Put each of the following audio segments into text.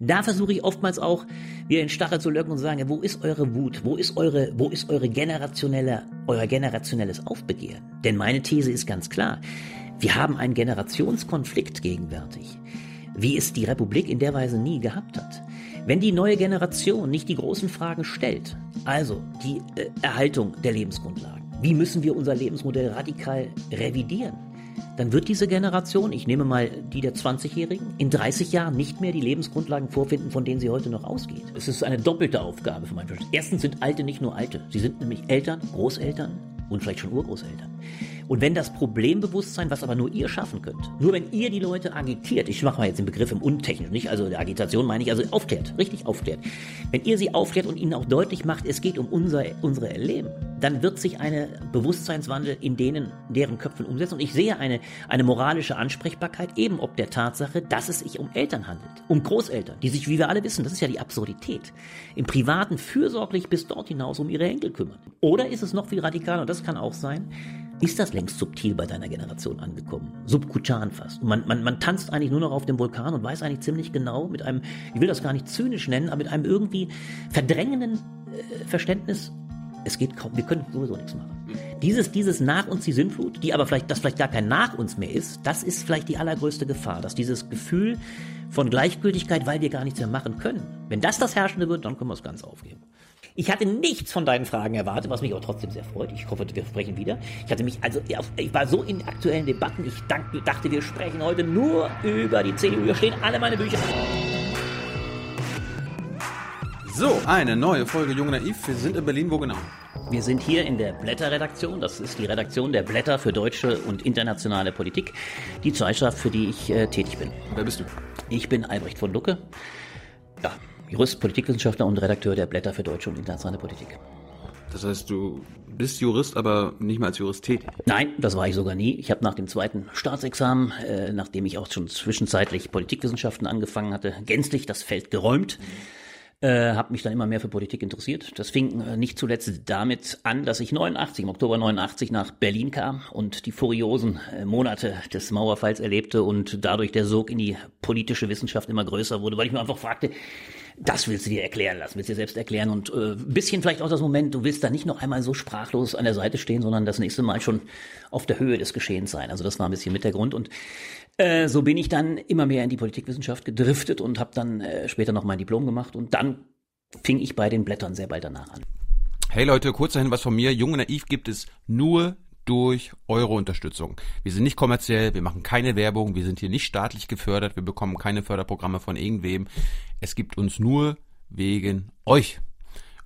Da versuche ich oftmals auch wieder in Stachel zu löcken und zu sagen, wo ist eure Wut? Wo ist eure, wo ist eure generationelle, euer generationelles Aufbegehren? Denn meine These ist ganz klar. Wir haben einen Generationskonflikt gegenwärtig, wie es die Republik in der Weise nie gehabt hat. Wenn die neue Generation nicht die großen Fragen stellt, also die äh, Erhaltung der Lebensgrundlagen, wie müssen wir unser Lebensmodell radikal revidieren? Dann wird diese Generation, ich nehme mal die der 20-Jährigen, in 30 Jahren nicht mehr die Lebensgrundlagen vorfinden, von denen sie heute noch ausgeht. Es ist eine doppelte Aufgabe für meinen Verstand. Erstens sind Alte nicht nur Alte, sie sind nämlich Eltern, Großeltern und vielleicht schon Urgroßeltern. Und wenn das Problembewusstsein, was aber nur ihr schaffen könnt, nur wenn ihr die Leute agitiert, ich mache mal jetzt den Begriff im Untechnisch, nicht, also der Agitation meine ich, also aufklärt, richtig aufklärt. Wenn ihr sie aufklärt und ihnen auch deutlich macht, es geht um unser, unsere Erleben, dann wird sich eine Bewusstseinswandel in denen, deren Köpfen umsetzen. Und ich sehe eine, eine moralische Ansprechbarkeit eben ob der Tatsache, dass es sich um Eltern handelt, um Großeltern, die sich, wie wir alle wissen, das ist ja die Absurdität, im Privaten fürsorglich bis dort hinaus um ihre Enkel kümmern. Oder ist es noch viel radikaler, und das kann auch sein, ist das längst subtil bei deiner Generation angekommen. Subkutan fast. Man, man, man tanzt eigentlich nur noch auf dem Vulkan und weiß eigentlich ziemlich genau mit einem, ich will das gar nicht zynisch nennen, aber mit einem irgendwie verdrängenden äh, Verständnis, es geht kaum, wir können sowieso nichts machen. Dieses, dieses nach uns die Sinnflut, die aber vielleicht, das vielleicht gar kein nach uns mehr ist, das ist vielleicht die allergrößte Gefahr, dass dieses Gefühl von Gleichgültigkeit, weil wir gar nichts mehr machen können, wenn das das Herrschende wird, dann können wir es ganz aufgeben. Ich hatte nichts von deinen Fragen erwartet, was mich aber trotzdem sehr freut. Ich hoffe, wir sprechen wieder. Ich hatte mich, also, ich war so in aktuellen Debatten, ich dachte, wir sprechen heute nur über die CDU. Hier stehen alle meine Bücher. So, eine neue Folge Jung Naiv. Wir sind in Berlin, wo genau? Wir sind hier in der Blätter-Redaktion. Das ist die Redaktion der Blätter für deutsche und internationale Politik. Die Zeitschrift, für die ich äh, tätig bin. Wer bist du? Ich bin Albrecht von Lucke. Ja, Jurist, Politikwissenschaftler und Redakteur der Blätter für deutsche und internationale Politik. Das heißt, du bist Jurist, aber nicht mal als Jurist tätig? Nein, das war ich sogar nie. Ich habe nach dem zweiten Staatsexamen, äh, nachdem ich auch schon zwischenzeitlich Politikwissenschaften angefangen hatte, gänzlich das Feld geräumt. Äh, habe mich dann immer mehr für Politik interessiert. Das fing äh, nicht zuletzt damit an, dass ich 89, im Oktober 89 nach Berlin kam und die furiosen äh, Monate des Mauerfalls erlebte und dadurch der Sog in die politische Wissenschaft immer größer wurde, weil ich mir einfach fragte, das willst du dir erklären lassen, willst du dir selbst erklären und äh, bisschen vielleicht auch das Moment, du willst da nicht noch einmal so sprachlos an der Seite stehen, sondern das nächste Mal schon auf der Höhe des Geschehens sein. Also das war ein bisschen mit der Grund und äh, so bin ich dann immer mehr in die Politikwissenschaft gedriftet und habe dann äh, später noch mein Diplom gemacht und dann fing ich bei den Blättern sehr bald danach an. Hey Leute, kurz dahin was von mir. Junge Naiv gibt es nur durch eure Unterstützung. Wir sind nicht kommerziell, wir machen keine Werbung, wir sind hier nicht staatlich gefördert, wir bekommen keine Förderprogramme von irgendwem. Es gibt uns nur wegen euch.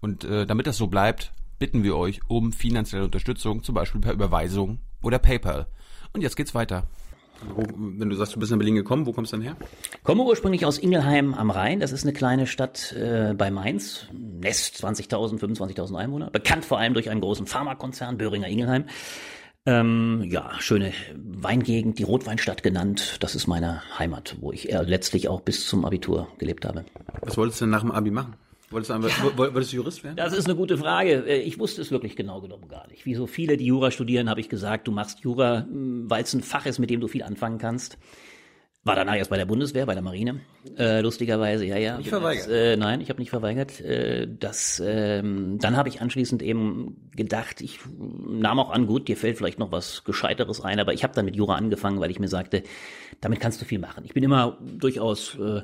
Und äh, damit das so bleibt, bitten wir euch um finanzielle Unterstützung, zum Beispiel per Überweisung oder PayPal. Und jetzt geht's weiter. Wenn du sagst, du bist in Berlin gekommen, wo kommst du denn her? Komme ursprünglich aus Ingelheim am Rhein. Das ist eine kleine Stadt äh, bei Mainz. Nest 20.000, 25.000 Einwohner. Bekannt vor allem durch einen großen Pharmakonzern, Böhringer Ingelheim. Ähm, ja, schöne Weingegend, die Rotweinstadt genannt. Das ist meine Heimat, wo ich letztlich auch bis zum Abitur gelebt habe. Was wolltest du denn nach dem Abi machen? Wolltest du, einfach, ja. wolltest du Jurist werden? Das ist eine gute Frage. Äh, ich wusste es wirklich genau genommen gar nicht. Wie so viele, die Jura studieren, habe ich gesagt, du machst Jura, hm, weil es ein Fach ist, mit dem du viel anfangen kannst. War danach erst bei der Bundeswehr, bei der Marine, äh, lustigerweise, ja, ja. Nicht verweigert? Das, äh, nein, ich habe nicht verweigert. Äh, das, ähm, dann habe ich anschließend eben gedacht, ich nahm auch an, gut, dir fällt vielleicht noch was Gescheiteres ein, aber ich habe dann mit Jura angefangen, weil ich mir sagte, damit kannst du viel machen. Ich bin immer durchaus äh,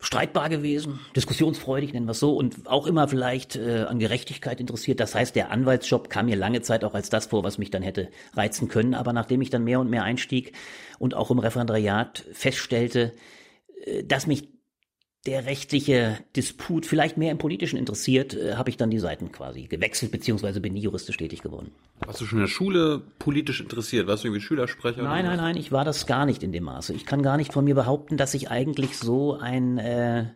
streitbar gewesen, diskussionsfreudig, nennen wir es so, und auch immer vielleicht äh, an Gerechtigkeit interessiert. Das heißt, der Anwaltsjob kam mir lange Zeit auch als das vor, was mich dann hätte reizen können. Aber nachdem ich dann mehr und mehr einstieg und auch im Referendariat feststellte, äh, dass mich der rechtliche Disput vielleicht mehr im Politischen interessiert, äh, habe ich dann die Seiten quasi gewechselt, beziehungsweise bin nie juristisch tätig geworden. Warst du schon in der Schule politisch interessiert? Warst du irgendwie Schülersprecher? Nein, nein, nein, ich war das gar nicht in dem Maße. Ich kann gar nicht von mir behaupten, dass ich eigentlich so ein äh,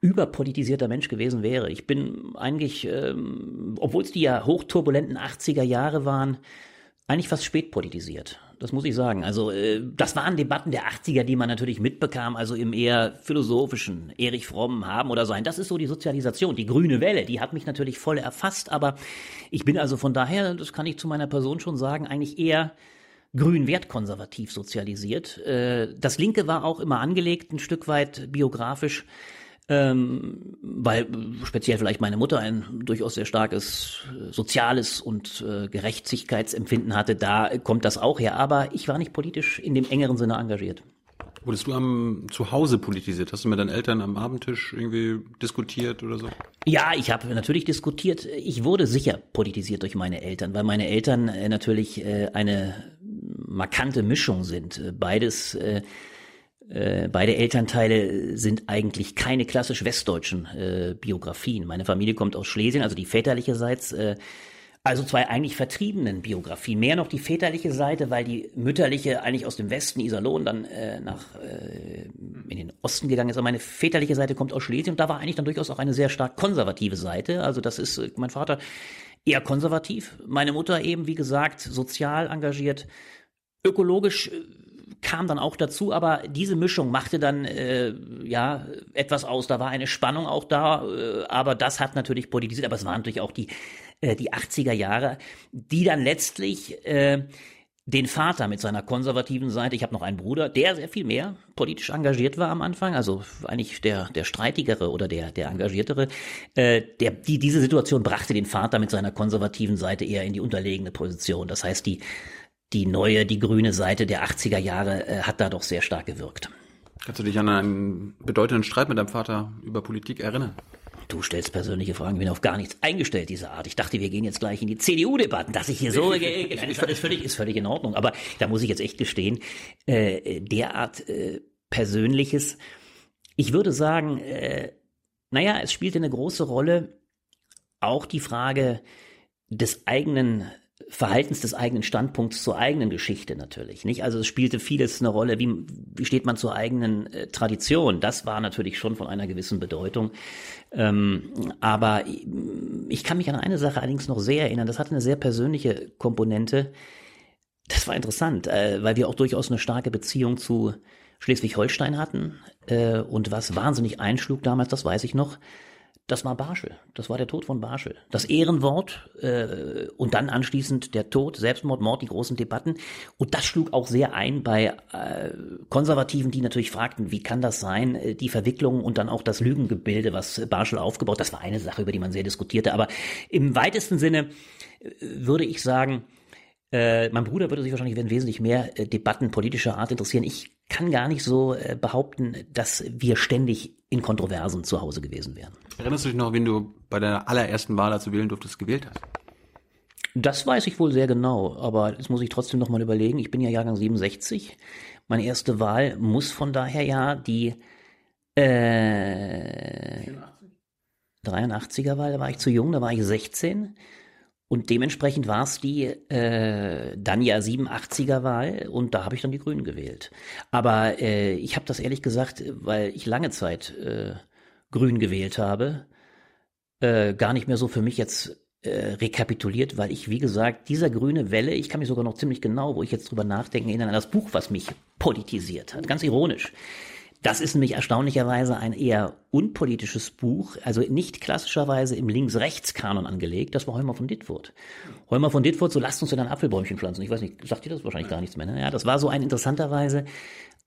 überpolitisierter Mensch gewesen wäre. Ich bin eigentlich, ähm, obwohl es die ja hochturbulenten 80er Jahre waren, eigentlich fast spät politisiert. Das muss ich sagen. Also äh, das waren Debatten der 80er, die man natürlich mitbekam, also im eher philosophischen Erich Fromm haben oder sein. Das ist so die Sozialisation, die grüne Welle, die hat mich natürlich voll erfasst, aber ich bin also von daher, das kann ich zu meiner Person schon sagen, eigentlich eher grün wertkonservativ sozialisiert. Äh, das Linke war auch immer angelegt, ein Stück weit biografisch, ähm, weil speziell vielleicht meine Mutter ein durchaus sehr starkes äh, soziales und äh, Gerechtigkeitsempfinden hatte. Da kommt das auch her. Aber ich war nicht politisch in dem engeren Sinne engagiert. Wurdest du am zu Hause politisiert? Hast du mit deinen Eltern am Abendtisch irgendwie diskutiert oder so? Ja, ich habe natürlich diskutiert. Ich wurde sicher politisiert durch meine Eltern, weil meine Eltern äh, natürlich äh, eine markante Mischung sind. Beides äh, beide Elternteile sind eigentlich keine klassisch westdeutschen äh, Biografien. Meine Familie kommt aus Schlesien, also die väterlicherseits äh, also zwei eigentlich vertriebenen Biografien. Mehr noch die väterliche Seite, weil die mütterliche eigentlich aus dem Westen, Iserlohn, dann äh, nach äh, in den Osten gegangen ist. Aber meine väterliche Seite kommt aus Schlesien und da war eigentlich dann durchaus auch eine sehr stark konservative Seite. Also das ist äh, mein Vater eher konservativ, meine Mutter eben, wie gesagt, sozial engagiert, ökologisch äh, kam dann auch dazu, aber diese Mischung machte dann äh, ja etwas aus. Da war eine Spannung auch da, äh, aber das hat natürlich politisiert. Aber es waren natürlich auch die äh, die 80er Jahre, die dann letztlich äh, den Vater mit seiner konservativen Seite, ich habe noch einen Bruder, der sehr viel mehr politisch engagiert war am Anfang, also eigentlich der der streitigere oder der der engagiertere, äh, der die diese Situation brachte den Vater mit seiner konservativen Seite eher in die unterlegene Position. Das heißt, die die neue, die grüne Seite der 80er Jahre äh, hat da doch sehr stark gewirkt. Kannst du dich an einen bedeutenden Streit mit deinem Vater über Politik erinnern? Du stellst persönliche Fragen, ich bin auf gar nichts eingestellt dieser Art. Ich dachte, wir gehen jetzt gleich in die CDU-Debatten, dass ich hier so, ist, ist, völlig, ist völlig in Ordnung. Aber da muss ich jetzt echt gestehen, äh, derart äh, Persönliches. Ich würde sagen, äh, naja, es spielte eine große Rolle auch die Frage des eigenen Verhaltens des eigenen Standpunkts zur eigenen Geschichte natürlich, nicht? Also es spielte vieles eine Rolle, wie, wie steht man zur eigenen äh, Tradition? Das war natürlich schon von einer gewissen Bedeutung. Ähm, aber ich kann mich an eine Sache allerdings noch sehr erinnern. Das hatte eine sehr persönliche Komponente. Das war interessant, äh, weil wir auch durchaus eine starke Beziehung zu Schleswig-Holstein hatten. Äh, und was wahnsinnig einschlug damals, das weiß ich noch, das war Barschel. Das war der Tod von Barschel. Das Ehrenwort äh, und dann anschließend der Tod, Selbstmord, Mord, die großen Debatten. Und das schlug auch sehr ein bei äh, Konservativen, die natürlich fragten, wie kann das sein, äh, die Verwicklung und dann auch das Lügengebilde, was Barschel aufgebaut. Das war eine Sache, über die man sehr diskutierte. Aber im weitesten Sinne äh, würde ich sagen, äh, mein Bruder würde sich wahrscheinlich wesentlich mehr äh, Debatten politischer Art interessieren. Ich kann gar nicht so äh, behaupten, dass wir ständig in Kontroversen zu Hause gewesen wären. Erinnerst du dich noch, wen du bei der allerersten Wahl, du wählen durftest, gewählt hast? Das weiß ich wohl sehr genau, aber jetzt muss ich trotzdem noch mal überlegen. Ich bin ja Jahrgang 67. Meine erste Wahl muss von daher ja die äh, 83er Wahl, da war ich zu jung, da war ich 16. Und dementsprechend war es die äh, dann ja 87er Wahl und da habe ich dann die Grünen gewählt. Aber äh, ich habe das ehrlich gesagt, weil ich lange Zeit äh, Grün gewählt habe, äh, gar nicht mehr so für mich jetzt äh, rekapituliert, weil ich, wie gesagt, dieser grüne Welle, ich kann mich sogar noch ziemlich genau, wo ich jetzt drüber nachdenke, erinnern an das Buch, was mich politisiert hat. Ganz ironisch. Das ist nämlich erstaunlicherweise ein eher unpolitisches Buch, also nicht klassischerweise im Links-Rechts-Kanon angelegt. Das war Heumer von Dittfurt. Heumer von Dittfurt, so lasst uns in ein Apfelbäumchen pflanzen. Ich weiß nicht, sagt ihr das wahrscheinlich gar nichts mehr? Ne? Ja, das war so ein interessanterweise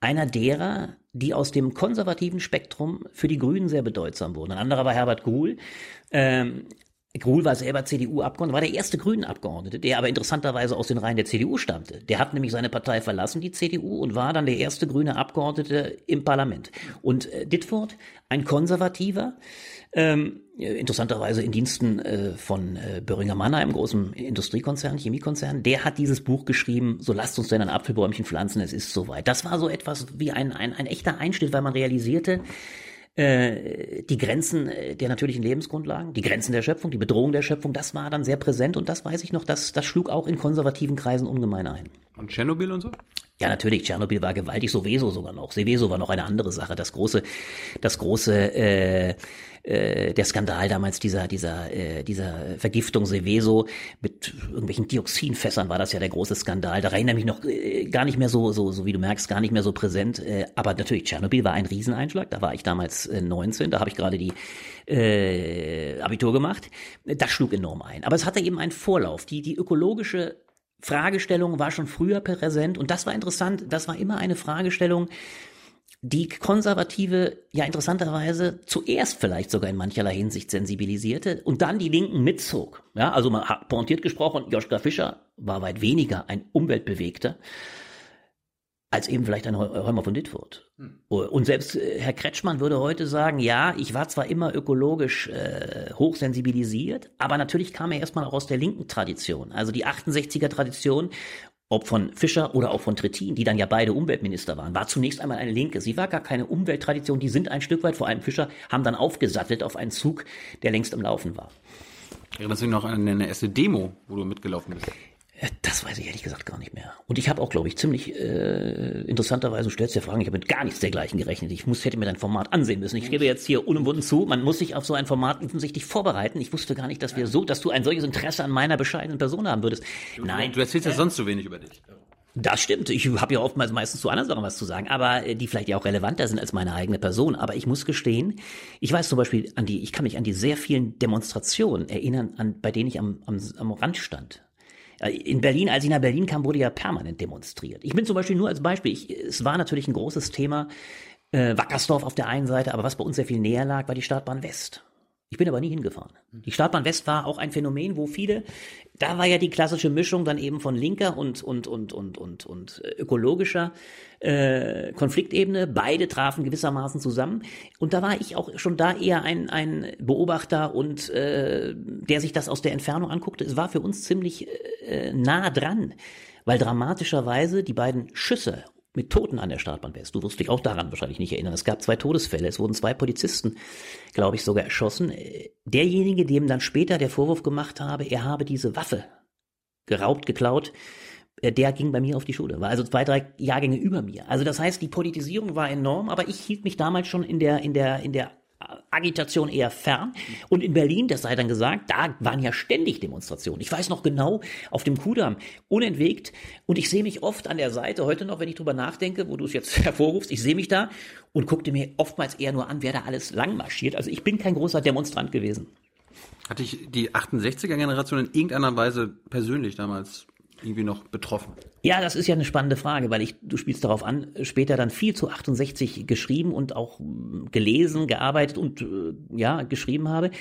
einer derer, die aus dem konservativen Spektrum für die Grünen sehr bedeutsam wurden. Ein anderer war Herbert Gruhl, ähm, Gruhl war selber CDU-Abgeordneter, war der erste Grünen-Abgeordnete, der aber interessanterweise aus den Reihen der CDU stammte. Der hat nämlich seine Partei verlassen, die CDU, und war dann der erste grüne Abgeordnete im Parlament. Und äh, Dittfurt, ein Konservativer, ähm, interessanterweise in Diensten äh, von äh, Böhringer Manner, einem großen Industriekonzern, Chemiekonzern, der hat dieses Buch geschrieben, so lasst uns denn ein Apfelbäumchen pflanzen, es ist soweit. Das war so etwas wie ein, ein, ein echter Einschnitt, weil man realisierte, äh, die Grenzen äh, der natürlichen Lebensgrundlagen, die Grenzen der Schöpfung, die Bedrohung der Schöpfung, das war dann sehr präsent und das weiß ich noch, das, das schlug auch in konservativen Kreisen ungemein ein. Und Tschernobyl und so? Ja, natürlich, Tschernobyl war gewaltig, Seveso sogar noch. Seveso war noch eine andere Sache. Das große, das große, äh, äh, der Skandal damals dieser, dieser, äh, dieser Vergiftung Seveso mit irgendwelchen Dioxinfässern war das ja der große Skandal. Da erinnere ich mich noch äh, gar nicht mehr so, so, so wie du merkst, gar nicht mehr so präsent. Äh, aber natürlich, Tschernobyl war ein Rieseneinschlag. Da war ich damals äh, 19, da habe ich gerade die äh, Abitur gemacht. Das schlug enorm ein. Aber es hatte eben einen Vorlauf. Die, die ökologische Fragestellung war schon früher präsent und das war interessant. Das war immer eine Fragestellung, die Konservative ja interessanterweise zuerst vielleicht sogar in mancherlei Hinsicht sensibilisierte und dann die Linken mitzog. Ja, also man hat pointiert gesprochen, Joschka Fischer war weit weniger ein Umweltbewegter als eben vielleicht ein Räumer von Dittfurt. Hm. Und selbst äh, Herr Kretschmann würde heute sagen, ja, ich war zwar immer ökologisch äh, hochsensibilisiert, aber natürlich kam er erstmal auch aus der linken Tradition, also die 68er Tradition ob von Fischer oder auch von Trittin, die dann ja beide Umweltminister waren, war zunächst einmal eine Linke. Sie war gar keine Umwelttradition, die sind ein Stück weit, vor allem Fischer, haben dann aufgesattelt auf einen Zug, der längst am Laufen war. Erinnerst du dich noch an eine erste Demo, wo du mitgelaufen bist? Das weiß ich ehrlich gesagt gar nicht mehr. Und ich habe auch, glaube ich, ziemlich äh, interessanterweise, du stellst dir Fragen, ich habe mit gar nichts dergleichen gerechnet. Ich muss, hätte mir dein Format ansehen müssen. Ich gebe jetzt hier unumwunden zu, man muss sich auf so ein Format offensichtlich vorbereiten. Ich wusste gar nicht, dass wir so, dass du ein solches Interesse an meiner bescheidenen Person haben würdest. Du, Nein. Du erzählst ja sonst so wenig über dich. Das stimmt. Ich habe ja oftmals meistens zu anderen Sachen was zu sagen, aber äh, die vielleicht ja auch relevanter sind als meine eigene Person. Aber ich muss gestehen, ich weiß zum Beispiel an die, ich kann mich an die sehr vielen Demonstrationen erinnern, an, bei denen ich am, am, am Rand stand. Äh, in Berlin, als ich nach Berlin kam, wurde ja permanent demonstriert. Ich bin zum Beispiel nur als Beispiel, ich, es war natürlich ein großes Thema, äh, Wackersdorf auf der einen Seite, aber was bei uns sehr viel näher lag, war die Startbahn West. Ich bin aber nie hingefahren. Die Startbahn West war auch ein Phänomen, wo viele, da war ja die klassische Mischung dann eben von linker und und und und und und ökologischer äh, Konfliktebene. Beide trafen gewissermaßen zusammen und da war ich auch schon da eher ein ein Beobachter und äh, der sich das aus der Entfernung anguckte. Es war für uns ziemlich äh, nah dran, weil dramatischerweise die beiden Schüsse mit Toten an der Startbahn wärst. Du wirst dich auch daran wahrscheinlich nicht erinnern. Es gab zwei Todesfälle. Es wurden zwei Polizisten, glaube ich, sogar erschossen. Derjenige, dem dann später der Vorwurf gemacht habe, er habe diese Waffe geraubt, geklaut, äh, der ging bei mir auf die Schule, war also zwei, drei Jahrgänge über mir. Also das heißt, die Politisierung war enorm, aber ich hielt mich damals schon in der, in der, in der Agitation eher fern. Und in Berlin, das sei dann gesagt, da waren ja ständig Demonstrationen. Ich weiß noch genau, auf dem Kudamm, unentwegt. Und ich sehe mich oft an der Seite, heute noch, wenn ich drüber nachdenke, wo du es jetzt hervorrufst, ich sehe mich da und guckte mir oftmals eher nur an, wer da alles lang marschiert. Also ich bin kein großer Demonstrant gewesen. Hatte ich die 68er-Generation in irgendeiner Weise persönlich damals irgendwie noch betroffen? Ja, das ist ja eine spannende Frage, weil ich, du spielst darauf an, später dann viel zu 68 geschrieben und auch hm, gelesen, gearbeitet und äh, ja, geschrieben habe.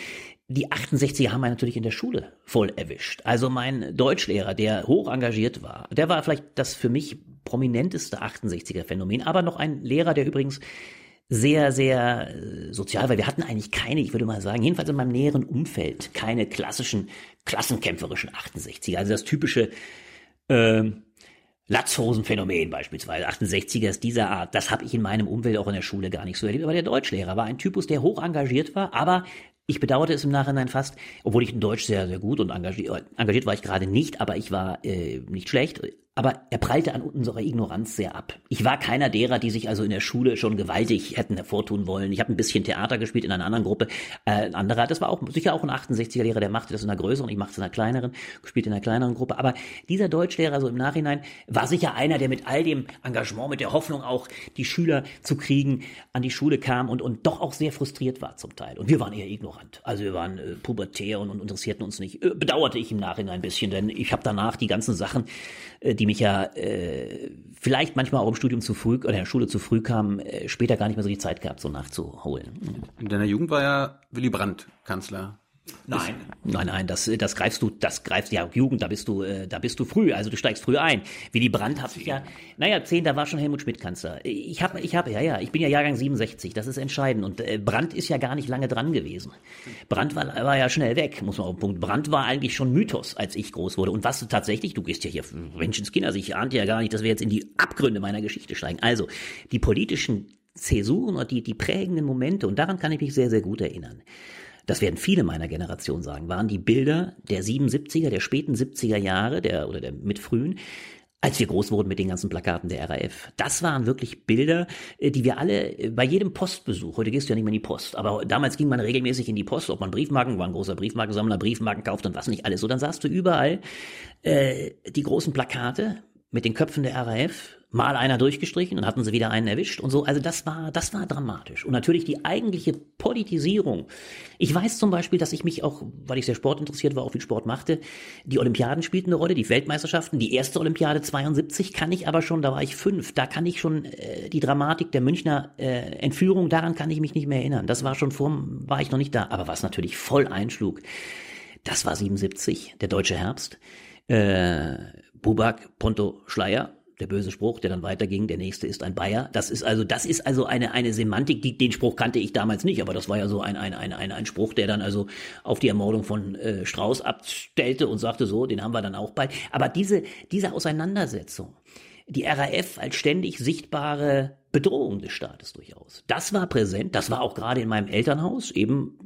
Die 68er haben wir natürlich in der Schule voll erwischt. Also mein Deutschlehrer, der hoch engagiert war, der war vielleicht das für mich prominenteste 68er Phänomen, aber noch ein Lehrer, der übrigens sehr, sehr äh, sozial, weil wir hatten eigentlich keine, ich würde mal sagen, jedenfalls in meinem näheren Umfeld, keine klassischen, klassenkämpferischen 68er. Also das typische äh, Latzhosenphänomen beispielsweise, 68er ist dieser Art, das habe ich in meinem Umfeld auch in der Schule gar nicht so erlebt. Aber der Deutschlehrer war ein Typus, der hoch engagiert war, aber ich bedauerte es im Nachhinein fast, obwohl ich in Deutsch sehr, sehr gut und engagiert, engagiert war ich gerade nicht, aber ich war äh, nicht schlecht. Aber er prallte an unserer Ignoranz sehr ab. Ich war keiner derer, die sich also in der Schule schon gewaltig hätten hervortun wollen. Ich habe ein bisschen Theater gespielt in einer anderen Gruppe. Äh, ein anderer, das war auch sicher auch ein 68er-Lehrer, der machte das in einer größeren, ich machte es in einer kleineren, gespielt in einer kleineren Gruppe. Aber dieser Deutschlehrer so im Nachhinein war sicher einer, der mit all dem Engagement, mit der Hoffnung auch die Schüler zu kriegen, an die Schule kam und, und doch auch sehr frustriert war zum Teil. Und wir waren eher ignorant. Also wir waren äh, pubertär und, und interessierten uns nicht. Äh, bedauerte ich im Nachhinein ein bisschen, denn ich habe danach die ganzen Sachen, äh, die mich ja äh, vielleicht manchmal auch im Studium zu früh oder in der Schule zu früh kam, äh, später gar nicht mehr so die Zeit gehabt, so nachzuholen. In deiner Jugend war ja Willy Brandt Kanzler. Nein, nein, nein, das, das greifst du, das greifst ja Jugend, da bist du, äh, da bist du früh, also du steigst früh ein. Willy Brandt hat sich ja, naja, zehn, da war schon Helmut Schmidt Kanzler. Ich habe, ich habe, ja, ja, ich bin ja Jahrgang 67, das ist entscheidend und äh, Brandt ist ja gar nicht lange dran gewesen. Brandt war, war ja schnell weg, muss man auf den Punkt. Brandt war eigentlich schon Mythos, als ich groß wurde. Und was tatsächlich, du gehst ja hier Menschenskind, also ich ahnte ja gar nicht, dass wir jetzt in die Abgründe meiner Geschichte steigen. Also die politischen Zäsuren und die, die prägenden Momente, und daran kann ich mich sehr, sehr gut erinnern das werden viele meiner Generation sagen, waren die Bilder der 77er, der späten 70er Jahre, der oder der mitfrühen, als wir groß wurden mit den ganzen Plakaten der RAF. Das waren wirklich Bilder, äh, die wir alle äh, bei jedem Postbesuch, heute gehst du ja nicht mehr in die Post, aber damals ging man regelmäßig in die Post, ob man Briefmarken, war ein großer Briefmarkensammler, Briefmarken kauft und was nicht alles. So, dann sahst du überall äh, die großen Plakate mit den Köpfen der RAF mal einer durchgestrichen und hatten sie wieder einen erwischt und so. Also das war, das war dramatisch. Und natürlich die eigentliche Politisierung. Ich weiß zum Beispiel, dass ich mich auch, weil ich sehr sportinteressiert war, auch viel Sport machte, die Olympiaden spielten eine Rolle, die Weltmeisterschaften. Die erste Olympiade 72 kann ich aber schon, da war ich fünf, da kann ich schon äh, die Dramatik der Münchner äh, Entführung, daran kann ich mich nicht mehr erinnern. Das war schon vor, war ich noch nicht da. Aber was natürlich voll einschlug, das war 77, der deutsche Herbst. Äh, Bubak, Ponto, Schleier, der böse Spruch, der dann weiterging, der nächste ist ein Bayer. Das ist also, das ist also eine, eine Semantik, die, den Spruch kannte ich damals nicht, aber das war ja so ein, ein, ein, ein, ein Spruch, der dann also auf die Ermordung von äh, Strauß abstellte und sagte so, den haben wir dann auch bald. Aber diese, diese Auseinandersetzung, die RAF als ständig sichtbare Bedrohung des Staates durchaus. Das war präsent, das war auch gerade in meinem Elternhaus, eben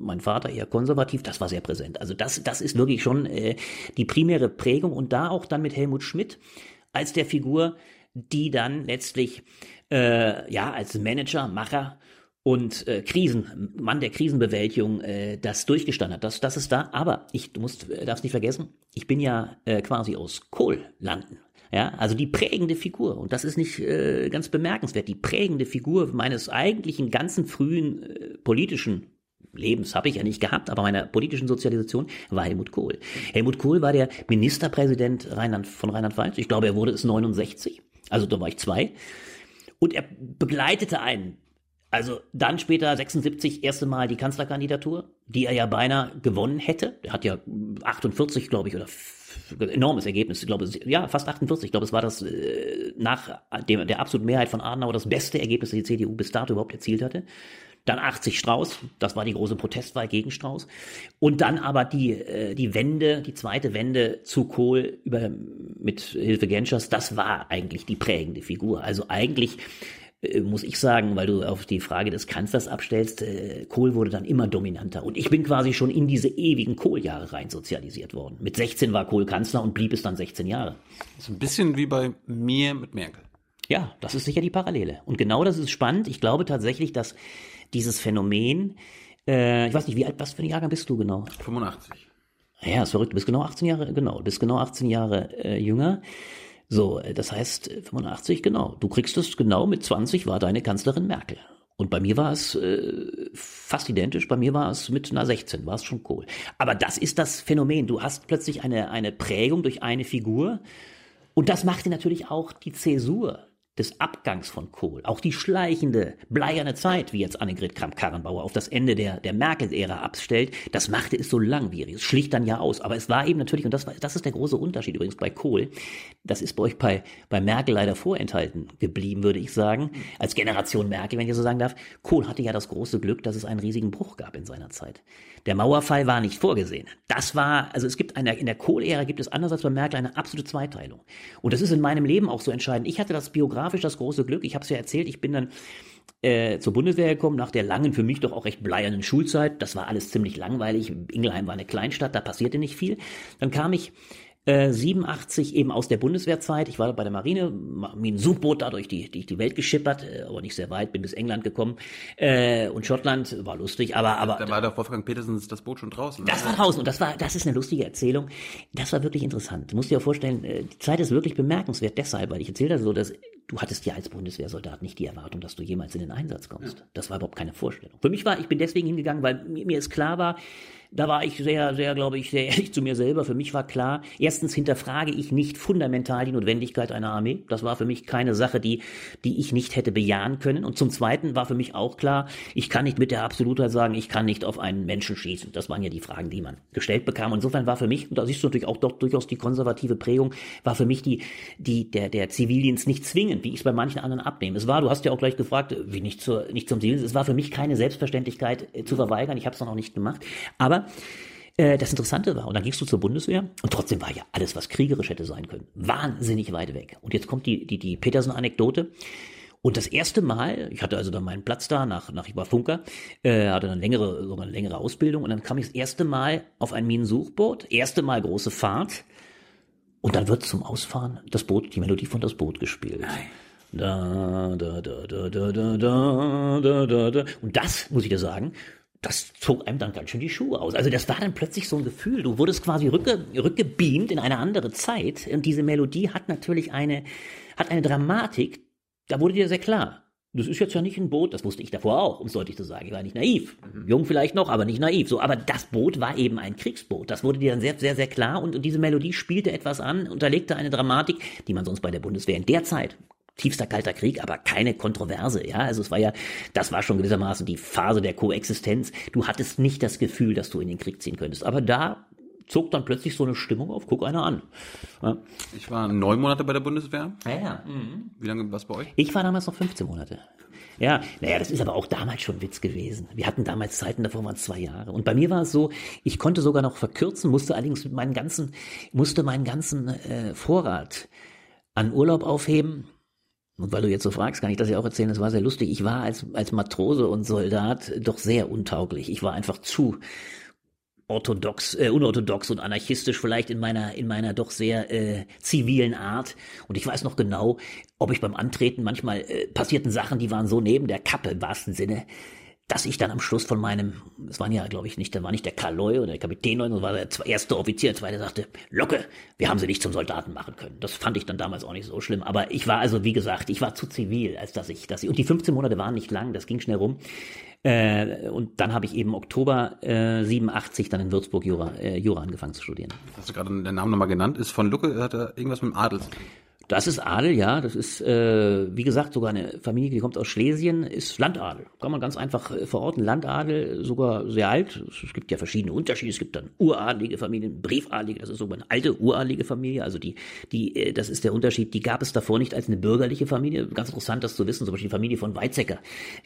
mein Vater eher konservativ, das war sehr präsent. Also das, das ist wirklich schon äh, die primäre Prägung und da auch dann mit Helmut Schmidt, als der Figur, die dann letztlich äh, ja als Manager, Macher und äh, Krisen, Mann der Krisenbewältigung, äh, das durchgestanden hat. Das, das ist da. Aber ich, du musst, äh, darfst nicht vergessen, ich bin ja äh, quasi aus Kohllanden. Ja, also die prägende Figur. Und das ist nicht äh, ganz bemerkenswert. Die prägende Figur meines eigentlichen ganzen frühen äh, politischen Lebens habe ich ja nicht gehabt, aber meiner politischen Sozialisation war Helmut Kohl. Helmut Kohl war der Ministerpräsident Rheinland, von Rheinland-Pfalz. Ich glaube, er wurde es 69. Also da war ich zwei. Und er begleitete einen. Also dann später 76 erste Mal die Kanzlerkandidatur, die er ja beinahe gewonnen hätte. Er hat ja 48, glaube ich, oder enormes Ergebnis. Ich glaube, ja, fast 48. Ich glaube, es war das äh, nach dem, der absoluten Mehrheit von Adenauer das beste Ergebnis, das die CDU bis dato überhaupt erzielt hatte. Dann 80 Strauß, das war die große Protestwahl gegen Strauß. Und dann aber die, äh, die Wende, die zweite Wende zu Kohl über, mit Hilfe Genschers, das war eigentlich die prägende Figur. Also eigentlich äh, muss ich sagen, weil du auf die Frage des Kanzlers abstellst, äh, Kohl wurde dann immer dominanter. Und ich bin quasi schon in diese ewigen Kohljahre rein sozialisiert worden. Mit 16 war Kohl Kanzler und blieb es dann 16 Jahre. Das ist ein bisschen wie bei mir mit Merkel. Ja, das ist sicher die Parallele. Und genau das ist spannend. Ich glaube tatsächlich, dass dieses Phänomen, äh, ich weiß nicht, wie alt, was für ein Jahrgang bist du genau? 85. Ja, ist verrückt. Du bist genau 18 Jahre, genau, du bist genau 18 Jahre äh, jünger. So, äh, das heißt 85, genau. Du kriegst es genau mit 20 war deine Kanzlerin Merkel. Und bei mir war es äh, fast identisch, bei mir war es mit einer 16, war es schon cool. Aber das ist das Phänomen. Du hast plötzlich eine, eine Prägung durch eine Figur. Und das machte natürlich auch die Zäsur des Abgangs von Kohl, auch die schleichende, bleierne Zeit, wie jetzt Annegret Kramp-Karrenbauer auf das Ende der, der Merkel-Ära abstellt, das machte es so langwierig. Es schlicht dann ja aus. Aber es war eben natürlich, und das, war, das ist der große Unterschied übrigens bei Kohl, das ist bei euch bei, bei Merkel leider vorenthalten geblieben, würde ich sagen, als Generation Merkel, wenn ich so sagen darf. Kohl hatte ja das große Glück, dass es einen riesigen Bruch gab in seiner Zeit. Der Mauerfall war nicht vorgesehen. Das war, also es gibt eine, in der Kohl-Ära gibt es anders als bei Merkel eine absolute Zweiteilung. Und das ist in meinem Leben auch so entscheidend. Ich hatte das Biograf fotografisch das große Glück. Ich habe es ja erzählt, ich bin dann äh, zur Bundeswehr gekommen, nach der langen, für mich doch auch recht bleiernen Schulzeit. Das war alles ziemlich langweilig. Ingelheim war eine Kleinstadt, da passierte nicht viel. Dann kam ich äh, 87 eben aus der Bundeswehrzeit. Ich war bei der Marine, mit einem Suchboot da durch die, die, die Welt geschippert, äh, aber nicht sehr weit, bin bis England gekommen. Äh, und Schottland war lustig, aber, aber. Da war der Wolfgang Petersen das Boot schon draußen. Das war draußen und das war, das ist eine lustige Erzählung. Das war wirklich interessant. Du musst dir ja vorstellen, äh, die Zeit ist wirklich bemerkenswert deshalb, weil ich erzähle das so, dass du hattest ja als Bundeswehrsoldat nicht die Erwartung, dass du jemals in den Einsatz kommst. Ja. Das war überhaupt keine Vorstellung. Für mich war, ich bin deswegen hingegangen, weil mir, mir ist klar war, da war ich sehr, sehr, glaube ich, sehr ehrlich zu mir selber. Für mich war klar, erstens hinterfrage ich nicht fundamental die Notwendigkeit einer Armee. Das war für mich keine Sache, die, die ich nicht hätte bejahen können. Und zum Zweiten war für mich auch klar, ich kann nicht mit der Absolutheit sagen, ich kann nicht auf einen Menschen schießen. Das waren ja die Fragen, die man gestellt bekam. Und insofern war für mich, und da siehst du natürlich auch doch durchaus die konservative Prägung, war für mich die, die, der, der Zivildienst nicht zwingend, wie ich es bei manchen anderen abnehme. Es war, du hast ja auch gleich gefragt, wie nicht zur, nicht zum Zivildienst. Es war für mich keine Selbstverständlichkeit äh, zu verweigern. Ich habe es dann nicht gemacht. Aber äh, das Interessante war, und dann gingst du zur Bundeswehr und trotzdem war ja alles, was kriegerisch hätte sein können, wahnsinnig weit weg. Und jetzt kommt die, die, die Petersen-Anekdote. Und das erste Mal, ich hatte also dann meinen Platz da, nach, nach ich war Funker, äh, hatte dann längere, sogar eine längere Ausbildung und dann kam ich das erste Mal auf ein Minensuchboot, erste Mal große Fahrt und dann wird zum Ausfahren das Boot, die Melodie von das Boot gespielt. Nein. Da, da, da, da, da, da, da, da, da. Und das, muss ich dir sagen, das zog einem dann ganz schön die Schuhe aus. Also das war dann plötzlich so ein Gefühl. Du wurdest quasi rückge, rückgebeamt in eine andere Zeit. Und diese Melodie hat natürlich eine, hat eine Dramatik. Da wurde dir sehr klar. Das ist jetzt ja nicht ein Boot, das wusste ich davor auch, um es deutlich zu sagen. Ich war nicht naiv. Mhm. Jung vielleicht noch, aber nicht naiv. So, aber das Boot war eben ein Kriegsboot. Das wurde dir dann sehr, sehr, sehr klar. Und, und diese Melodie spielte etwas an, unterlegte eine Dramatik, die man sonst bei der Bundeswehr in der Zeit tiefster kalter Krieg, aber keine Kontroverse, ja. Also es war ja, das war schon gewissermaßen die Phase der Koexistenz. Du hattest nicht das Gefühl, dass du in den Krieg ziehen könntest. Aber da zog dann plötzlich so eine Stimmung auf, guck einer an. Ja. Ich war neun Monate bei der Bundeswehr. Ja, ja. Mhm. Wie lange war es bei euch? Ich war damals noch 15 Monate. Ja, naja, das ist aber auch damals schon Witz gewesen. Wir hatten damals Zeiten, davor waren zwei Jahre. Und bei mir war es so, ich konnte sogar noch verkürzen, musste allerdings meinen ganzen, musste meinen ganzen äh, Vorrat an Urlaub aufheben und weil du jetzt so fragst, kann ich das ja auch erzählen, das war sehr lustig. Ich war als, als Matrose und Soldat doch sehr untauglich. Ich war einfach zu orthodox, äh, unorthodox und anarchistisch vielleicht in meiner, in meiner doch sehr äh, zivilen Art. Und ich weiß noch genau, ob ich beim Antreten manchmal äh, passierten Sachen, die waren so neben der Kappe im wahrsten Sinne, dass ich dann am Schluss von meinem, es waren ja, glaube ich, nicht, da war nicht der Karl oder der Kapitän sondern war der erste Offizier, der zweite sagte, Locke, wir haben sie nicht zum Soldaten machen können. Das fand ich dann damals auch nicht so schlimm. Aber ich war also, wie gesagt, ich war zu zivil, als dass ich, dass ich, und die 15 Monate waren nicht lang, das ging schnell rum. Äh, und dann habe ich eben Oktober äh, 87 dann in Würzburg Jura, äh, Jura angefangen zu studieren. Hast du gerade den Namen nochmal genannt? Ist von Lucke, hat er irgendwas mit dem Adel? Das ist Adel, ja. Das ist, äh, wie gesagt, sogar eine Familie, die kommt aus Schlesien, ist Landadel. Kann man ganz einfach äh, verorten. Landadel, sogar sehr alt. Es gibt ja verschiedene Unterschiede. Es gibt dann uradelige Familien, Briefadelige, das ist sogar eine alte uradelige Familie. Also die, die, äh, das ist der Unterschied. Die gab es davor nicht als eine bürgerliche Familie. Ganz interessant, das zu wissen. Zum Beispiel die Familie von Weizsäcker.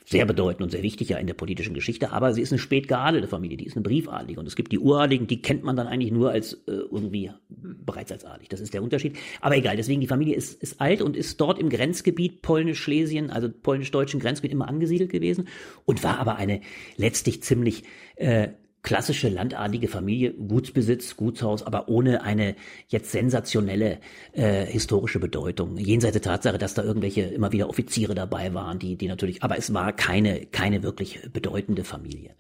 Sehr bedeutend und sehr wichtig ja in der politischen Geschichte. Aber sie ist eine spät geadelte Familie. Die ist eine Briefadelige. Und es gibt die Uradeligen, die kennt man dann eigentlich nur als äh, irgendwie bereits als adelig. Das ist der Unterschied. Aber egal, deswegen die Familie ist, ist alt und ist dort im Grenzgebiet Polnisch-Schlesien, also polnisch-deutschen Grenzgebiet immer angesiedelt gewesen und war aber eine letztlich ziemlich äh, klassische landadlige Familie, Gutsbesitz, Gutshaus, aber ohne eine jetzt sensationelle äh, historische Bedeutung. Jenseits der Tatsache, dass da irgendwelche immer wieder Offiziere dabei waren, die, die natürlich, aber es war keine, keine wirklich bedeutende Familie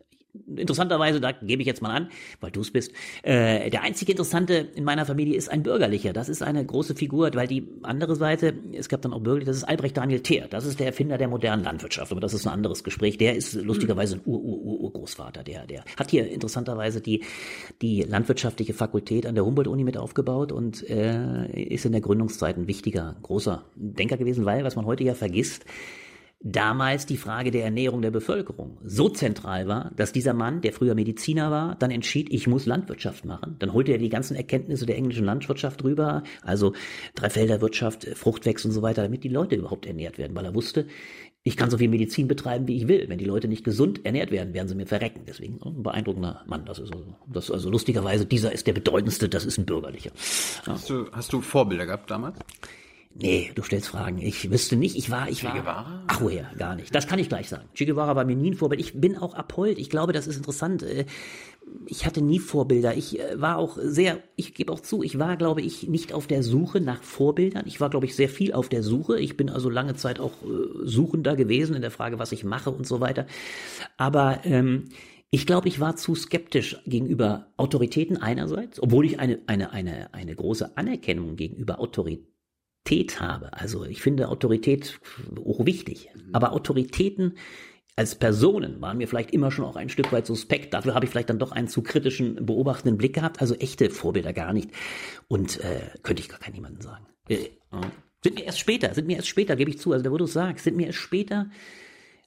interessanterweise, da gebe ich jetzt mal an, weil du es bist, äh, der einzige Interessante in meiner Familie ist ein Bürgerlicher. Das ist eine große Figur, weil die andere Seite, es gab dann auch bürgerlich, das ist Albrecht Daniel Theer. Das ist der Erfinder der modernen Landwirtschaft, aber das ist ein anderes Gespräch. Der ist lustigerweise ein Ur-Ur-Ur-Urgroßvater. Der, der hat hier interessanterweise die, die landwirtschaftliche Fakultät an der Humboldt-Uni mit aufgebaut und äh, ist in der Gründungszeit ein wichtiger, großer Denker gewesen, weil, was man heute ja vergisst, damals die Frage der Ernährung der Bevölkerung so zentral war, dass dieser Mann, der früher Mediziner war, dann entschied, ich muss Landwirtschaft machen. Dann holte er die ganzen Erkenntnisse der englischen Landwirtschaft rüber, also Dreifelderwirtschaft, Fruchtwechsel und so weiter, damit die Leute überhaupt ernährt werden, weil er wusste, ich kann so viel Medizin betreiben, wie ich will. Wenn die Leute nicht gesund ernährt werden, werden sie mir verrecken. Deswegen ein beeindruckender Mann. Das ist also, das ist also lustigerweise, dieser ist der bedeutendste, das ist ein bürgerlicher. Ja. Hast, du, hast du Vorbilder gehabt damals? Nee, du stellst Fragen. Ich wüsste nicht, ich war, ich war. Che Guevara? Ach woher, gar nicht. Das kann ich gleich sagen. Che Guevara war mir nie ein Vorbild. Ich bin auch Apold. Ich glaube, das ist interessant. Äh, ich hatte nie Vorbilder. Ich äh, war auch sehr, ich gebe auch zu, ich war, glaube ich, nicht auf der Suche nach Vorbildern. Ich war, glaube ich, sehr viel auf der Suche. Ich bin also lange Zeit auch äh, suchender gewesen in der Frage, was ich mache und so weiter. Aber ähm, ich glaube, ich war zu skeptisch gegenüber Autoritäten einerseits, obwohl ich eine, eine, eine, eine große Anerkennung gegenüber Autoritäten Autorität habe. Also ich finde Autorität auch wichtig. Aber Autoritäten als Personen waren mir vielleicht immer schon auch ein Stück weit suspekt. Dafür habe ich vielleicht dann doch einen zu kritischen, beobachtenden Blick gehabt. Also echte Vorbilder gar nicht. Und äh, könnte ich gar keinen jemanden sagen. Äh, sind mir erst später, sind mir erst später, gebe ich zu, also da wo du sagst, sind mir erst später,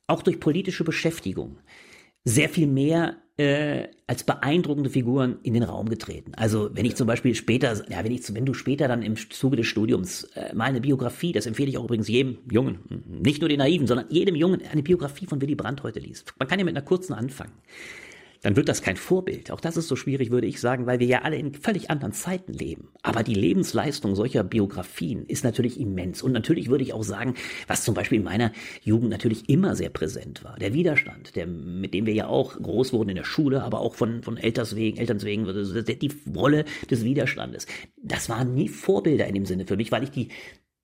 auch durch politische Beschäftigung, sehr viel mehr äh, als beeindruckende Figuren in den Raum getreten. Also wenn ich zum Beispiel später, ja, wenn ich, wenn du später dann im Zuge des Studiums äh, mal eine Biografie, das empfehle ich auch übrigens jedem Jungen, nicht nur den Naiven, sondern jedem Jungen eine Biografie von Willy Brandt heute liest. Man kann ja mit einer kurzen anfangen dann wird das kein Vorbild. Auch das ist so schwierig, würde ich sagen, weil wir ja alle in völlig anderen Zeiten leben. Aber die Lebensleistung solcher Biografien ist natürlich immens. Und natürlich würde ich auch sagen, was zum Beispiel in meiner Jugend natürlich immer sehr präsent war. Der Widerstand, der, mit dem wir ja auch groß wurden in der Schule, aber auch von, von Elterns wegen, Elterns wegen, die Rolle des Widerstandes. Das waren nie Vorbilder in dem Sinne für mich, weil ich die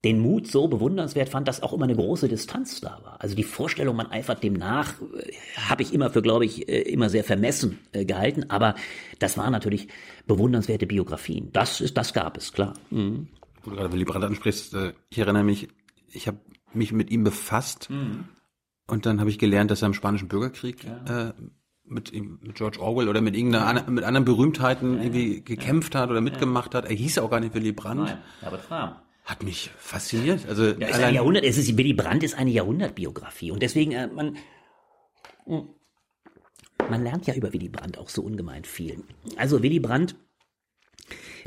den Mut so bewundernswert fand, dass auch immer eine große Distanz da war. Also die Vorstellung, man eifert dem nach, äh, habe ich immer für, glaube ich, äh, immer sehr vermessen äh, gehalten. Aber das waren natürlich bewundernswerte Biografien. Das ist, das gab es, klar. Mhm. Wo du gerade Willy Brandt ansprichst, ich erinnere mich, ich habe mich mit ihm befasst mhm. und dann habe ich gelernt, dass er im Spanischen Bürgerkrieg ja. äh, mit, mit George Orwell oder mit irgendeiner mit anderen Berühmtheiten ja, irgendwie gekämpft hat oder mitgemacht hat. Er hieß ja auch gar nicht Willy Brandt. Nein, aber Fram hat mich fasziniert. Also ja, ist ein Jahrhundert, es ist Willy Brandt ist eine Jahrhundertbiografie und deswegen äh, man hm, man lernt ja über Willy Brandt auch so ungemein viel. Also Willy Brandt,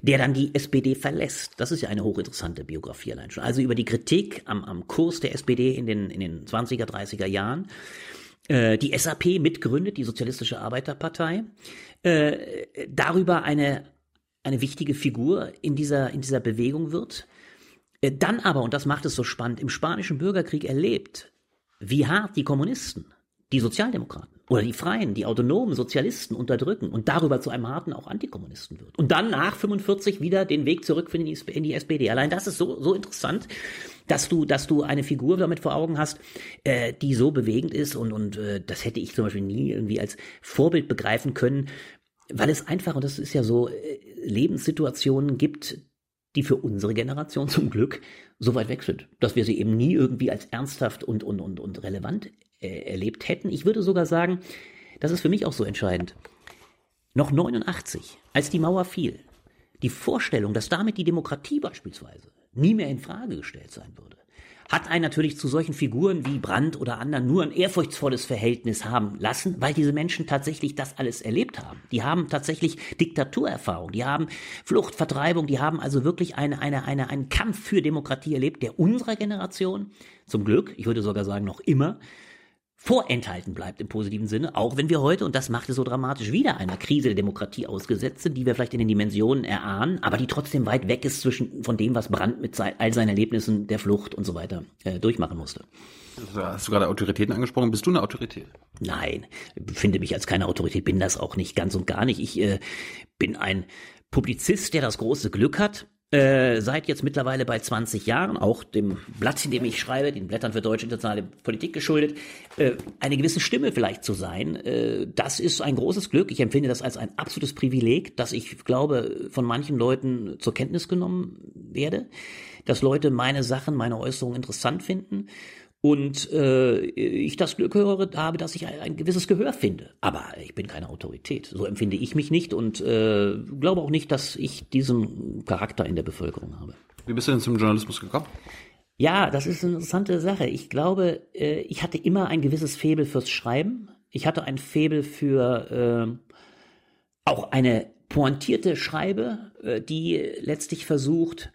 der dann die SPD verlässt, das ist ja eine hochinteressante Biografie allein schon. Also über die Kritik am, am Kurs der SPD in den in den 20er, 30er Jahren. Äh, die SAP mitgründet, die Sozialistische Arbeiterpartei, äh, darüber eine eine wichtige Figur in dieser in dieser Bewegung wird dann aber, und das macht es so spannend, im spanischen Bürgerkrieg erlebt, wie hart die Kommunisten, die Sozialdemokraten oder die Freien, die autonomen Sozialisten unterdrücken und darüber zu einem harten auch Antikommunisten wird. Und dann nach 45 wieder den Weg zurückfinden in die SPD. Allein das ist so, so interessant, dass du, dass du eine Figur damit vor Augen hast, äh, die so bewegend ist und, und äh, das hätte ich zum Beispiel nie irgendwie als Vorbild begreifen können, weil es einfach, und das ist ja so, äh, Lebenssituationen gibt, die für unsere Generation zum Glück so weit weg sind, dass wir sie eben nie irgendwie als ernsthaft und, und, und, und relevant äh, erlebt hätten. Ich würde sogar sagen, das ist für mich auch so entscheidend. Noch 89, als die Mauer fiel, die Vorstellung, dass damit die Demokratie beispielsweise nie mehr in Frage gestellt sein würde, hat einen natürlich zu solchen Figuren wie Brandt oder anderen nur ein ehrfurchtsvolles Verhältnis haben lassen, weil diese Menschen tatsächlich das alles erlebt haben. Die haben tatsächlich Diktaturerfahrung, die haben Flucht, Vertreibung, die haben also wirklich eine, eine, eine, einen Kampf für Demokratie erlebt, der unserer Generation zum Glück, ich würde sogar sagen noch immer, vorenthalten bleibt im positiven Sinne, auch wenn wir heute, und das macht es so dramatisch, wieder einer Krise der Demokratie ausgesetzt sind, die wir vielleicht in den Dimensionen erahnen, aber die trotzdem weit weg ist zwischen von dem, was Brandt mit all seinen Erlebnissen der Flucht und so weiter äh, durchmachen musste. Also hast du gerade Autoritäten angesprochen? Bist du eine Autorität? Nein, finde mich als keine Autorität, bin das auch nicht, ganz und gar nicht. Ich äh, bin ein Publizist, der das große Glück hat, äh, seit jetzt mittlerweile bei 20 Jahren, auch dem Blatt, in dem ich schreibe, den Blättern für deutsche internationale Politik geschuldet, äh, eine gewisse Stimme vielleicht zu sein. Äh, das ist ein großes Glück. Ich empfinde das als ein absolutes Privileg, dass ich glaube, von manchen Leuten zur Kenntnis genommen werde, dass Leute meine Sachen, meine Äußerungen interessant finden und äh, ich das Glück höre, habe, dass ich ein, ein, gewisses Gehör finde. Aber ich bin keine Autorität. So empfinde ich mich nicht und äh, glaube auch nicht, dass ich diesen Charakter in der Bevölkerung habe. Wie bist du denn zum Journalismus gekommen? Ja, das ist eine interessante Sache. Ich glaube, äh, ich hatte immer ein gewisses Febel fürs Schreiben. Ich hatte ein Febel für äh, auch eine pointierte Schreibe, äh, die letztlich versucht,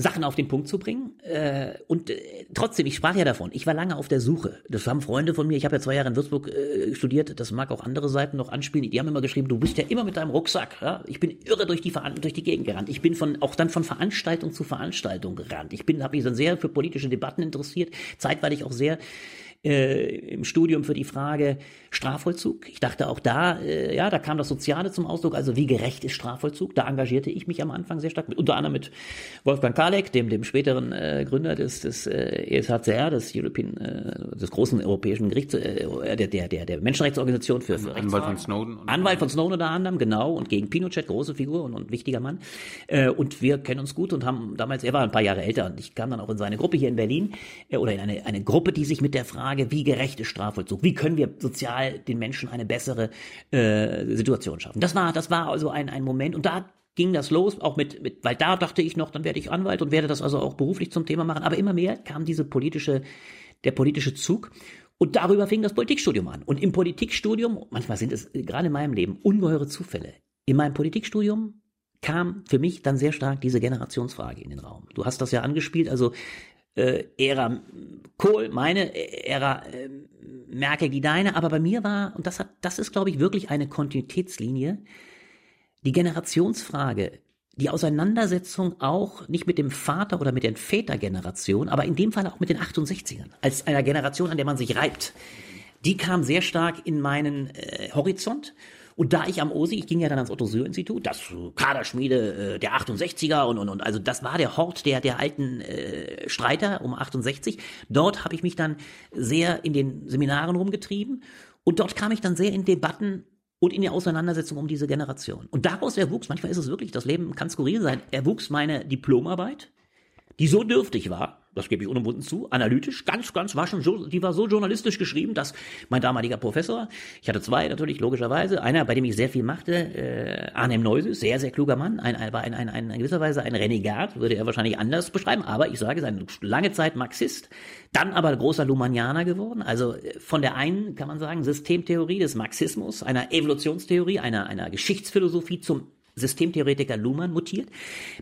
Sachen auf den Punkt zu bringen. Äh, und äh, trotzdem, ich sprach ja davon, ich war lange auf der Suche. Das haben Freunde von mir, ich habe ja zwei Jahre in Würzburg äh, studiert, das mag auch andere Seiten noch anspielen, die haben immer geschrieben, du bist ja immer mit deinem Rucksack. Ja? Ich bin irre durch die, durch die Gegend gerannt. Ich bin von auch dann von Veranstaltung zu Veranstaltung gerannt. Ich bin, habe mich dann sehr für politische Debatten interessiert, zeitweilig auch sehr äh, im Studium für die Frage Strafvollzug. Ich dachte auch da, äh, ja, da kam das Soziale zum Ausdruck, also wie gerecht ist Strafvollzug. Da engagierte ich mich am Anfang sehr stark, mit, unter anderem mit Wolfgang Kalek, dem, dem späteren äh, Gründer des, des äh, ESHCR, des European, äh, des großen europäischen Gerichts, äh, der, der, der, der Menschenrechtsorganisation für, für Anwalt von Snowden. Anwalt von Snowden unter anderem, genau, und gegen Pinochet, große Figur und, und wichtiger Mann. Äh, und wir kennen uns gut und haben damals, er war ein paar Jahre älter und ich kam dann auch in seine Gruppe hier in Berlin, äh, oder in eine, eine Gruppe, die sich mit der Frage Frage, wie gerecht ist Strafvollzug? Wie können wir sozial den Menschen eine bessere äh, Situation schaffen? Das war, das war also ein, ein Moment und da ging das los, auch mit, mit, weil da dachte ich noch, dann werde ich Anwalt und werde das also auch beruflich zum Thema machen. Aber immer mehr kam diese politische, der politische Zug. Und darüber fing das Politikstudium an. Und im Politikstudium, manchmal sind es gerade in meinem Leben ungeheure Zufälle. In meinem Politikstudium kam für mich dann sehr stark diese Generationsfrage in den Raum. Du hast das ja angespielt, also äh, Ära Kohl, meine Ära äh, Merkel, die deine, aber bei mir war, und das hat, das ist, glaube ich, wirklich eine Kontinuitätslinie, die Generationsfrage, die Auseinandersetzung auch nicht mit dem Vater oder mit der Vätergeneration, aber in dem Fall auch mit den 68ern, als einer Generation, an der man sich reibt, die kam sehr stark in meinen äh, Horizont Und da ich am OSI, ich ging ja dann ans Otto-Syr-Institut, das Kaderschmiede äh, der 68er und, und, und, also das war der Hort der, der alten äh, Streiter um 68. Dort habe ich mich dann sehr in den Seminaren rumgetrieben und dort kam ich dann sehr in Debatten und in die Auseinandersetzung um diese Generation. Und daraus erwuchs, manchmal ist es wirklich, das Leben kann skurril sein, erwuchs meine Diplomarbeit, die so dürftig war, das gebe ich unumwunden zu, analytisch, ganz, ganz, war schon, so, die war so journalistisch geschrieben, dass mein damaliger Professor, ich hatte zwei natürlich, logischerweise, einer, bei dem ich sehr viel machte, äh, Arnhem Neuses, sehr, sehr kluger Mann, ein, ein, ein, ein, in gewisser Weise ein Renegat, würde er wahrscheinlich anders beschreiben, aber ich sage, es eine lange Zeit Marxist, dann aber großer Lumanianer geworden, also äh, von der einen, kann man sagen, Systemtheorie des Marxismus, einer Evolutionstheorie, einer, einer Geschichtsphilosophie zum Systemtheoretiker Luhmann mutiert,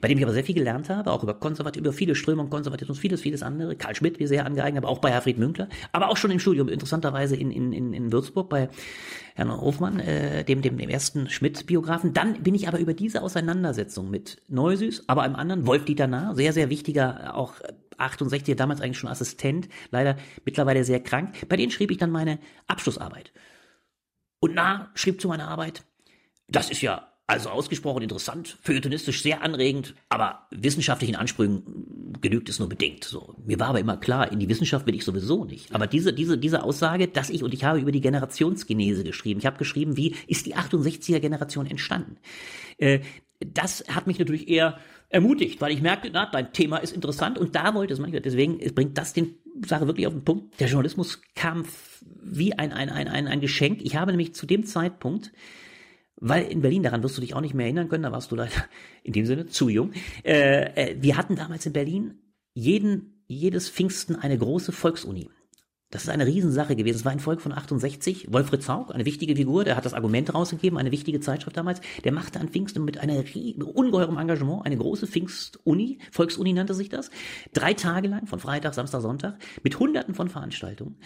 bei dem ich aber sehr viel gelernt habe, auch über Konservativ, über viele Strömungen, Konservatismus, vieles, vieles andere. Karl Schmidt, wie sehr angeeignet, aber auch bei Herfried Münkler, aber auch schon im Studium, interessanterweise in, in, in, Würzburg bei Herrn Hofmann, äh, dem, dem, dem ersten Schmidt-Biografen. Dann bin ich aber über diese Auseinandersetzung mit Neusüß, aber einem anderen, Wolf-Dieter Nahr, sehr, sehr wichtiger, auch 68, damals eigentlich schon Assistent, leider mittlerweile sehr krank. Bei denen schrieb ich dann meine Abschlussarbeit. Und Nahr schrieb zu meiner Arbeit, das ist ja also ausgesprochen interessant, feuilletonistisch sehr anregend, aber wissenschaftlichen Ansprüchen genügt es nur bedingt. So. Mir war aber immer klar, in die Wissenschaft will ich sowieso nicht. Aber diese, diese, diese Aussage, dass ich, und ich habe über die Generationsgenese geschrieben, ich habe geschrieben, wie ist die 68er Generation entstanden? Äh, das hat mich natürlich eher ermutigt, weil ich merkte, na, dein Thema ist interessant und da wollte es manchmal, deswegen bringt das den Sache wirklich auf den Punkt. Der Journalismus kam wie ein, ein, ein, ein, ein Geschenk. Ich habe nämlich zu dem Zeitpunkt weil in Berlin, daran wirst du dich auch nicht mehr erinnern können, da warst du leider in dem Sinne zu jung. Äh, äh, wir hatten damals in Berlin jeden, jedes Pfingsten eine große Volksuni. Das ist eine Riesensache gewesen. Es war ein Volk von 68. Wolfried Zaug, eine wichtige Figur, der hat das Argument rausgegeben, eine wichtige Zeitschrift damals. Der machte an Pfingsten mit einer ungeheurem Engagement eine große Pfingstuni, Volksuni nannte sich das. Drei Tage lang, von Freitag, Samstag, Sonntag, mit hunderten von Veranstaltungen.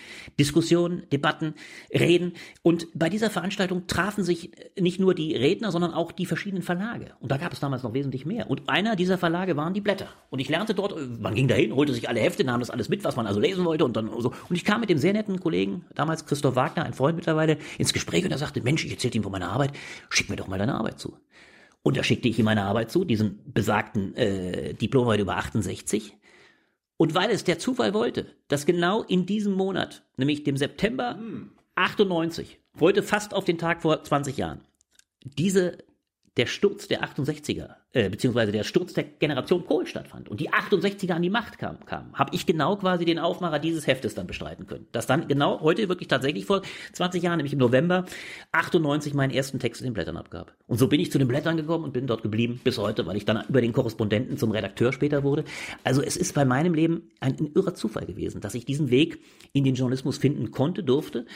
Diskussionen, Debatten, Reden. Und bei dieser Veranstaltung trafen sich nicht nur die Redner, sondern auch die verschiedenen Verlage. Und da gab es damals noch wesentlich mehr. Und einer dieser Verlage waren die Blätter. Und ich lernte dort, man ging dahin, holte sich alle Hefte, nahm das alles mit, was man also lesen wollte und dann so. Und ich kam mit dem sehr netten Kollegen, damals Christoph Wagner, ein Freund mittlerweile, ins Gespräch und er sagte, Mensch, ich erzählte ihm von meiner Arbeit, schick mir doch mal deine Arbeit zu. Und da schickte ich ihm meine Arbeit zu, diesen besagten äh, Diplomarbeit über 68. Und weil es der Zufall wollte, dass genau in diesem Monat, nämlich dem September 98, heute fast auf den Tag vor 20 Jahren, diese der Sturz der 68er, äh, beziehungsweise der Sturz der Generation Kohl stattfand und die 68er an die Macht kamen, kam, habe ich genau quasi den Aufmacher dieses Heftes dann bestreiten können. Das dann genau heute wirklich tatsächlich vor 20 Jahren, nämlich im November 98 meinen ersten Text in den Blättern abgab. Und so bin ich zu den Blättern gekommen und bin dort geblieben bis heute, weil ich dann über den Korrespondenten zum Redakteur später wurde. Also es ist bei meinem Leben ein, ein irrer Zufall gewesen, dass ich diesen Weg in den Journalismus finden konnte, durfte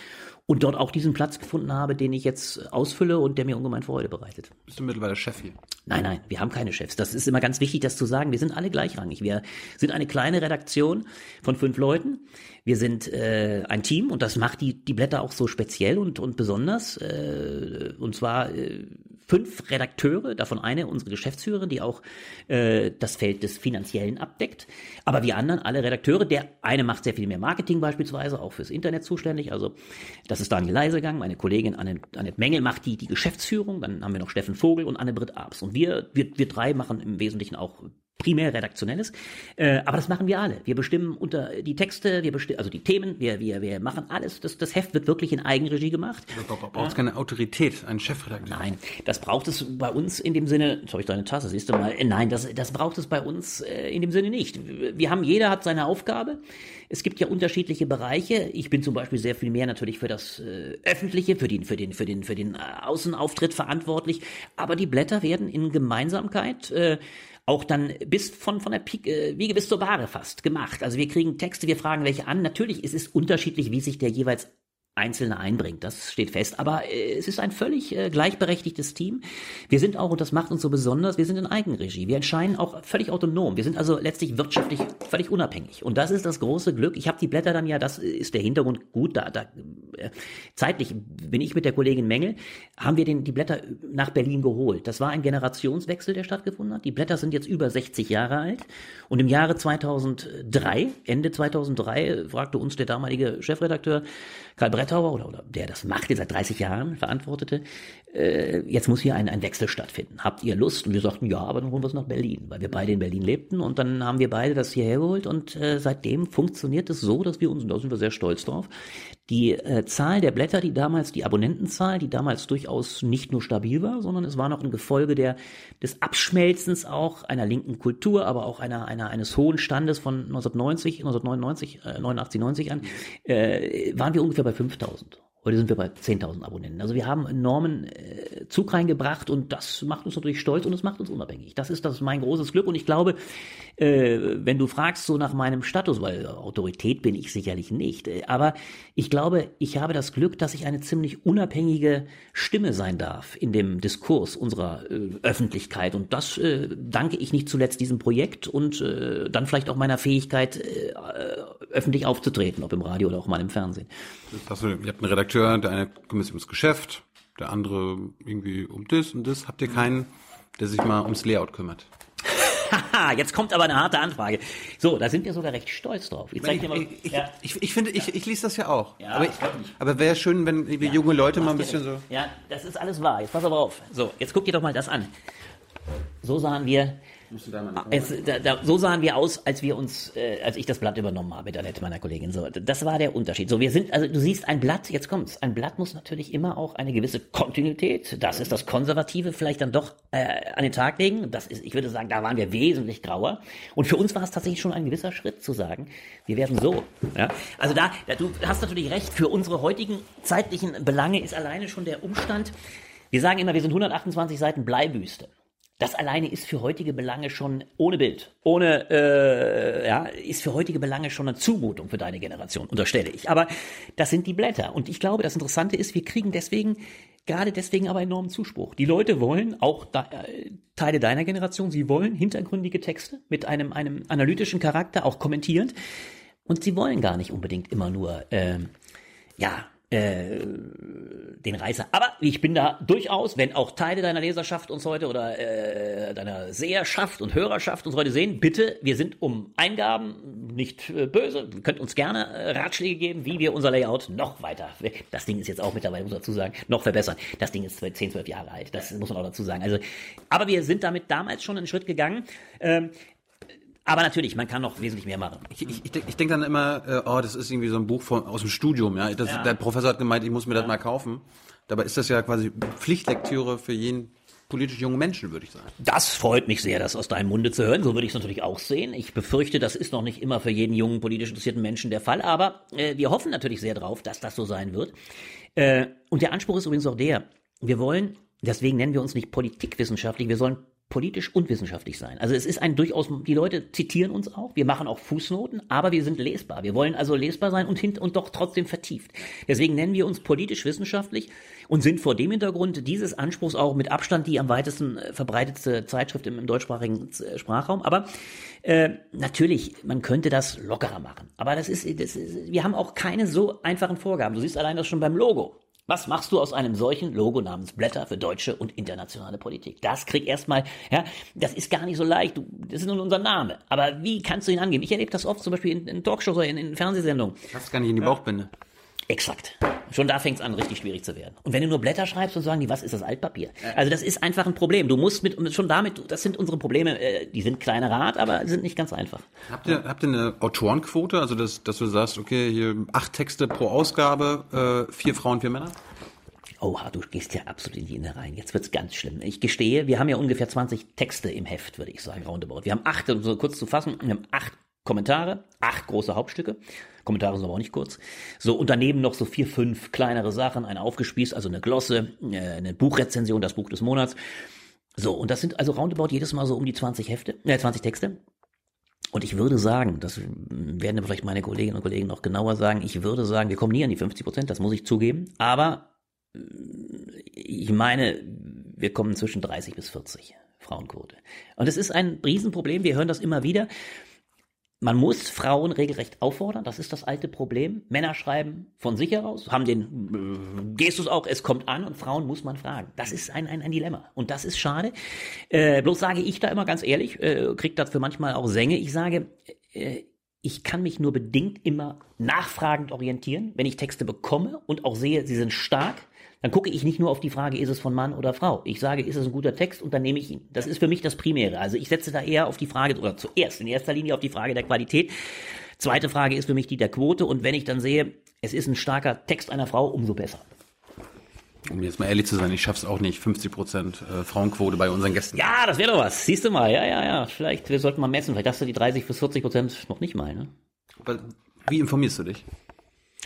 und dort auch diesen Platz gefunden habe, den ich jetzt ausfülle und der mir ungemein Freude bereitet. Bist du mittlerweile Chef hier? Nein, nein, wir haben keine Chefs. Das ist immer ganz wichtig, das zu sagen. Wir sind alle gleichrangig. Wir sind eine kleine Redaktion von fünf Leuten. Wir sind äh, ein Team und das macht die, die Blätter auch so speziell und, und besonders. Äh, und zwar äh, fünf Redakteure, davon eine unsere Geschäftsführerin, die auch äh, das Feld des Finanziellen abdeckt. Aber wir anderen, alle Redakteure, der eine macht sehr viel mehr Marketing beispielsweise, auch fürs Internet zuständig. Also das ist Daniel Leisegang, meine Kollegin Annette, Mengel macht die, die Geschäftsführung. Dann haben wir noch Steffen Vogel und Anne-Britt Abs. Und wir, wir, wir drei machen im Wesentlichen auch primär redaktionelles. Äh, aber das machen wir alle. Wir bestimmen unter die Texte, wir bestimmen, also die Themen, wir, wir, wir machen alles. Das, das Heft wird wirklich in Eigenregie gemacht. Du brauchst keine Autorität, einen Chefredakteur. Nein, das braucht es bei uns in dem Sinne, jetzt habe ich deine Tasse, siehst du mal, äh, nein, das, das braucht es bei uns äh, in dem Sinne nicht. Wir haben, jeder hat seine Aufgabe. Es gibt ja unterschiedliche Bereiche. Ich bin zum Beispiel sehr viel mehr natürlich für das äh, Öffentliche, für den, für den, für den, für den äh, Außenauftritt verantwortlich. Aber die Blätter werden in Gemeinsamkeit äh, auch dann bis von, von der Pik, äh, Wiege bis zur Bahre fast gemacht. Also wir kriegen Texte, wir fragen welche an. Natürlich ist es unterschiedlich, wie sich der jeweils Einzelne einbringt. Das steht fest. Aber äh, es ist ein völlig äh, gleichberechtigtes Team. Wir sind auch, und das macht uns so besonders, wir sind in Eigenregie. Wir entscheiden auch völlig autonom. Wir sind also letztlich wirtschaftlich völlig unabhängig. Und das ist das große Glück. Ich habe die Blätter dann ja, das ist der Hintergrund gut, da, da äh, zeitlich bin ich mit der Kollegin Mengel, haben wir den, die Blätter nach Berlin geholt. Das war ein Generationswechsel, der stattgefunden hat. Die Blätter sind jetzt über 60 Jahre alt. Und im Jahre 2003, Ende 2003, fragte uns der damalige Chefredakteur Karl Brettauer oder, oder der das macht, der seit 30 Jahren verantwortete, äh, jetzt muss hier ein, ein Wechsel stattfinden. Habt ihr Lust? Und wir sagten, ja, aber dann holen wir es nach Berlin, weil wir beide in Berlin lebten und dann haben wir beide das hierher geholt und äh, seitdem funktioniert es so, dass wir uns, und da sind wir sehr stolz drauf, die äh, Zahl der Blätter, die damals, die Abonnentenzahl, die damals durchaus nicht nur stabil war, sondern es war noch ein Gefolge der, des Abschmelzens auch einer linken Kultur, aber auch einer, einer, eines hohen Standes von 1990, 1999, äh, 89, 90 an, äh, waren wir ungefähr bei 5000. Heute sind wir bei 10.000 Abonnenten. Also wir haben enormen äh, Zug reingebracht und das macht uns natürlich stolz und es macht uns unabhängig. Das ist das ist mein großes Glück und ich glaube, äh, wenn du fragst so nach meinem Status, weil Autorität bin ich sicherlich nicht, äh, aber ich glaube, ich habe das Glück, dass ich eine ziemlich unabhängige Stimme sein darf in dem Diskurs unserer Öffentlichkeit und das danke ich nicht zuletzt diesem Projekt und dann vielleicht auch meiner Fähigkeit, äh, öffentlich aufzutreten, ob im Radio oder auch mal im Fernsehen. Das du, ihr habt einen Redakteur, der eine kümmert sich ums Geschäft, der andere irgendwie um das und das. Habt ihr keinen, der sich mal ums Layout kümmert? Haha, jetzt kommt aber eine harte Anfrage. So, da sind wir sogar recht stolz drauf. Ich, ich, mal, ich, ja. ich, ich, finde, ich, ich lese das ja auch. Ja, aber aber wäre schön, wenn wir ja, junge Leute mal ein bisschen so. Ja, das ist alles wahr. Jetzt pass aber auf. So, jetzt guck dir doch mal das an. So sahen wir es, da, da, so sahen wir aus, als wir uns, äh, als ich das Blatt übernommen habe, der Annette, meiner Kollegin. So, das war der Unterschied. So, wir sind, also du siehst ein Blatt, jetzt kommt's. Ein Blatt muss natürlich immer auch eine gewisse Kontinuität, das ist das Konservative, vielleicht dann doch äh, an den Tag legen. Das ist, ich würde sagen, da waren wir wesentlich grauer. Und für uns war es tatsächlich schon ein gewisser Schritt zu sagen, wir werden so. Ja? Also da, da, du hast natürlich recht. Für unsere heutigen zeitlichen Belange ist alleine schon der Umstand. Wir sagen immer, wir sind 128 Seiten Bleibüste. Das alleine ist für heutige Belange schon ohne Bild, ohne äh, ja, ist für heutige Belange schon eine Zumutung für deine Generation, unterstelle ich. Aber das sind die Blätter. Und ich glaube, das Interessante ist, wir kriegen deswegen gerade deswegen aber enormen Zuspruch. Die Leute wollen, auch da, äh, Teile deiner Generation, sie wollen hintergründige Texte mit einem, einem analytischen Charakter, auch kommentierend. Und sie wollen gar nicht unbedingt immer nur, äh, ja, äh, den Reißer. Aber ich bin da durchaus, wenn auch Teile deiner Leserschaft uns heute oder äh, deiner Seherschaft und Hörerschaft uns heute sehen, bitte, wir sind um Eingaben nicht äh, böse. Ihr könnt uns gerne äh, Ratschläge geben, wie wir unser Layout noch weiter, das Ding ist jetzt auch mittlerweile, muss man dazu sagen, noch verbessern. Das Ding ist 10, 12 Jahre alt, das muss man auch dazu sagen. Also, aber wir sind damit damals schon einen Schritt gegangen. Ähm, aber natürlich, man kann noch wesentlich mehr machen. Ich, ich, ich, denke dann immer, äh, oh, das ist irgendwie so ein Buch von, aus dem Studium. Ja? Das, ja. Der Professor hat gemeint, ich muss mir ja. das mal kaufen. Dabei ist das ja quasi Pflichtlektüre für jeden politisch jungen Menschen, würde ich sagen. Das freut mich sehr, das aus deinem Munde zu hören. So würde ich es natürlich auch sehen. Ich befürchte, das ist noch nicht immer für jeden jungen politisch interessierten Menschen der Fall. Aber äh, wir hoffen natürlich sehr drauf, dass das so sein wird. Äh, und der Anspruch ist übrigens auch der, wir wollen, deswegen nennen wir uns nicht politikwissenschaftlich, wir sollen politisch und wissenschaftlich sein. Also es ist ein durchaus, die Leute zitieren uns auch, wir machen auch Fußnoten, aber wir sind lesbar. Wir wollen also lesbar sein und, hint und doch trotzdem vertieft. Deswegen nennen wir uns politisch wissenschaftlich und sind vor dem Hintergrund dieses Anspruchs auch mit Abstand die am weitesten äh, verbreitetste Zeitschrift im, im deutschsprachigen äh, Sprachraum. Aber äh, natürlich, man könnte das lockerer machen. Aber das ist, das ist, wir haben auch keine so einfachen Vorgaben. Du siehst allein das schon beim Logo. Was machst du aus einem solchen Logo namens Blätter für deutsche und internationale Politik? Das krieg erstmal, ja, das ist gar nicht so leicht. Du, das ist nur unser Name. Aber wie kannst du ihn angeben? Ich erlebe das oft zum Beispiel in, in Talkshows oder in, in Fernsehsendungen. Hast gar nicht in die Bauchbinde. Exakt. Schon da fängt es an, richtig schwierig zu werden. Und wenn du nur Blätter schreibst und sagen die, was ist das Altpapier? Also das ist einfach ein Problem. Du musst mit schon damit, das sind unsere Probleme, äh, die sind kleiner Rat, aber sind nicht ganz einfach. Habt ihr, habt ihr eine Autorenquote, also dass, dass du sagst, okay, hier acht Texte pro Ausgabe, äh, vier Frauen, vier Männer? Oha, du gehst ja absolut in die Inne rein. Jetzt wird's ganz schlimm. Ich gestehe, wir haben ja ungefähr 20 Texte im Heft, würde ich sagen, roundabout. Wir haben acht, um so kurz zu fassen, wir haben acht Kommentare, acht große Hauptstücke. Kommentare sind aber auch nicht kurz. So, und daneben noch so vier, fünf kleinere Sachen, eine aufgespießt, also eine Glosse, äh, eine Buchrezension, das Buch des Monats. So, und das sind also roundabout jedes Mal so um die 20 Hefte, äh, 20 Texte. Und ich würde sagen, das werden vielleicht meine Kolleginnen und Kollegen noch genauer sagen, ich würde sagen, wir kommen nie an die 50 Prozent, das muss ich zugeben. Aber äh, ich meine, wir kommen zwischen 30 bis 40 Frauenquote. Und es ist ein Riesenproblem, wir hören das immer wieder. Man muss Frauen regelrecht auffordern, das ist das alte Problem. Männer schreiben von sich heraus, haben den äh, Gestus auch, es kommt an und Frauen muss man fragen. Das ist ein, ein, ein Dilemma und das ist schade. Äh, bloß sage ich da immer ganz ehrlich, äh, kriegt dafür manchmal auch Sänge, ich sage, äh, ich kann mich nur bedingt immer nachfragend orientieren, wenn ich Texte bekomme und auch sehe, sie sind stark. Dann gucke ich nicht nur auf die Frage, ist es von Mann oder Frau. Ich sage, ist es ein guter Text und dann nehme ich ihn. Das ist für mich das Primäre. Also ich setze da eher auf die Frage, oder zuerst in erster Linie auf die Frage der Qualität. Zweite Frage ist für mich die der Quote und wenn ich dann sehe, es ist ein starker Text einer Frau, umso besser. Um jetzt mal ehrlich zu sein, ich schaff's auch nicht, 50 Prozent äh, Frauenquote bei unseren Gästen. Ja, das wäre doch was. Siehst du mal, ja, ja, ja. Vielleicht, wir sollten mal messen. Vielleicht hast du die 30 bis 40 Prozent noch nicht mal, ne? Aber wie informierst du dich?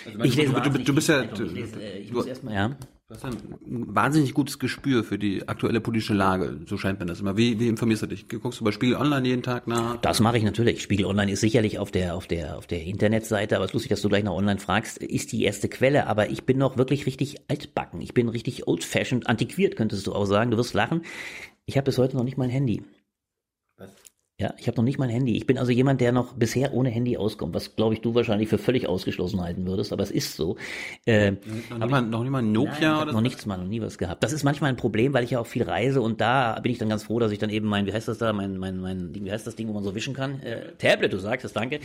Also, ich lese du, du, du bist ja, du, ich, lese, äh, ich muss erstmal, ja. Du hast ein wahnsinnig gutes Gespür für die aktuelle politische Lage, so scheint mir das immer. Wie, wie informierst du dich? Guckst du bei Spiegel Online jeden Tag nach? Das mache ich natürlich. Spiegel Online ist sicherlich auf der, auf der, auf der Internetseite, aber es ist lustig, dass du gleich nach Online fragst, ist die erste Quelle, aber ich bin noch wirklich richtig altbacken. Ich bin richtig old-fashioned, antiquiert, könntest du auch sagen. Du wirst lachen. Ich habe bis heute noch nicht mein Handy. Ja, ich habe noch nicht mein Handy. Ich bin also jemand, der noch bisher ohne Handy auskommt, was glaube ich du wahrscheinlich für völlig ausgeschlossen halten würdest, aber es ist so. Äh, noch, nicht mal, noch nicht mal Nokia nein, oder? Noch nichts mal, noch nie was gehabt. Das ist manchmal ein Problem, weil ich ja auch viel reise und da bin ich dann ganz froh, dass ich dann eben mein, wie heißt das da, mein, mein, mein, wie heißt das Ding, wo man so wischen kann? Äh, Tablet, du sagst es, danke.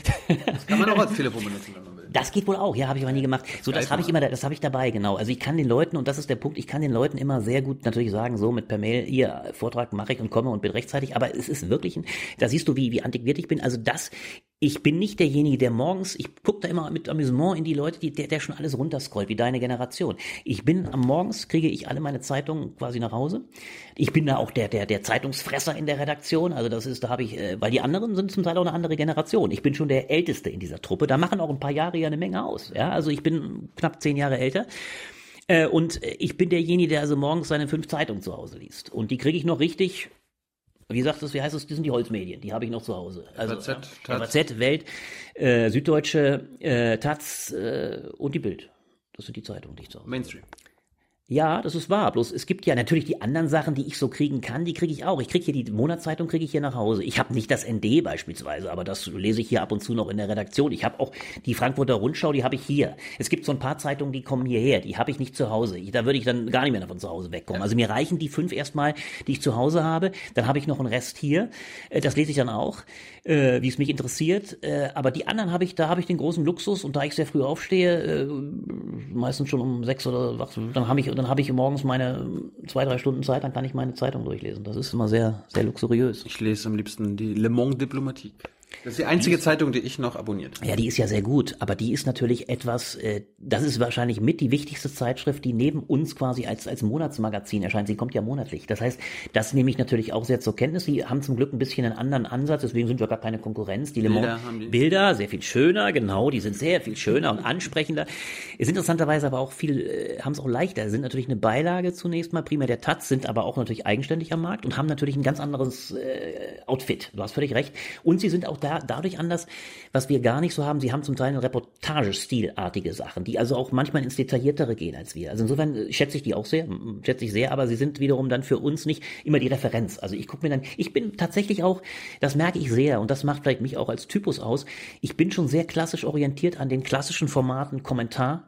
Das kann man auch als Telefon benutzen, wenn man will. Das geht wohl auch, ja, habe ich aber nie gemacht. So, das habe ich immer, das habe ich dabei, genau. Also ich kann den Leuten, und das ist der Punkt, ich kann den Leuten immer sehr gut natürlich sagen, so mit per Mail, ihr Vortrag mache ich und komme und bin rechtzeitig, aber es ist wirklich ein, da siehst du, wie, wie antiquiert ich bin. Also das, ich bin nicht derjenige, der morgens, ich gucke da immer mit Amüsement in die Leute, die, der, der schon alles runterscrollt, wie deine Generation. Ich bin am Morgens, kriege ich alle meine Zeitungen quasi nach Hause. Ich bin da auch der, der, der Zeitungsfresser in der Redaktion. Also das ist, da habe ich, äh, weil die anderen sind zum Teil auch eine andere Generation. Ich bin schon der Älteste in dieser Truppe. Da machen auch ein paar Jahre ja eine Menge aus. Ja, also ich bin knapp zehn Jahre älter. Äh, und ich bin derjenige, der also morgens seine fünf Zeitungen zu Hause liest. Und die kriege ich noch richtig wie sagt es, wie heißt es, das sind die Holzmedien, die habe ich noch zu Hause. Also FAZ, ja, FAZ Welt, äh, Süddeutsche, äh, Taz äh, und die Bild. Das sind die Zeitungen, die ich zu Hause Mainstream. Ja, das ist wahr. Bloß es gibt ja natürlich die anderen Sachen, die ich so kriegen kann, die kriege ich auch. Ich kriege hier die Monatszeitung, kriege ich hier nach Hause. Ich habe nicht das ND beispielsweise, aber das lese ich hier ab und zu noch in der Redaktion. Ich habe auch die Frankfurter Rundschau, die habe ich hier. Es gibt so ein paar Zeitungen, die kommen hierher, die habe ich nicht zu Hause. Da würde ich dann gar nicht mehr davon zu Hause wegkommen. Also mir reichen die fünf erstmal, die ich zu Hause habe. Dann habe ich noch einen Rest hier. Äh, das lese ich dann auch, äh, wie es mich interessiert. Äh, aber die anderen habe ich, da habe ich den großen Luxus und da ich sehr früh aufstehe, meistens schon um sechs oder was, dann habe ich dann habe ich morgens meine zwei, drei Stunden Zeit, dann kann ich meine Zeitung durchlesen. Das ist immer sehr, sehr luxuriös. Ich lese am liebsten die Le Monde Diplomatique. Das ist die einzige Zeitung, die ich noch abonniert habe. Ja, die ist ja sehr gut, aber die ist natürlich etwas, äh, das ist wahrscheinlich mit die wichtigste Zeitschrift, die neben uns quasi als, als Monatsmagazin erscheint. Sie kommt ja monatlich. Das heißt, das nehme ich natürlich auch sehr zur Kenntnis. Sie haben zum Glück ein bisschen einen anderen Ansatz, deswegen sind wir gar keine Konkurrenz. Die Bilder, haben die. Bilder, sehr viel schöner, genau, die sind sehr viel schöner und ansprechender. Ist interessanterweise aber auch viel, äh, haben es auch leichter, sind natürlich eine Beilage zunächst mal, primär der Taz, sind aber auch natürlich eigenständig am Markt und haben natürlich ein ganz anderes äh, Outfit. Du hast völlig recht. Und sie sind auch da dadurch anders, was wir gar nicht so haben. Sie haben zum Teil eine Reportagestilartige Sachen, die also auch manchmal ins Detailliertere gehen als wir. Also insofern äh, schätze ich die auch sehr, schätze ich sehr, aber sie sind wiederum dann für uns nicht immer die Referenz. Also ich gucke mir dann, ich bin tatsächlich auch, das merke ich sehr und das macht vielleicht mich auch als Typus aus. Ich bin schon sehr klassisch orientiert an den klassischen Formaten Kommentar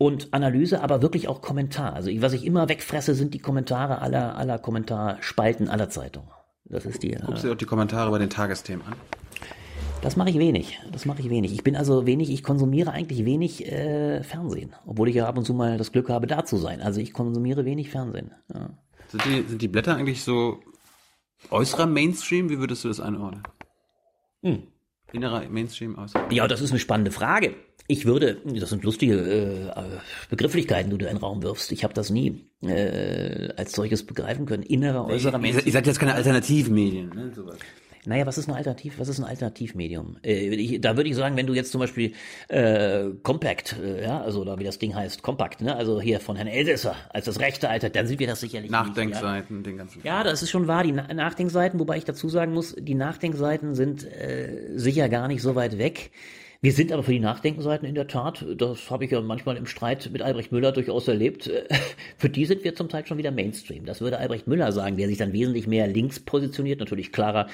und Analyse, aber wirklich auch Kommentar. Also was ich immer wegfresse, sind die Kommentare aller, aller Kommentarspalten aller Zeitungen. Das ist die. Guckst du dir auch die Kommentare bei den Tagesthemen an? Das mache ich wenig. Das mache ich wenig. Ich bin also wenig, ich konsumiere eigentlich wenig äh, Fernsehen, obwohl ich ja ab und zu mal das Glück habe, da zu sein. Also ich konsumiere wenig Fernsehen. Ja. Sind, die, sind die Blätter eigentlich so äußerer Mainstream? Wie würdest du das einordnen? Hm. Innerer Mainstream, äußerer? Ja, das ist eine spannende Frage. Ich würde, das sind lustige äh, Begrifflichkeiten, die du in den Raum wirfst. Ich habe das nie äh, als solches begreifen können. Innerer, äußerer Mainstream. Ihr seid jetzt keine Alternativmedien, ne? Sowas. Naja, was ist ein Alternativ, was ist ein Alternativmedium? Äh, ich, da würde ich sagen, wenn du jetzt zum Beispiel äh, Compact, äh, ja, also oder wie das Ding heißt, Compact, ne, also hier von Herrn Elsässer als das rechte Alter, dann sind wir das sicherlich Nachdenkseiten, nicht, ja. den ganzen. Ja, das ist schon wahr, die Na Nachdenkseiten, wobei ich dazu sagen muss, die Nachdenkseiten sind äh, sicher gar nicht so weit weg. Wir sind aber für die Nachdenkenseiten in der Tat, das habe ich ja manchmal im Streit mit Albrecht Müller durchaus erlebt, für die sind wir zum Teil schon wieder Mainstream. Das würde Albrecht Müller sagen, der sich dann wesentlich mehr links positioniert, natürlich klarer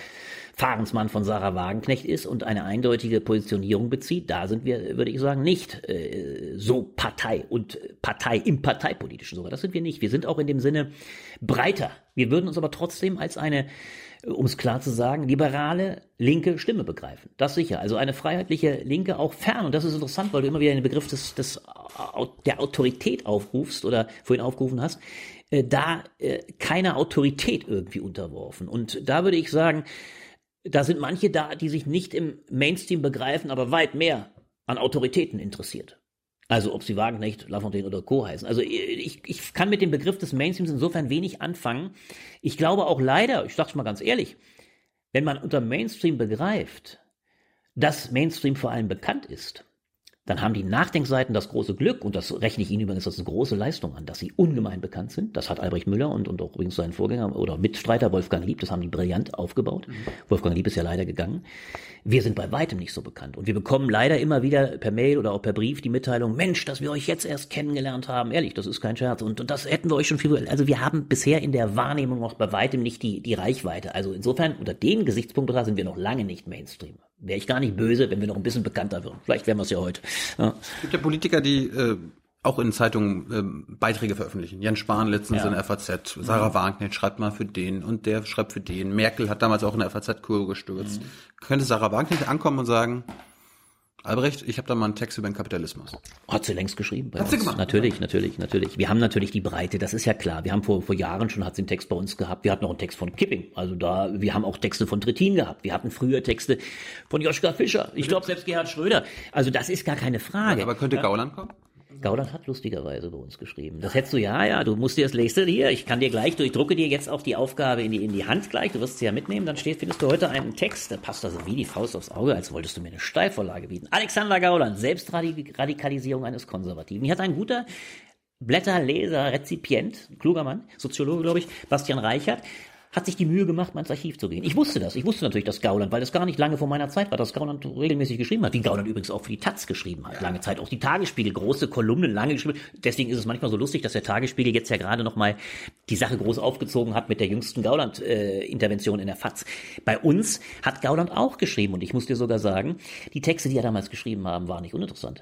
Fahrensmann von Sarah Wagenknecht ist und eine eindeutige Positionierung bezieht. Da sind wir, würde ich sagen, nicht äh, so Partei und Partei im Parteipolitischen sogar. Das sind wir nicht. Wir sind auch in dem Sinne breiter. Wir würden uns aber trotzdem als eine um es klar zu sagen, liberale, linke Stimme begreifen. Das sicher. Also eine freiheitliche Linke auch fern. Und das ist interessant, weil du immer wieder den Begriff des, des, der Autorität aufrufst oder vorhin aufgerufen hast. Äh, da äh, keine Autorität irgendwie unterworfen. Und da würde ich sagen, da sind manche da, die sich nicht im Mainstream begreifen, aber weit mehr an Autoritäten interessiert. Also ob sie Wagenknecht, Lafontaine oder Co. heißen. Also ich, ich kann mit dem Begriff des Mainstreams insofern wenig anfangen. Ich glaube auch leider, ich sag's mal ganz ehrlich, wenn man unter Mainstream begreift, dass Mainstream vor allem bekannt ist, dann haben die Nachdenkseiten das große Glück, und das rechne ich Ihnen übrigens als eine große Leistung an, dass sie ungemein bekannt sind. Das hat Albrecht Müller und, und auch übrigens sein Vorgänger oder Mitstreiter Wolfgang Lieb, das haben die brillant aufgebaut. Mhm. Wolfgang Lieb ist ja leider gegangen. Wir sind bei weitem nicht so bekannt. Und wir bekommen leider immer wieder per Mail oder auch per Brief die Mitteilung, Mensch, dass wir euch jetzt erst kennengelernt haben. Ehrlich, das ist kein Scherz. Und, und das hätten wir euch schon viel, also wir haben bisher in der Wahrnehmung noch bei weitem nicht die, die Reichweite. Also insofern, unter dem Gesichtspunkt sind wir noch lange nicht Mainstream wäre ich gar nicht böse, wenn wir noch ein bisschen bekannter würden. Vielleicht wären wir es ja heute. Ja. Es gibt ja Politiker, die äh, auch in Zeitungen äh, Beiträge veröffentlichen. Jens Spahn letztens ja. in der FAZ, Sarah mhm. Wagner schreibt mal für den und der schreibt für den. Merkel hat damals auch in der FAZ-Kurve gestürzt. Mhm. Könnte Sarah Wagner ankommen und sagen, Albrecht, ich habe da mal einen Text über den Kapitalismus. Hat sie längst geschrieben. Bei hat uns. sie gemacht? Natürlich, natürlich, natürlich. Wir haben natürlich die Breite, das ist ja klar. Wir haben vor, vor Jahren schon, hat sie einen Text bei uns gehabt. Wir hatten noch einen Text von Kipping. Also da, wir haben auch Texte von Trittin gehabt. Wir hatten früher Texte von Joschka Fischer. Ich glaube selbst Gerhard Schröder. Also das ist gar keine Frage. aber könnte Gauland kommen? Gauland hat lustigerweise bei uns geschrieben. Das hättest du, ja, ja, du musst dir das nächste hier, ich kann dir gleich, ich drucke dir jetzt auch die Aufgabe in die, in die Hand gleich, du wirst sie ja mitnehmen, dann steht, findest du heute einen Text, der passt also wie die Faust aufs Auge, als wolltest du mir eine Steilvorlage bieten. Alexander Gauland, Selbstradikalisierung eines Konservativen. Hier hat ein guter Blätterleser, Rezipient, kluger Mann, Soziologe, glaube ich, Bastian Reichert, hat sich die Mühe gemacht, mal ins Archiv zu gehen. Ich wusste das. Ich wusste natürlich, dass Gauland, weil das gar nicht lange vor meiner Zeit war, dass Gauland regelmäßig geschrieben hat. Wie Gauland übrigens auch für die Taz geschrieben hat. Lange Zeit auch die Tagesspiegel, große Kolumnen, lange geschrieben. Deswegen ist es manchmal so lustig, dass der Tagesspiegel jetzt ja gerade nochmal die Sache groß aufgezogen hat mit der jüngsten Gauland-Intervention äh, in der FAZ. Bei uns hat Gauland auch geschrieben und ich muss dir sogar sagen, die Texte, die er damals geschrieben haben, waren nicht uninteressant.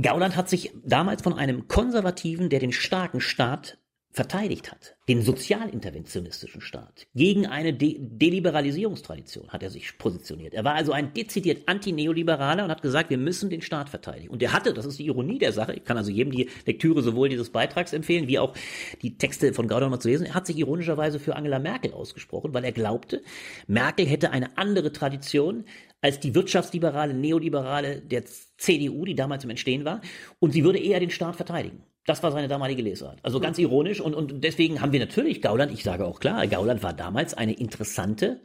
Gauland hat sich damals von einem Konservativen, der den starken Staat verteidigt hat, den sozialinterventionistischen Staat, gegen eine De Deliberalisierungstradition hat er sich positioniert. Er war also ein dezidiert Antineoliberaler und hat gesagt, wir müssen den Staat verteidigen. Und er hatte, das ist die Ironie der Sache, ich kann also jedem die Lektüre sowohl dieses Beitrags empfehlen, wie auch die Texte von Gauder mal zu lesen, er hat sich ironischerweise für Angela Merkel ausgesprochen, weil er glaubte, Merkel hätte eine andere Tradition als die wirtschaftsliberale, neoliberale der CDU, die damals im Entstehen war, und sie würde eher den Staat verteidigen. Das war seine damalige Lesart. Also ganz ironisch und, und deswegen haben wir natürlich Gauland, ich sage auch klar, Gauland war damals eine interessante,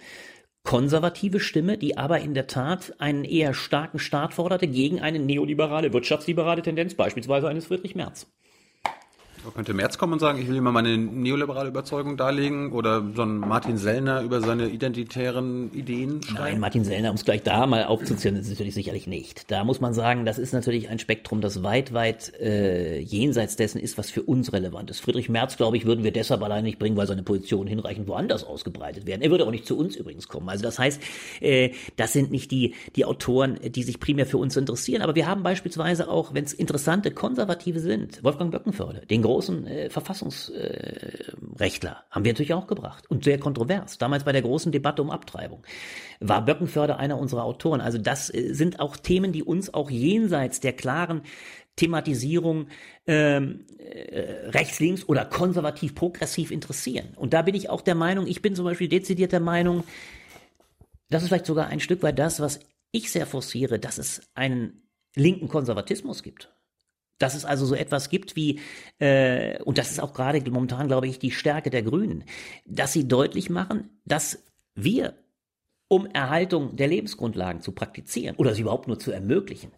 konservative Stimme, die aber in der Tat einen eher starken Staat forderte gegen eine neoliberale, wirtschaftsliberale Tendenz, beispielsweise eines Friedrich Merz. Da könnte Merz kommen und sagen, ich will immer meine neoliberale Überzeugung darlegen oder so ein Martin Sellner über seine identitären Ideen schreiben? Nein, Martin Sellner, um es gleich da mal aufzuzählen, ist natürlich sicherlich nicht. Da muss man sagen, das ist natürlich ein Spektrum, das weit, weit äh, jenseits dessen ist, was für uns relevant ist. Friedrich Merz, glaube ich, würden wir deshalb allein nicht bringen, weil seine Positionen hinreichend woanders ausgebreitet werden. Er würde auch nicht zu uns übrigens kommen. Also das heißt, äh, das sind nicht die, die Autoren, die sich primär für uns interessieren. Aber wir haben beispielsweise auch, wenn es interessante Konservative sind, Wolfgang Böckenförde, den großen äh, Verfassungsrechtler äh, haben wir natürlich auch gebracht und sehr kontrovers. Damals bei der großen Debatte um Abtreibung war Böckenförde einer unserer Autoren. Also das äh, sind auch Themen, die uns auch jenseits der klaren Thematisierung ähm, äh, rechts, links oder konservativ, progressiv interessieren. Und da bin ich auch der Meinung, ich bin zum Beispiel dezidiert der Meinung, das ist vielleicht sogar ein Stück weit das, was ich sehr forciere, dass es einen linken Konservatismus gibt. Dass es also so etwas gibt wie, äh, und das ist auch gerade momentan, glaube ich, die Stärke der Grünen, dass sie deutlich machen, dass wir, um Erhaltung der Lebensgrundlagen zu praktizieren oder sie überhaupt nur zu ermöglichen,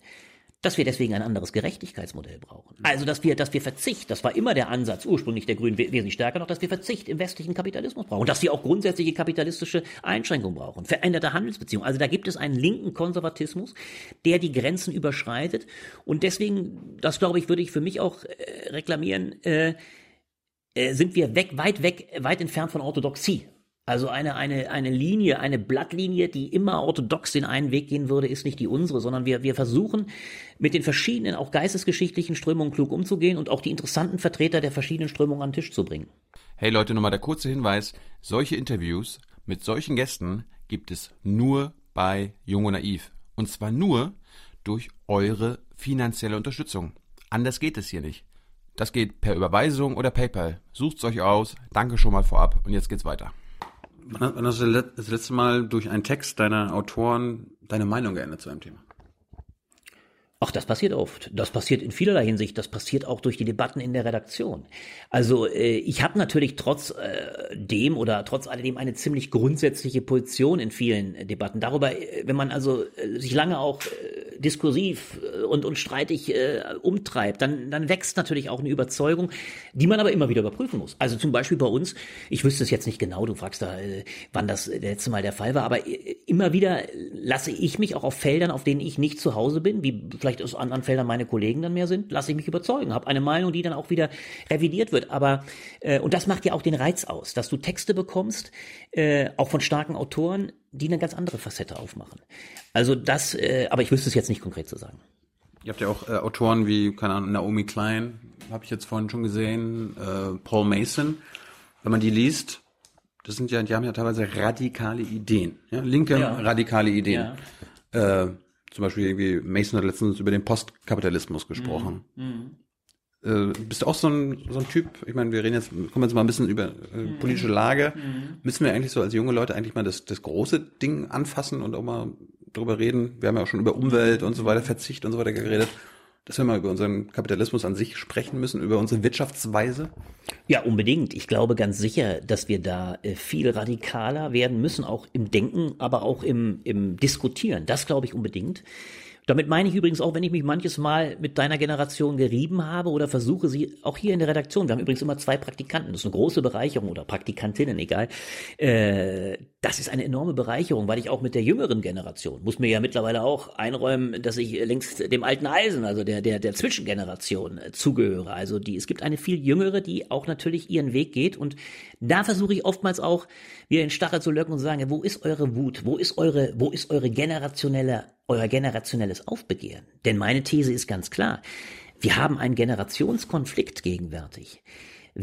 dass wir deswegen ein anderes Gerechtigkeitsmodell brauchen. Also, dass wir, dass wir Verzicht, das war immer der Ansatz ursprünglich der Grünen wesentlich stärker noch, dass wir Verzicht im westlichen Kapitalismus brauchen, dass wir auch grundsätzliche kapitalistische Einschränkungen brauchen, veränderte Handelsbeziehungen. Also da gibt es einen linken Konservatismus, der die Grenzen überschreitet und deswegen, das glaube ich, würde ich für mich auch äh, reklamieren, äh, äh, sind wir weg, weit weg, weit entfernt von Orthodoxie. Also eine, eine, eine Linie, eine Blattlinie, die immer orthodox den einen Weg gehen würde, ist nicht die unsere, sondern wir, wir versuchen mit den verschiedenen, auch geistesgeschichtlichen Strömungen klug umzugehen und auch die interessanten Vertreter der verschiedenen Strömungen an den Tisch zu bringen. Hey Leute, nochmal der kurze Hinweis. Solche Interviews mit solchen Gästen gibt es nur bei Jung und Naiv. Und zwar nur durch eure finanzielle Unterstützung. Anders geht es hier nicht. Das geht per Überweisung oder PayPal. Sucht's euch aus. Danke schon mal vorab. Und jetzt geht's weiter. Wann hast du das letzte Mal durch einen Text deiner Autoren deine Meinung geändert zu einem Thema? Ach, das passiert oft. Das passiert in vielerlei Hinsicht. Das passiert auch durch die Debatten in der Redaktion. Also äh, ich habe natürlich trotz äh, dem oder trotz alledem eine ziemlich grundsätzliche Position in vielen äh, Debatten. Darüber, äh, wenn man also äh, sich lange auch äh, diskursiv äh, und, und streitig äh, umtreibt, dann, dann wächst natürlich auch eine Überzeugung, die man aber immer wieder überprüfen muss. Also zum Beispiel bei uns, ich wüsste es jetzt nicht genau, du fragst da, äh, wann das letzte Mal der Fall war, aber immer wieder lasse ich mich auch auf Feldern, auf denen ich nicht zu Hause bin, wie vielleicht aus anderen Feldern meine Kollegen dann mehr sind, lasse ich mich überzeugen, habe eine Meinung, die dann auch wieder revidiert wird. Aber äh, und das macht ja auch den Reiz aus, dass du Texte bekommst, äh, auch von starken Autoren, die eine ganz andere Facette aufmachen. Also das, äh, aber ich wüsste es jetzt nicht konkret zu sagen. Ihr habt ja auch äh, Autoren wie, keine Ahnung, Naomi Klein, habe ich jetzt vorhin schon gesehen, äh, Paul Mason. Wenn man die liest, das sind ja, die haben ja teilweise radikale Ideen, ja, linke ja. radikale Ideen. Ja. Äh, zum Beispiel irgendwie, Mason hat letztens über den Postkapitalismus gesprochen. Mhm. Äh, bist du auch so ein, so ein Typ? Ich meine, wir reden jetzt, kommen jetzt mal ein bisschen über äh, mhm. politische Lage. Mhm. Müssen wir eigentlich so als junge Leute eigentlich mal das, das große Ding anfassen und auch mal drüber reden? Wir haben ja auch schon über Umwelt und so weiter, Verzicht und so weiter geredet dass wir mal über unseren Kapitalismus an sich sprechen müssen, über unsere Wirtschaftsweise? Ja, unbedingt. Ich glaube ganz sicher, dass wir da äh, viel radikaler werden müssen, auch im Denken, aber auch im, im Diskutieren. Das glaube ich unbedingt. Damit meine ich übrigens auch, wenn ich mich manches Mal mit deiner Generation gerieben habe oder versuche sie auch hier in der Redaktion. Wir haben übrigens immer zwei Praktikanten. Das ist eine große Bereicherung oder Praktikantinnen, egal. Äh, das ist eine enorme Bereicherung, weil ich auch mit der jüngeren Generation muss mir ja mittlerweile auch einräumen, dass ich längst dem alten Eisen, also der der der Zwischengeneration äh, zugehöre. Also die es gibt eine viel jüngere, die auch natürlich ihren Weg geht und da versuche ich oftmals auch wieder in Stachel zu löcken und zu sagen, wo ist eure Wut? Wo ist eure wo ist eure generationelle euer generationelles Aufbegehren. Denn meine These ist ganz klar. Wir haben einen Generationskonflikt gegenwärtig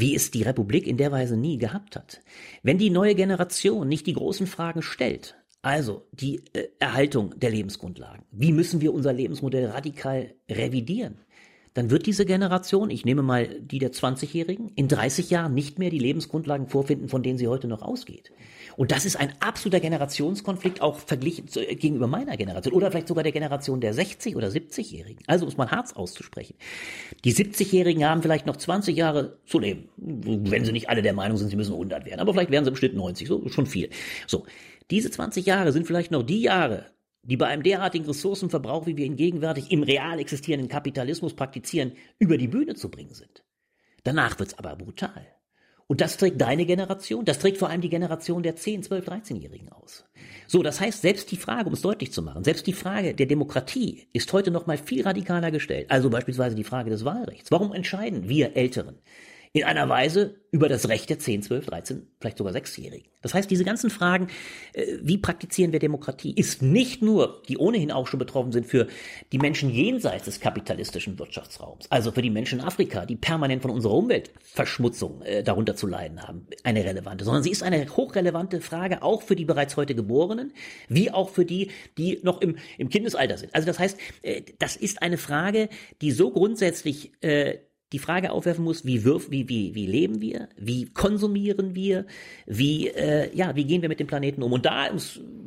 wie es die Republik in der Weise nie gehabt hat. Wenn die neue Generation nicht die großen Fragen stellt, also die äh, Erhaltung der Lebensgrundlagen, wie müssen wir unser Lebensmodell radikal revidieren, dann wird diese Generation, ich nehme mal die der 20-Jährigen, in 30 Jahren nicht mehr die Lebensgrundlagen vorfinden, von denen sie heute noch ausgeht. Und das ist ein absoluter Generationskonflikt, auch verglichen zu, gegenüber meiner Generation oder vielleicht sogar der Generation der 60- oder 70-Jährigen. Also um es mal hart auszusprechen. Die 70-Jährigen haben vielleicht noch 20 Jahre zu leben, wenn sie nicht alle der Meinung sind, sie müssen 100 werden. Aber vielleicht werden sie bestimmt 90, so schon viel. So, diese 20 Jahre sind vielleicht noch die Jahre, die bei einem derartigen Ressourcenverbrauch, wie wir ihn gegenwärtig im real existierenden Kapitalismus praktizieren, über die Bühne zu bringen sind. Danach wird's aber brutal. Und das trägt deine Generation, das trägt vor allem die Generation der 10, 12, 13-Jährigen aus. So, das heißt, selbst die Frage, um es deutlich zu machen, selbst die Frage der Demokratie ist heute noch mal viel radikaler gestellt. Also beispielsweise die Frage des Wahlrechts. Warum entscheiden wir Älteren in einer Weise über das Recht der 10, 12, 13, vielleicht sogar 6-Jährigen. Das heißt, diese ganzen Fragen, äh, wie praktizieren wir Demokratie, ist nicht nur, die ohnehin auch schon betroffen sind für die Menschen jenseits des kapitalistischen Wirtschaftsraums, also für die Menschen in Afrika, die permanent von unserer Umweltverschmutzung äh, darunter zu leiden haben, eine relevante, sondern sie ist eine hochrelevante Frage auch für die bereits heute Geborenen, wie auch für die, die noch im, im Kindesalter sind. Also das heißt, äh, das ist eine Frage, die so grundsätzlich die Frage aufwerfen muss, wie, wirf, wie, wie, wie leben wir, wie konsumieren wir, wie, äh, ja, wie gehen wir mit dem Planeten um. Und da,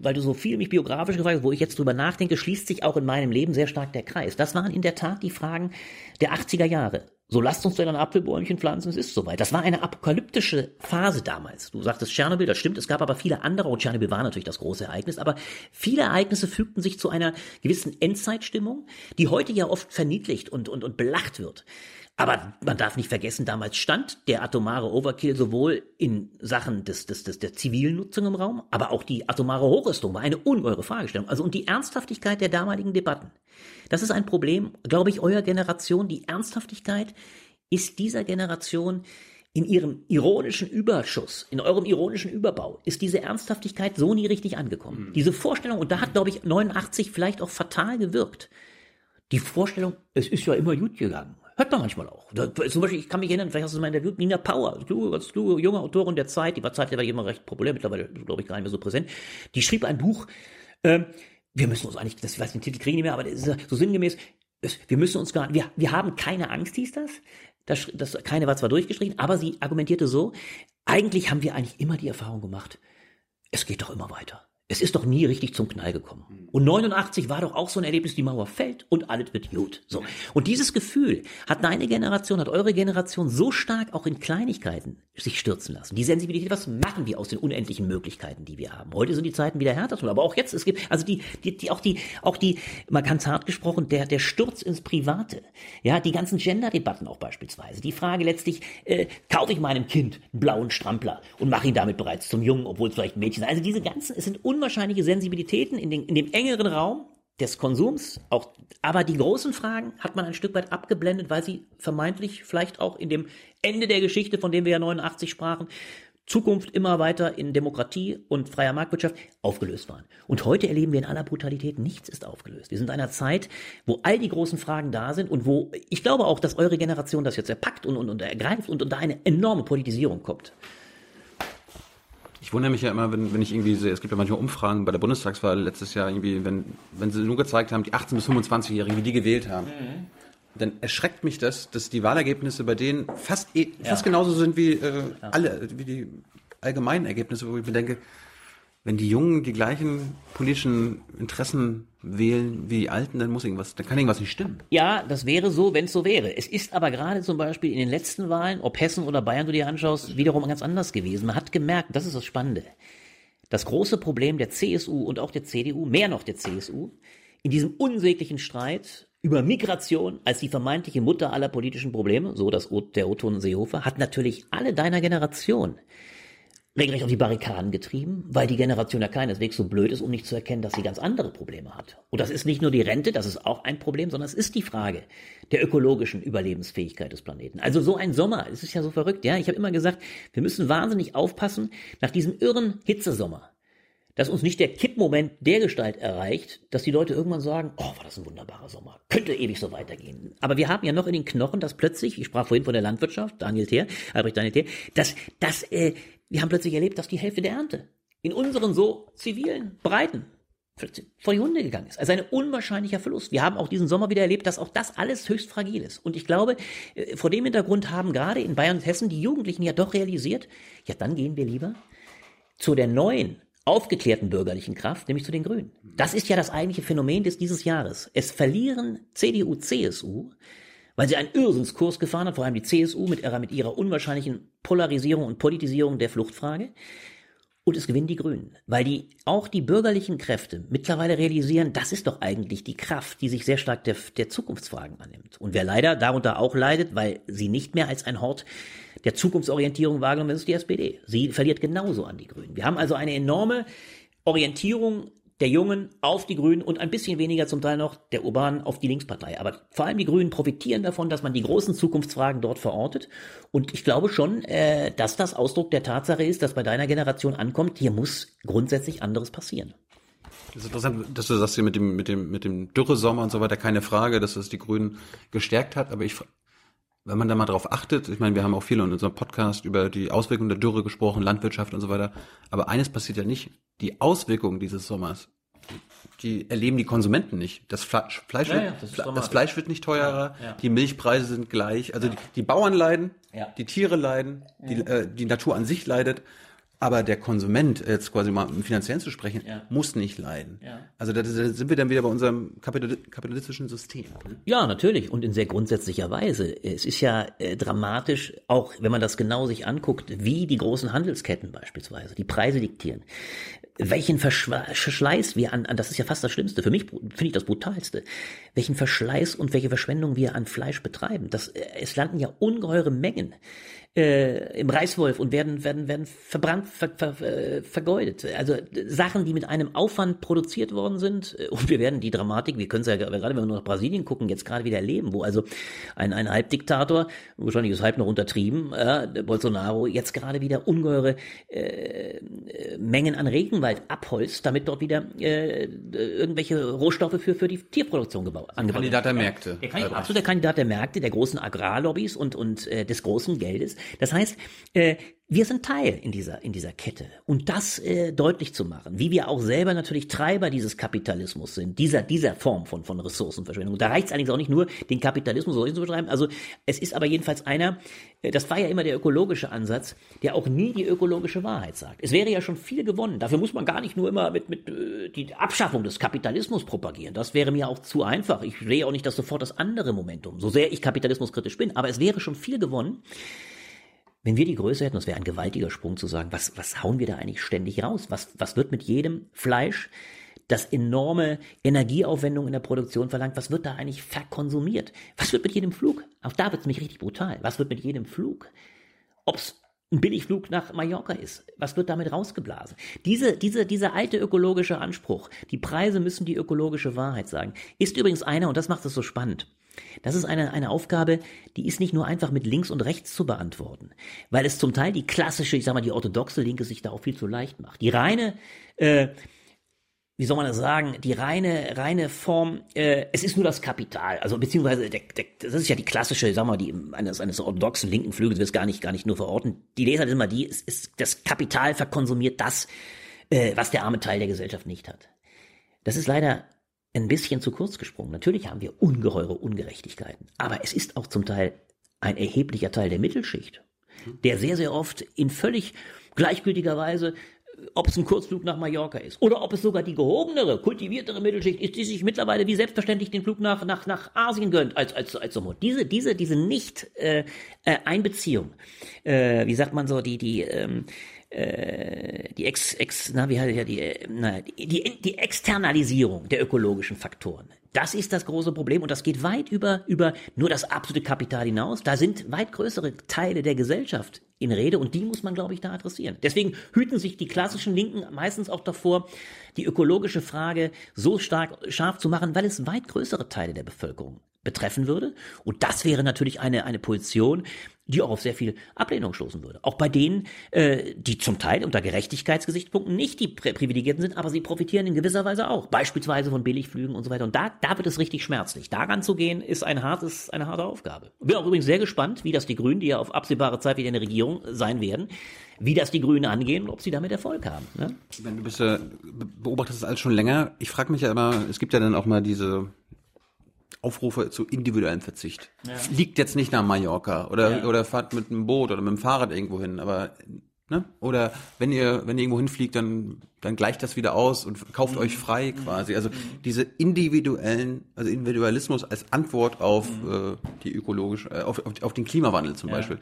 weil du so viel mich biografisch gefragt hast, wo ich jetzt drüber nachdenke, schließt sich auch in meinem Leben sehr stark der Kreis. Das waren in der Tat die Fragen der 80er Jahre. So lasst uns doch ein Apfelbäumchen pflanzen, es ist soweit. Das war eine apokalyptische Phase damals. Du sagtest Tschernobyl, das stimmt, es gab aber viele andere, und Tschernobyl war natürlich das große Ereignis, aber viele Ereignisse fügten sich zu einer gewissen Endzeitstimmung, die heute ja oft verniedlicht und, und, und belacht wird. Aber man darf nicht vergessen, damals stand der atomare Overkill sowohl in Sachen des, des, des, der zivilen Nutzung im Raum, aber auch die atomare Hochrüstung war eine ungeheure Fragestellung. Also und die Ernsthaftigkeit der damaligen Debatten. Das ist ein Problem, glaube ich, eurer Generation. Die Ernsthaftigkeit ist dieser Generation in ihrem ironischen Überschuss, in eurem ironischen Überbau, ist diese Ernsthaftigkeit so nie richtig angekommen. Mhm. Diese Vorstellung, und da hat, glaube ich, 89 vielleicht auch fatal gewirkt. Die Vorstellung, es ist ja immer gut gegangen. Hört man manchmal auch. Da, zum Beispiel, ich kann mich erinnern, vielleicht hast du mal interviewt, Nina Power, du, als du, junge Autorin der Zeit, die war zeitlich immer recht populär, mittlerweile, glaube ich, gar nicht mehr so präsent. Die schrieb ein Buch, ähm, wir müssen uns eigentlich, das, ich weiß den Titel kriegen nicht mehr, aber das ist so sinngemäß, wir müssen uns gar, wir, wir haben keine Angst, hieß das. Das, das. Keine war zwar durchgeschrieben, aber sie argumentierte so, eigentlich haben wir eigentlich immer die Erfahrung gemacht, es geht doch immer weiter. Es ist doch nie richtig zum Knall gekommen. Und 89 war doch auch so ein Erlebnis, die Mauer fällt und alles wird gut. So. Und dieses Gefühl hat deine Generation, hat eure Generation so stark auch in Kleinigkeiten sich stürzen lassen. Die Sensibilität, was machen wir aus den unendlichen Möglichkeiten, die wir haben? Heute sind die Zeiten wieder härter, aber auch jetzt, es gibt, also die, die, die auch die, auch die, mal ganz hart gesprochen, der, der Sturz ins Private. Ja, die ganzen Gender-Debatten auch beispielsweise. Die Frage letztlich, äh, kaufe ich meinem Kind einen blauen Strampler und mache ihn damit bereits zum Jungen, obwohl es vielleicht Mädchen ist. Also diese ganzen, es sind unwahrscheinliche Sensibilitäten in, den, in dem engeren Raum des Konsums, auch, aber die großen Fragen hat man ein Stück weit abgeblendet, weil sie vermeintlich vielleicht auch in dem Ende der Geschichte, von dem wir ja 89 sprachen, Zukunft immer weiter in Demokratie und freier Marktwirtschaft aufgelöst waren. Und heute erleben wir in aller Brutalität, nichts ist aufgelöst. Wir sind in einer Zeit, wo all die großen Fragen da sind und wo ich glaube auch, dass eure Generation das jetzt erpackt und, und, und ergreift und, und da eine enorme Politisierung kommt. Ich wundere mich ja immer, wenn, wenn ich irgendwie sehe, es gibt ja manchmal Umfragen bei der Bundestagswahl letztes Jahr irgendwie, wenn, wenn sie nur gezeigt haben, die 18- bis 25-Jährigen, wie die gewählt haben. Mhm. Dann erschreckt mich das, dass die Wahlergebnisse bei denen fast, eh, fast ja. genauso sind wie äh, ja. alle, wie die allgemeinen Ergebnisse, wo ich mir denke, wenn die Jungen die gleichen politischen Interessen wählen wie die Alten, dann muss irgendwas, dann kann irgendwas nicht stimmen. Ja, das wäre so, wenn es so wäre. Es ist aber gerade zum Beispiel in den letzten Wahlen, ob Hessen oder Bayern du dir anschaust, wiederum ganz anders gewesen. Man hat gemerkt, das ist das Spannende. Das große Problem der CSU und auch der CDU, mehr noch der CSU, in diesem unsäglichen Streit über Migration als die vermeintliche Mutter aller politischen Probleme, so das der Oton Seehofer, hat natürlich alle deiner Generation regelrecht auf die Barrikaden getrieben, weil die Generation ja keineswegs so blöd ist, um nicht zu erkennen, dass sie ganz andere Probleme hat. Und das ist nicht nur die Rente, das ist auch ein Problem, sondern es ist die Frage der ökologischen Überlebensfähigkeit des Planeten. Also so ein Sommer, es ist ja so verrückt, ja. Ich habe immer gesagt, wir müssen wahnsinnig aufpassen nach diesem irren Hitzesommer, dass uns nicht der Kippmoment der Gestalt erreicht, dass die Leute irgendwann sagen, oh, war das ein wunderbarer Sommer, könnte ewig so weitergehen. Aber wir haben ja noch in den Knochen, dass plötzlich, ich sprach vorhin von der Landwirtschaft, Daniel Thier, Albrecht Daniel Thier, dass, dass äh, wir haben plötzlich erlebt, dass die Hälfte der Ernte in unseren so zivilen Breiten vor die Hunde gegangen ist. Also ein unwahrscheinlicher Verlust. Wir haben auch diesen Sommer wieder erlebt, dass auch das alles höchst fragil ist. Und ich glaube, äh, vor dem Hintergrund haben gerade in Bayern und Hessen die Jugendlichen ja doch realisiert, ja, dann gehen wir lieber zu der neuen, aufgeklärten bürgerlichen Kraft, nämlich zu den Grünen. Das ist ja das eigentliche Phänomen des dieses Jahres. Es verlieren CDU, CSU weil sie einen Irrsinnskurs gefahren hat, vor allem die CSU mit ihrer, mit ihrer unwahrscheinlichen Polarisierung und Politisierung der Fluchtfrage. Und es gewinnen die Grünen, weil die auch die bürgerlichen Kräfte mittlerweile realisieren, das ist doch eigentlich die Kraft, die sich sehr stark der, der Zukunftsfragen annimmt. Und wer leider darunter auch leidet, weil sie nicht mehr als ein Hort der Zukunftsorientierung wahrgenommen wird, ist die SPD. Sie verliert genauso an die Grünen. Wir haben also eine enorme Orientierung der Jungen auf die Grünen und ein bisschen weniger zum Teil noch der Urbanen auf die Linkspartei. Aber vor allem die Grünen profitieren davon, dass man die großen Zukunftsfragen dort verortet. Und ich glaube schon, äh, dass das Ausdruck der Tatsache ist, dass bei deiner Generation ankommt, hier muss grundsätzlich anderes passieren. Das ist interessant, dass du sagst hier mit dem, mit dem, mit dem Dürresommer und so weiter, keine Frage, dass es die Grünen gestärkt hat. Aber ich, wenn man da mal drauf achtet, ich meine, wir haben auch viel in unserem Podcast über die Auswirkungen der Dürre gesprochen, Landwirtschaft und so weiter. Aber eines passiert ja nicht die Auswirkungen dieses Sommers, die erleben die Konsumenten nicht. Das Fleisch, Fleisch, ja, wird, ja, das, das, Fleisch wird nicht teurer, ja, die Milchpreise sind gleich. Also die, die, Bauern leiden, die Tiere leiden, die, äh, die Natur an sich leidet. Aber der Konsument, jetzt quasi mal im Finanziellen zu sprechen, ja. muss nicht leiden. Ja. Also da, sind wir dann wieder bei unserem kapitalistischen System. Ja, natürlich und in sehr grundsätzlicher Weise. Es ist ja äh, dramatisch, auch wenn man das genau sich anguckt, wie die großen Handelsketten beispielsweise die Preise diktieren welchen Verschleiß wir an, an, das ist ja fast das Schlimmste, für mich finde ich das Brutalste, welchen Verschleiß und welche Verschwendung wir an Fleisch betreiben. Das, äh, es landen ja ungeheure Mengen äh, im Reißwolf und werden werden werden verbrannt, ver, ver, äh, vergeudet. Also Sachen, die mit einem Aufwand produziert worden sind äh, und wir werden die Dramatik, wir können es ja gerade, wenn wir nach Brasilien gucken, jetzt gerade wieder erleben, wo also ein ein Halbdiktator, wahrscheinlich ist halb noch untertrieben, äh, Bolsonaro jetzt gerade wieder ungeheure äh, Mengen an Regenwald abholzt, damit dort wieder äh, irgendwelche Rohstoffe für für die Tierproduktion gebaut angebaut Kandidat der Märkte. Der Kandidat, absoluter Kandidat der Märkte, der großen Agrarlobbys und und äh, des großen Geldes. Das heißt, äh, wir sind Teil in dieser, in dieser Kette. Und das äh, deutlich zu machen, wie wir auch selber natürlich Treiber dieses Kapitalismus sind, dieser, dieser Form von, von Ressourcenverschwendung. Und da reicht es eigentlich auch nicht nur, den Kapitalismus so zu betreiben. Also es ist aber jedenfalls einer, äh, das war ja immer der ökologische Ansatz, der auch nie die ökologische Wahrheit sagt. Es wäre ja schon viel gewonnen. Dafür muss man gar nicht nur immer mit, mit äh, die Abschaffung des Kapitalismus propagieren. Das wäre mir auch zu einfach. Ich sehe auch nicht das sofort das andere Momentum, so sehr ich kapitalismuskritisch bin. Aber es wäre schon viel gewonnen, wenn wir die Größe hätten, das wäre ein gewaltiger Sprung zu sagen, was, was hauen wir da eigentlich ständig raus? Was, was wird mit jedem Fleisch, das enorme Energieaufwendung in der Produktion verlangt, was wird da eigentlich verkonsumiert? Was wird mit jedem Flug? Auch da wird es mich richtig brutal. Was wird mit jedem Flug? Ob's ein Billigflug nach Mallorca ist. Was wird damit rausgeblasen? Diese, diese, dieser alte ökologische Anspruch, die Preise müssen die ökologische Wahrheit sagen, ist übrigens einer, und das macht es so spannend, das ist eine, eine Aufgabe, die ist nicht nur einfach mit links und rechts zu beantworten, weil es zum Teil die klassische, ich sag mal, die orthodoxe Linke sich da auch viel zu leicht macht. Die reine, äh, wie soll man das sagen, die reine, reine Form, äh, es ist nur das Kapital, also beziehungsweise der, der, das ist ja die klassische, sag mal, die eines, eines orthodoxen linken Flügels, wird gar nicht, gar nicht nur verorten. Die Leser ist immer die, es ist, das Kapital verkonsumiert das, äh, was der arme Teil der Gesellschaft nicht hat. Das ist leider ein bisschen zu kurz gesprungen. Natürlich haben wir ungeheure Ungerechtigkeiten, aber es ist auch zum Teil ein erheblicher Teil der Mittelschicht, der sehr, sehr oft in völlig gleichgültiger Weise ob es ein Kurzflug nach Mallorca ist oder ob es sogar die gehobenere, kultiviertere Mittelschicht ist, die sich mittlerweile wie selbstverständlich den Flug nach nach nach Asien gönnt als als als so diese diese diese nicht äh, äh, äh, wie sagt man so die die ähm, äh, die Ex, Ex, na, wie heißt ja die, äh, na, die, die, die Externalisierung der ökologischen Faktoren. Das ist das große Problem und das geht weit über, über nur das absolute Kapital hinaus. Da sind weit größere Teile der Gesellschaft in Rede und die muss man, glaube ich, da adressieren. Deswegen hüten sich die klassischen Linken meistens auch davor, die ökologische Frage so stark scharf zu machen, weil es weit größere Teile der Bevölkerung betreffen würde. Und das wäre natürlich eine, eine Position, die auch auf sehr viel Ablehnung stoßen würde. Auch bei denen, äh, die zum Teil unter Gerechtigkeitsgesichtspunkten nicht die Privilegierten sind, aber sie profitieren in gewisser Weise auch, beispielsweise von Billigflügen und so weiter. Und da, da wird es richtig schmerzlich. Daran zu gehen, ist ein hartes, eine harte Aufgabe. Bin auch übrigens sehr gespannt, wie das die Grünen, die ja auf absehbare Zeit wieder in der Regierung sein werden, wie das die Grünen angehen und ob sie damit Erfolg haben. Ne? Wenn du bist, äh, beobachtest das alles schon länger. Ich frage mich ja immer, es gibt ja dann auch mal diese Aufrufe zu individuellem Verzicht. Ja. Liegt jetzt nicht nach Mallorca oder, ja. oder fahrt mit einem Boot oder mit dem Fahrrad irgendwo hin, aber Ne? Oder wenn ihr, wenn ihr irgendwo hinfliegt, dann, dann gleicht das wieder aus und kauft mhm. euch frei quasi. Also mhm. diese individuellen, also Individualismus als Antwort auf mhm. äh, die ökologische, äh, auf, auf, auf, den Klimawandel zum ja. Beispiel.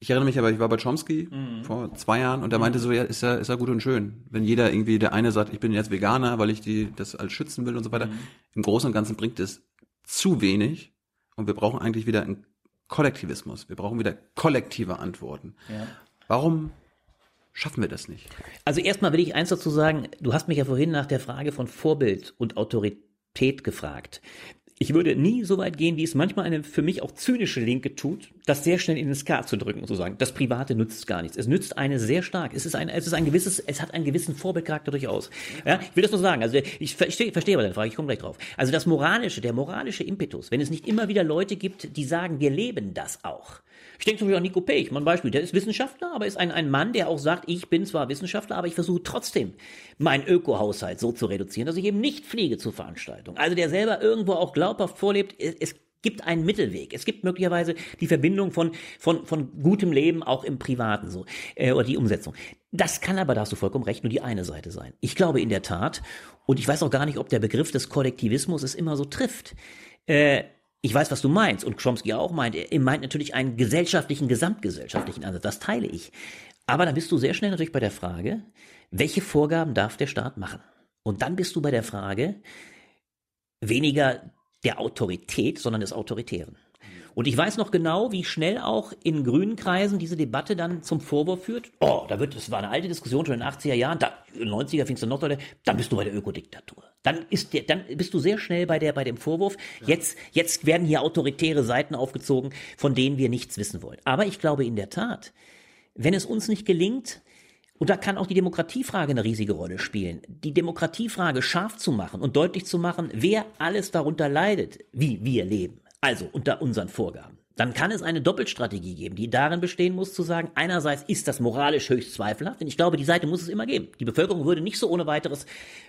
Ich erinnere mich aber, ich war bei Chomsky mhm. vor zwei Jahren und er meinte so, ja, ist ja, ist ja gut und schön. Wenn jeder irgendwie, der eine sagt, ich bin jetzt Veganer, weil ich die, das alles schützen will und so weiter. Mhm. Im Großen und Ganzen bringt es zu wenig und wir brauchen eigentlich wieder einen Kollektivismus. Wir brauchen wieder kollektive Antworten. Ja. Warum schaffen wir das nicht? Also erstmal will ich eins dazu sagen, du hast mich ja vorhin nach der Frage von Vorbild und Autorität gefragt. Ich würde nie so weit gehen, wie es manchmal eine für mich auch zynische Linke tut, das sehr schnell in den Skat zu drücken und zu sagen, das Private nützt gar nichts. Es nützt eine sehr stark. Es ist ein, es ist ein gewisses, es hat einen gewissen Vorbildcharakter durchaus. Ja, ich will das nur sagen. Also ich verstehe, verstehe aber deine Frage, ich komme gleich drauf. Also das moralische, der moralische Impetus, wenn es nicht immer wieder Leute gibt, die sagen, wir leben das auch. Ich denke zum Beispiel an Nico Pech, mein Beispiel. Der ist Wissenschaftler, aber ist ein, ein Mann, der auch sagt, ich bin zwar Wissenschaftler, aber ich versuche trotzdem, meinen Ökohaushalt so zu reduzieren, dass ich eben nicht fliege zur Veranstaltung. Also der selber irgendwo auch glaubhaft vorlebt, es gibt einen Mittelweg. Es gibt möglicherweise die Verbindung von, von, von gutem Leben auch im Privaten so, äh, oder die Umsetzung. Das kann aber, da hast du vollkommen recht, nur die eine Seite sein. Ich glaube in der Tat, und ich weiß auch gar nicht, ob der Begriff des Kollektivismus es immer so trifft. Äh, ich weiß, was du meinst und Chomsky auch meint. Er meint natürlich einen gesellschaftlichen, gesamtgesellschaftlichen Ansatz. Das teile ich. Aber dann bist du sehr schnell natürlich bei der Frage, welche Vorgaben darf der Staat machen? Und dann bist du bei der Frage weniger der Autorität, sondern des Autoritären. Und ich weiß noch genau, wie schnell auch in grünen Kreisen diese Debatte dann zum Vorwurf führt. Oh, da wird, das war eine alte Diskussion schon in den 80er Jahren, da, in den 90er findest du noch Leute, dann bist du bei der Ökodiktatur. Dann ist der, dann bist du sehr schnell bei der, bei dem Vorwurf. Jetzt, jetzt werden hier autoritäre Seiten aufgezogen, von denen wir nichts wissen wollen. Aber ich glaube in der Tat, wenn es uns nicht gelingt, und da kann auch die Demokratiefrage eine riesige Rolle spielen. Die Demokratiefrage scharf zu machen und deutlich zu machen, wer alles darunter leidet, wie wir leben. Also unter unseren Vorgaben. Dann kann es eine Doppelstrategie geben, die darin bestehen muss, zu sagen, einerseits ist das moralisch höchst zweifelhaft, denn ich glaube, die Seite muss es immer geben. Die Bevölkerung würde nicht so ohne weiteres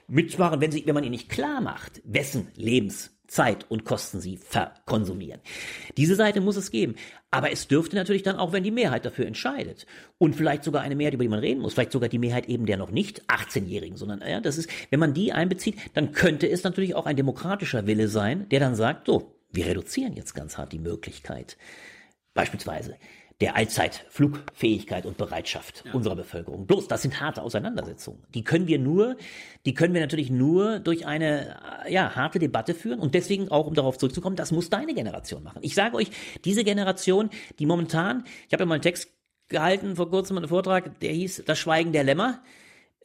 mitmachen, wenn, sie, wenn man ihr nicht klar macht, wessen Lebens Zeit und Kosten sie verkonsumieren. Diese Seite muss es geben. Aber es dürfte natürlich dann auch, wenn die Mehrheit dafür entscheidet und vielleicht sogar eine Mehrheit, über die man reden muss, vielleicht sogar die Mehrheit eben der noch nicht 18-Jährigen, sondern ja, das ist, wenn man die einbezieht, dann könnte es natürlich auch ein demokratischer Wille sein, der dann sagt, so, wir reduzieren jetzt ganz hart die Möglichkeit, beispielsweise der Allzeitflugfähigkeit und Bereitschaft ja. unserer Bevölkerung. Bloß, das sind harte Auseinandersetzungen. Die können wir nur, die können wir natürlich nur durch eine, ja, harte Debatte führen und deswegen auch, um darauf zurückzukommen, das muss deine Generation machen. Ich sage euch, diese Generation, die momentan, ich habe ja mal einen Text gehalten vor kurzem einen Vortrag, der hieß Das Schweigen der Lämmer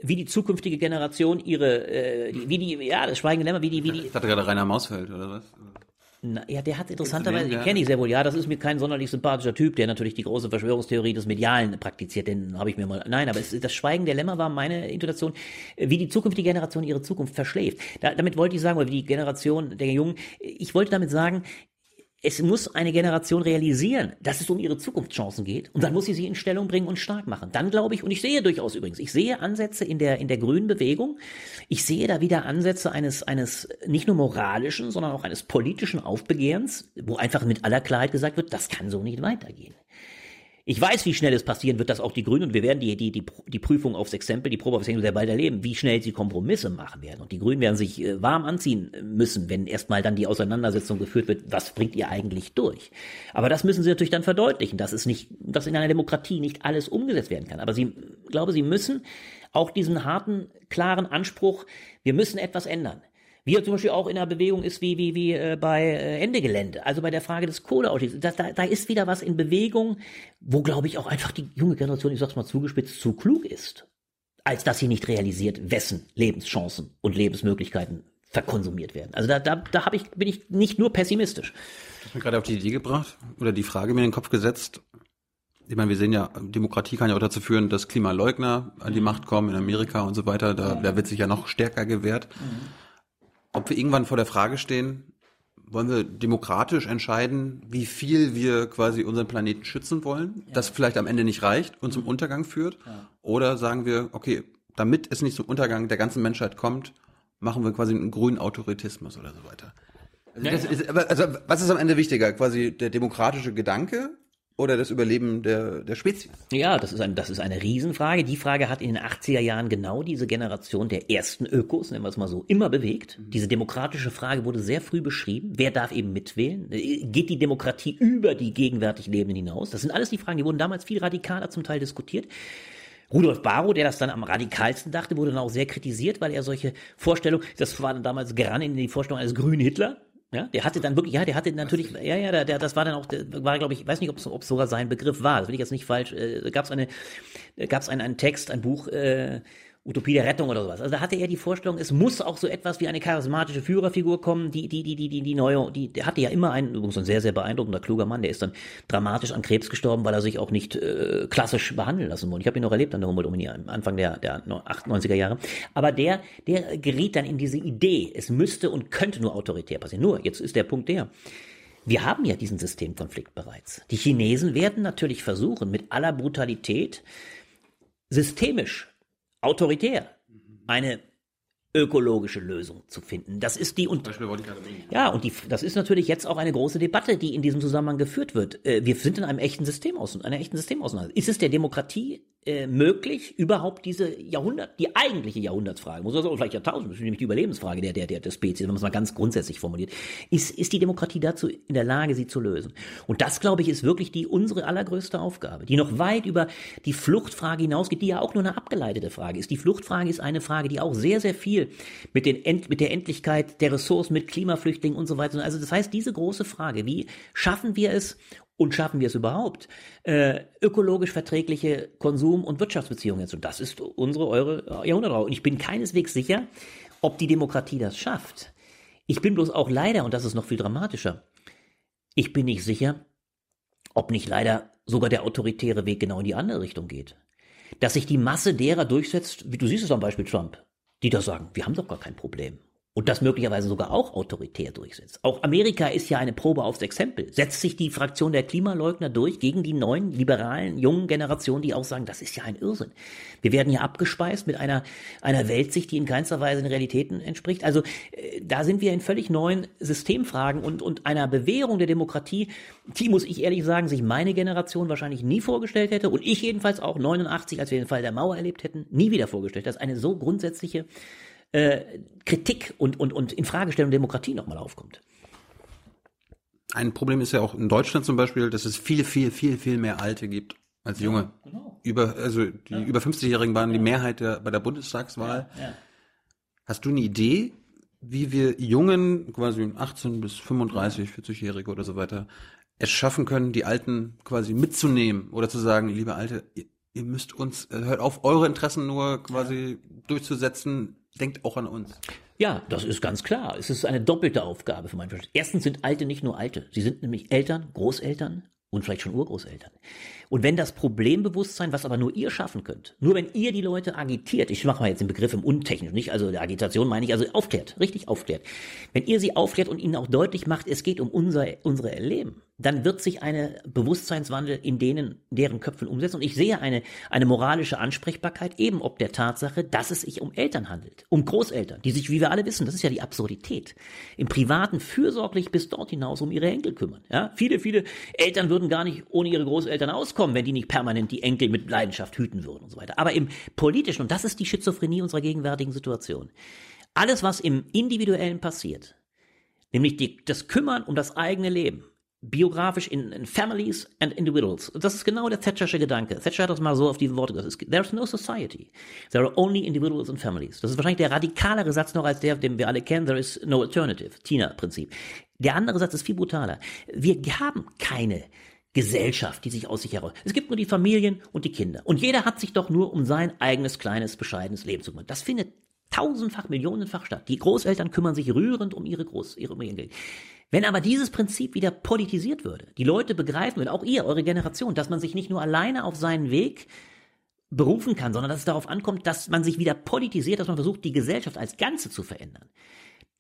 wie die zukünftige Generation ihre, äh, wie die, ja, das Schweigen der Lämmer, wie die, wie die. Das hatte gerade Rainer Mausfeld, oder was? Na, ja, der hat interessanterweise, den kenne ich sehr wohl, ja, das ist mir kein sonderlich sympathischer Typ, der natürlich die große Verschwörungstheorie des Medialen praktiziert, den habe ich mir mal, nein, aber es, das Schweigen der Lämmer war meine Intuition, wie die zukünftige Generation ihre Zukunft verschläft. Da, damit wollte ich sagen, oder wie die Generation der Jungen, ich wollte damit sagen, es muss eine Generation realisieren, dass es um ihre Zukunftschancen geht und dann muss sie sie in Stellung bringen und stark machen. Dann glaube ich, und ich sehe durchaus übrigens, ich sehe Ansätze in der, in der grünen Bewegung, ich sehe da wieder Ansätze eines, eines nicht nur moralischen, sondern auch eines politischen Aufbegehrens, wo einfach mit aller Klarheit gesagt wird, das kann so nicht weitergehen. Ich weiß, wie schnell es passieren wird, dass auch die Grünen, und wir werden die, die, die, die Prüfung aufs Exempel, die Probe aufs Exempel sehr bald erleben, wie schnell sie Kompromisse machen werden. Und die Grünen werden sich äh, warm anziehen müssen, wenn erstmal dann die Auseinandersetzung geführt wird, was bringt ihr eigentlich durch. Aber das müssen sie natürlich dann verdeutlichen, dass es nicht, dass in einer Demokratie nicht alles umgesetzt werden kann. Aber sie, glaube, sie müssen auch diesen harten, klaren Anspruch, wir müssen etwas ändern. Wie er zum Beispiel auch in einer Bewegung ist wie, wie, wie äh, bei äh, Ende Gelände, also bei der Frage des Kohleausstiegs. Da, da, da ist wieder was in Bewegung, wo, glaube ich, auch einfach die junge Generation, ich sag's mal zugespitzt, zu klug ist, als dass sie nicht realisiert, wessen Lebenschancen und Lebensmöglichkeiten verkonsumiert werden. Also da, da, da hab ich, bin ich nicht nur pessimistisch. Du hast mir gerade auf die Idee gebracht oder die Frage mir in den Kopf gesetzt. Ich meine, wir sehen ja, Demokratie kann ja auch dazu führen, dass Klimaleugner an die Macht kommen in Amerika und so weiter. Da, da wird sich ja noch stärker gewehrt. Mhm ob wir irgendwann vor der Frage stehen, wollen wir demokratisch entscheiden, wie viel wir quasi unseren Planeten schützen wollen, ja. das vielleicht am Ende nicht reicht und zum mhm. Untergang führt? Ja. Oder sagen wir, okay, damit es nicht zum Untergang der ganzen Menschheit kommt, machen wir quasi einen grünen Autoritismus oder so weiter. Also, ja, ist, also was ist am Ende wichtiger? Quasi der demokratische Gedanke oder das Überleben der, der Spezies? Ja, das ist, ein, das ist eine Riesenfrage. Die Frage hat in den 80er Jahren genau diese Generation der ersten Ökos, nennen wir es mal so, immer bewegt. Mhm. Diese demokratische Frage wurde sehr früh beschrieben. Wer darf eben mitwählen? Geht die Demokratie über die gegenwärtig Lebenden hinaus? Das sind alles die Fragen, die wurden damals viel radikaler zum Teil diskutiert. Rudolf Barrow, der das dann am radikalsten dachte, wurde dann auch sehr kritisiert, weil er solche Vorstellungen, das war dann damals geran in die Vorstellung eines grünen Hitler, ja, der hatte dann wirklich, ja, der hatte natürlich, ja, ja, der, der, das war dann auch, der war, glaube ich, weiß nicht, ob es sogar sein Begriff war, das will ich jetzt nicht falsch, äh, gab es eine, gab es einen, einen Text, ein Buch, äh, Utopie der Rettung oder sowas. Also da hatte er die Vorstellung, es muss auch so etwas wie eine charismatische Führerfigur kommen, die, die, die, die, die, die neue, die, der hatte ja immer einen, übrigens ein sehr, sehr beeindruckender, kluger Mann, der ist dann dramatisch an Krebs gestorben, weil er sich auch nicht äh, klassisch behandeln lassen wollte. Ich habe ihn noch erlebt an der Humboldt-Uni Anfang der, der 98er Jahre. Aber der, der geriet dann in diese Idee, es müsste und könnte nur autoritär passieren. Nur, jetzt ist der Punkt der, wir haben ja diesen Systemkonflikt bereits. Die Chinesen werden natürlich versuchen, mit aller Brutalität systemisch autoritär eine ökologische Lösung zu finden. Das ist die und ja und die das ist natürlich jetzt auch eine große Debatte, die in diesem Zusammenhang geführt wird. Äh, wir sind in einem echten System aus einer echten System auseinander. Ist es der Demokratie äh, möglich, überhaupt diese Jahrhundert, die eigentliche Jahrhundertsfrage, muss man sagen, vielleicht Jahrtausend, das ist nämlich die Überlebensfrage der, der, der, der Spezies, wenn man es mal ganz grundsätzlich formuliert, ist, ist die Demokratie dazu in der Lage, sie zu lösen. Und das, glaube ich, ist wirklich die, unsere allergrößte Aufgabe, die noch weit über die Fluchtfrage hinausgeht, die ja auch nur eine abgeleitete Frage ist. Die Fluchtfrage ist eine Frage, die auch sehr, sehr viel mit, den End, mit der Endlichkeit der Ressourcen, mit Klimaflüchtlingen und so weiter. Also das heißt, diese große Frage, wie schaffen wir es, und schaffen wir es überhaupt, äh, ökologisch verträgliche Konsum- und Wirtschaftsbeziehungen? Und das ist unsere, eure Jahrhundertraum. Und ich bin keineswegs sicher, ob die Demokratie das schafft. Ich bin bloß auch leider, und das ist noch viel dramatischer, ich bin nicht sicher, ob nicht leider sogar der autoritäre Weg genau in die andere Richtung geht. Dass sich die Masse derer durchsetzt, wie du siehst es am Beispiel Trump, die da sagen, wir haben doch gar kein Problem und das möglicherweise sogar auch autoritär durchsetzt. Auch Amerika ist ja eine Probe aufs Exempel. Setzt sich die Fraktion der Klimaleugner durch gegen die neuen liberalen jungen Generationen, die auch sagen, das ist ja ein Irrsinn. Wir werden ja abgespeist mit einer einer Weltsicht, die in keinster Weise den Realitäten entspricht. Also äh, da sind wir in völlig neuen Systemfragen und und einer Bewährung der Demokratie, die muss ich ehrlich sagen, sich meine Generation wahrscheinlich nie vorgestellt hätte und ich jedenfalls auch 89, als wir den Fall der Mauer erlebt hätten, nie wieder vorgestellt, dass eine so grundsätzliche äh, Kritik und, und, und Infragestellung Demokratie nochmal aufkommt. Ein Problem ist ja auch in Deutschland zum Beispiel, dass es viele, viel, viel, viel mehr Alte gibt als Junge. Ja, genau. Über, also die ja. über 50-Jährigen waren die Mehrheit der, bei der Bundestagswahl. Ja, Hast du eine Idee, wie wir Jungen, quasi 18 bis 35, 40-Jährige oder so weiter, es schaffen können, die Alten quasi mitzunehmen oder zu sagen, liebe Alte, ihr, ihr müsst uns, hört auf, eure Interessen nur quasi durchzusetzen, denkt auch an uns. Ja, das ist ganz klar. Es ist eine doppelte Aufgabe für meinen Verstand. Erstens sind Alte nicht nur Alte. Sie sind nämlich Eltern, Großeltern und vielleicht schon Urgroßeltern. Und wenn das Problembewusstsein, was aber nur ihr schaffen könnt, nur wenn ihr die Leute agitiert, ich mache mal jetzt den Begriff im Untechnisch, nicht also der Agitation meine ich, also aufklärt, richtig aufklärt. Wenn ihr sie aufklärt und ihnen auch deutlich macht, es geht um unser, unsere Erleben, dann wird sich eine Bewusstseinswandel in denen, deren Köpfen umsetzen. Und ich sehe eine, eine moralische Ansprechbarkeit eben ob der Tatsache, dass es sich um Eltern handelt, um Großeltern, die sich, wie wir alle wissen, das ist ja die Absurdität, im Privaten fürsorglich bis dort hinaus um ihre Enkel kümmern. Ja, viele, viele Eltern würden gar nicht ohne ihre Großeltern auskommen, wenn die nicht permanent die Enkel mit Leidenschaft hüten würden und so weiter. Aber im politischen, und das ist die Schizophrenie unserer gegenwärtigen Situation, alles, was im Individuellen passiert, nämlich die, das Kümmern um das eigene Leben, biografisch in, in, Families and Individuals. Das ist genau der Thatchersche Gedanke. Thatcher hat das mal so auf die Worte gesagt. There's no society. There are only individuals and families. Das ist wahrscheinlich der radikalere Satz noch als der, den wir alle kennen. There is no alternative. Tina-Prinzip. Der andere Satz ist viel brutaler. Wir haben keine Gesellschaft, die sich aus sich heraus. Es gibt nur die Familien und die Kinder. Und jeder hat sich doch nur um sein eigenes, kleines, bescheidenes Leben zu kümmern. Das findet tausendfach, millionenfach statt. Die Großeltern kümmern sich rührend um ihre Groß, ihre, um wenn aber dieses Prinzip wieder politisiert würde, die Leute begreifen würden, auch ihr, eure Generation, dass man sich nicht nur alleine auf seinen Weg berufen kann, sondern dass es darauf ankommt, dass man sich wieder politisiert, dass man versucht, die Gesellschaft als Ganze zu verändern.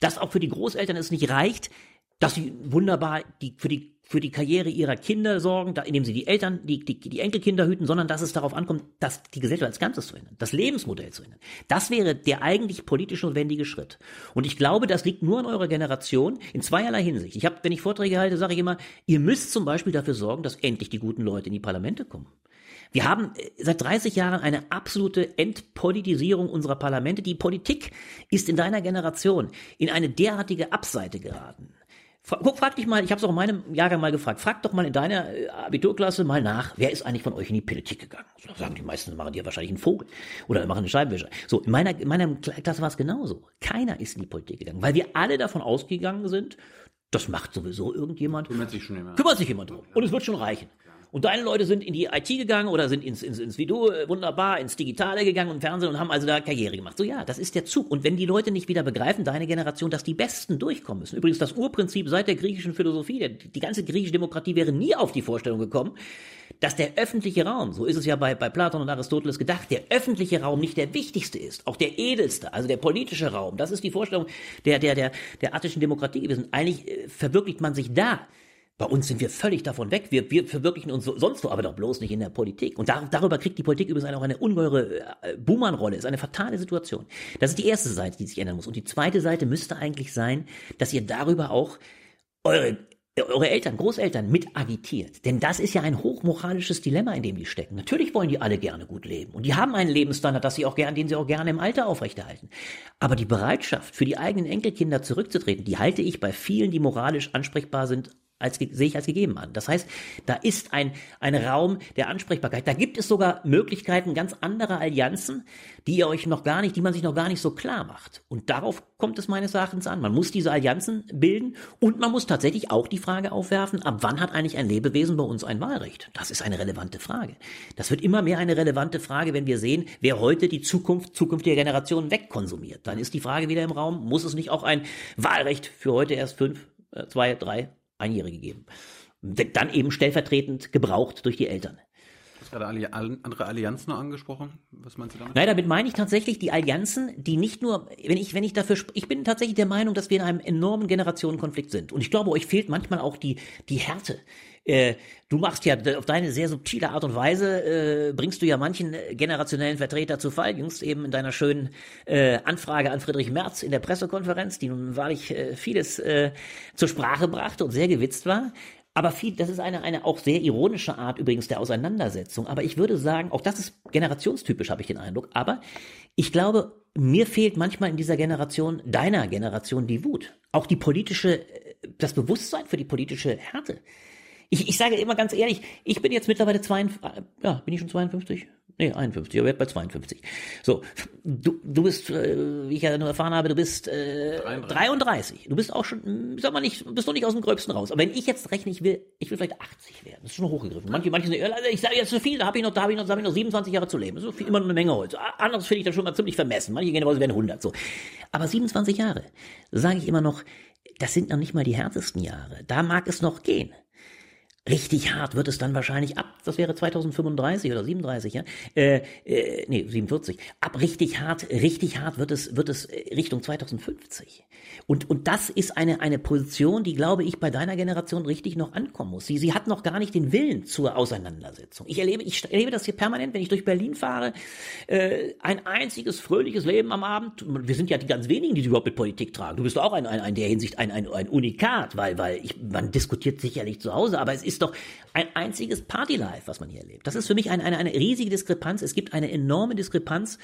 Dass auch für die Großeltern es nicht reicht, dass sie wunderbar die, für die für die Karriere ihrer Kinder sorgen, da, indem sie die Eltern, die, die, die Enkelkinder hüten, sondern dass es darauf ankommt, dass die Gesellschaft als Ganzes zu ändern, das Lebensmodell zu ändern. Das wäre der eigentlich politisch notwendige Schritt. Und ich glaube, das liegt nur an eurer Generation in zweierlei Hinsicht. Ich habe, wenn ich Vorträge halte, sage ich immer, ihr müsst zum Beispiel dafür sorgen, dass endlich die guten Leute in die Parlamente kommen. Wir haben äh, seit 30 Jahren eine absolute Entpolitisierung unserer Parlamente. Die Politik ist in deiner Generation in eine derartige Abseite geraten. Guck, frag dich mal, ich habe es auch in meinem Jahrgang mal gefragt, frag doch mal in deiner äh, Abiturklasse mal nach, wer ist eigentlich von euch in die Politik gegangen? So, sagen die meisten, machen die ja wahrscheinlich einen Vogel oder machen einen Scheibenwischer. So, in meiner, in meiner Klasse war es genauso. Keiner ist in die Politik gegangen, weil wir alle davon ausgegangen sind, das macht sowieso irgendjemand. Kümmert sich schon jemand. Kümmert sich jemand drum. Und es wird schon reichen. Und deine Leute sind in die IT gegangen oder sind ins, ins, ins Video äh, wunderbar, ins Digitale gegangen und Fernsehen und haben also da Karriere gemacht. So ja, das ist der Zug. Und wenn die Leute nicht wieder begreifen, deine Generation, dass die Besten durchkommen müssen. Übrigens das Urprinzip seit der griechischen Philosophie, der, die ganze griechische Demokratie wäre nie auf die Vorstellung gekommen, dass der öffentliche Raum, so ist es ja bei, bei Platon und Aristoteles gedacht, der öffentliche Raum nicht der wichtigste ist, auch der edelste, also der politische Raum. Das ist die Vorstellung der, der, der, der attischen Demokratie gewesen. Eigentlich äh, verwirklicht man sich da bei uns sind wir völlig davon weg. Wir, wir verwirklichen uns sonst wo, aber doch bloß nicht in der Politik. Und dar darüber kriegt die Politik übrigens auch eine ungeheure äh, Buhmann-Rolle. Ist eine fatale Situation. Das ist die erste Seite, die sich ändern muss. Und die zweite Seite müsste eigentlich sein, dass ihr darüber auch eure eure Eltern, Großeltern mit agitiert. Denn das ist ja ein hochmoralisches Dilemma, in dem die stecken. Natürlich wollen die alle gerne gut leben. Und die haben einen Lebensstandard, das sie auch gern, den sie auch gerne im Alter aufrechterhalten. Aber die Bereitschaft, für die eigenen Enkelkinder zurückzutreten, die halte ich bei vielen, die moralisch ansprechbar sind, als, sehe ich als gegeben an. Das heißt, da ist ein, ein Raum der Ansprechbarkeit. Da gibt es sogar Möglichkeiten ganz anderer Allianzen, die ihr euch noch gar nicht, die man sich noch gar nicht so klar macht. Und darauf kommt es meines Erachtens an. Man muss diese Allianzen bilden und man muss tatsächlich auch die Frage aufwerfen, ab wann hat eigentlich ein Lebewesen bei uns ein Wahlrecht? Das ist eine relevante Frage. Das wird immer mehr eine relevante Frage, wenn wir sehen, wer heute die Zukunft zukünftiger Generationen wegkonsumiert. Dann ist die Frage wieder im Raum, muss es nicht auch ein Wahlrecht für heute erst fünf, äh, zwei, drei Einjährige geben. Dann eben stellvertretend gebraucht durch die Eltern. Du hast gerade andere Allianzen noch angesprochen. Was meinst du damit? Nein, damit meine ich tatsächlich die Allianzen, die nicht nur, wenn ich, wenn ich dafür, ich bin tatsächlich der Meinung, dass wir in einem enormen Generationenkonflikt sind. Und ich glaube, euch fehlt manchmal auch die, die Härte. Äh, du machst ja auf deine sehr subtile Art und Weise, äh, bringst du ja manchen generationellen Vertreter zu Fall. Jüngst eben in deiner schönen äh, Anfrage an Friedrich Merz in der Pressekonferenz, die nun wahrlich äh, vieles äh, zur Sprache brachte und sehr gewitzt war. Aber viel, das ist eine, eine auch sehr ironische Art übrigens der Auseinandersetzung. Aber ich würde sagen, auch das ist generationstypisch, habe ich den Eindruck. Aber ich glaube, mir fehlt manchmal in dieser Generation, deiner Generation, die Wut. Auch die politische, das Bewusstsein für die politische Härte. Ich, ich sage immer ganz ehrlich, ich bin jetzt mittlerweile 52, ja, bin ich schon 52? Nee, 51, aber werde bei 52. So, du, du bist, äh, wie ich ja nur erfahren habe, du bist äh, 33. 33. Du bist auch schon, sag mal nicht, bist noch nicht aus dem Gröbsten raus. Aber wenn ich jetzt rechne, ich will, ich will vielleicht 80 werden. Das ist schon hochgegriffen. Manche, manche sagen, ich sage jetzt zu viel, da habe ich noch, da habe ich noch, da habe ich noch 27 Jahre zu leben. Das ist immer noch eine Menge Holz. Anderes finde ich dann schon mal ziemlich vermessen. Manche gehen raus, werden 100. So, aber 27 Jahre, sage ich immer noch, das sind noch nicht mal die härtesten Jahre. Da mag es noch gehen. Richtig hart wird es dann wahrscheinlich ab, das wäre 2035 oder 37, ja? Äh, äh, nee, 47. Ab richtig hart, richtig hart wird es, wird es äh, Richtung 2050. Und, und das ist eine, eine Position, die, glaube ich, bei deiner Generation richtig noch ankommen muss. Sie, sie hat noch gar nicht den Willen zur Auseinandersetzung. Ich erlebe, ich erlebe das hier permanent, wenn ich durch Berlin fahre. Äh, ein einziges fröhliches Leben am Abend. Wir sind ja die ganz wenigen, die sich überhaupt mit Politik tragen. Du bist auch ein, ein, ein der Hinsicht ein, ein, ein Unikat, weil, weil ich, man diskutiert sicherlich zu Hause, aber es ist ist doch ein einziges Partylife, was man hier erlebt. Das ist für mich eine, eine, eine riesige Diskrepanz. Es gibt eine enorme Diskrepanz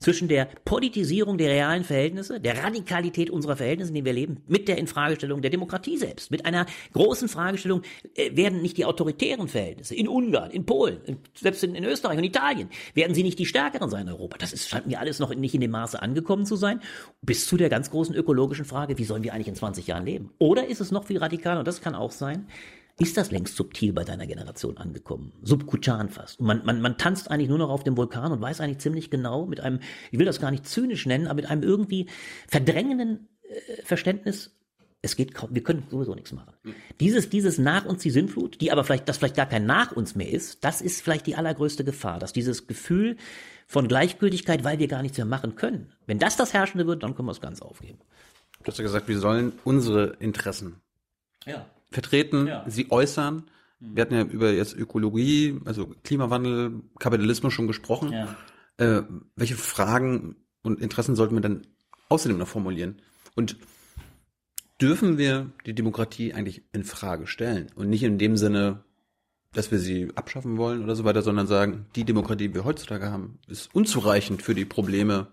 zwischen der Politisierung der realen Verhältnisse, der Radikalität unserer Verhältnisse, in denen wir leben, mit der Infragestellung der Demokratie selbst. Mit einer großen Fragestellung äh, werden nicht die autoritären Verhältnisse in Ungarn, in Polen, selbst in, in, Österreich und Italien, werden sie nicht die stärkeren sein in Europa. Das ist, scheint mir alles noch nicht in dem Maße angekommen zu sein. Bis zu der ganz großen ökologischen Frage, wie sollen wir eigentlich in 20 Jahren leben? Oder ist es noch viel radikaler, und das kann auch sein, ist das längst subtil bei deiner Generation angekommen. Subkutan fast. Man, man, man tanzt eigentlich nur noch auf dem Vulkan und weiß eigentlich ziemlich genau mit einem, ich will das gar nicht zynisch nennen, aber mit einem irgendwie verdrängenden äh, Verständnis, es geht kaum, wir können sowieso nichts machen. Dieses, dieses nach uns die Sinnflut, die aber vielleicht, das vielleicht gar kein nach uns mehr ist, das ist vielleicht die allergrößte Gefahr, dass dieses Gefühl von Gleichgültigkeit, weil wir gar nichts mehr machen können, wenn das das Herrschende wird, dann können wir es ganz aufgeben. Du hast ja gesagt, wir sollen unsere Interessen ja vertreten, ja. sie äußern. Mhm. Wir hatten ja über jetzt Ökologie, also Klimawandel, Kapitalismus schon gesprochen. Ja. Äh, welche Fragen und Interessen sollten wir dann außerdem noch formulieren? Und dürfen wir die Demokratie eigentlich in Frage stellen und nicht in dem Sinne, dass wir sie abschaffen wollen oder so weiter, sondern sagen, die Demokratie, die wir heutzutage haben, ist unzureichend für die Probleme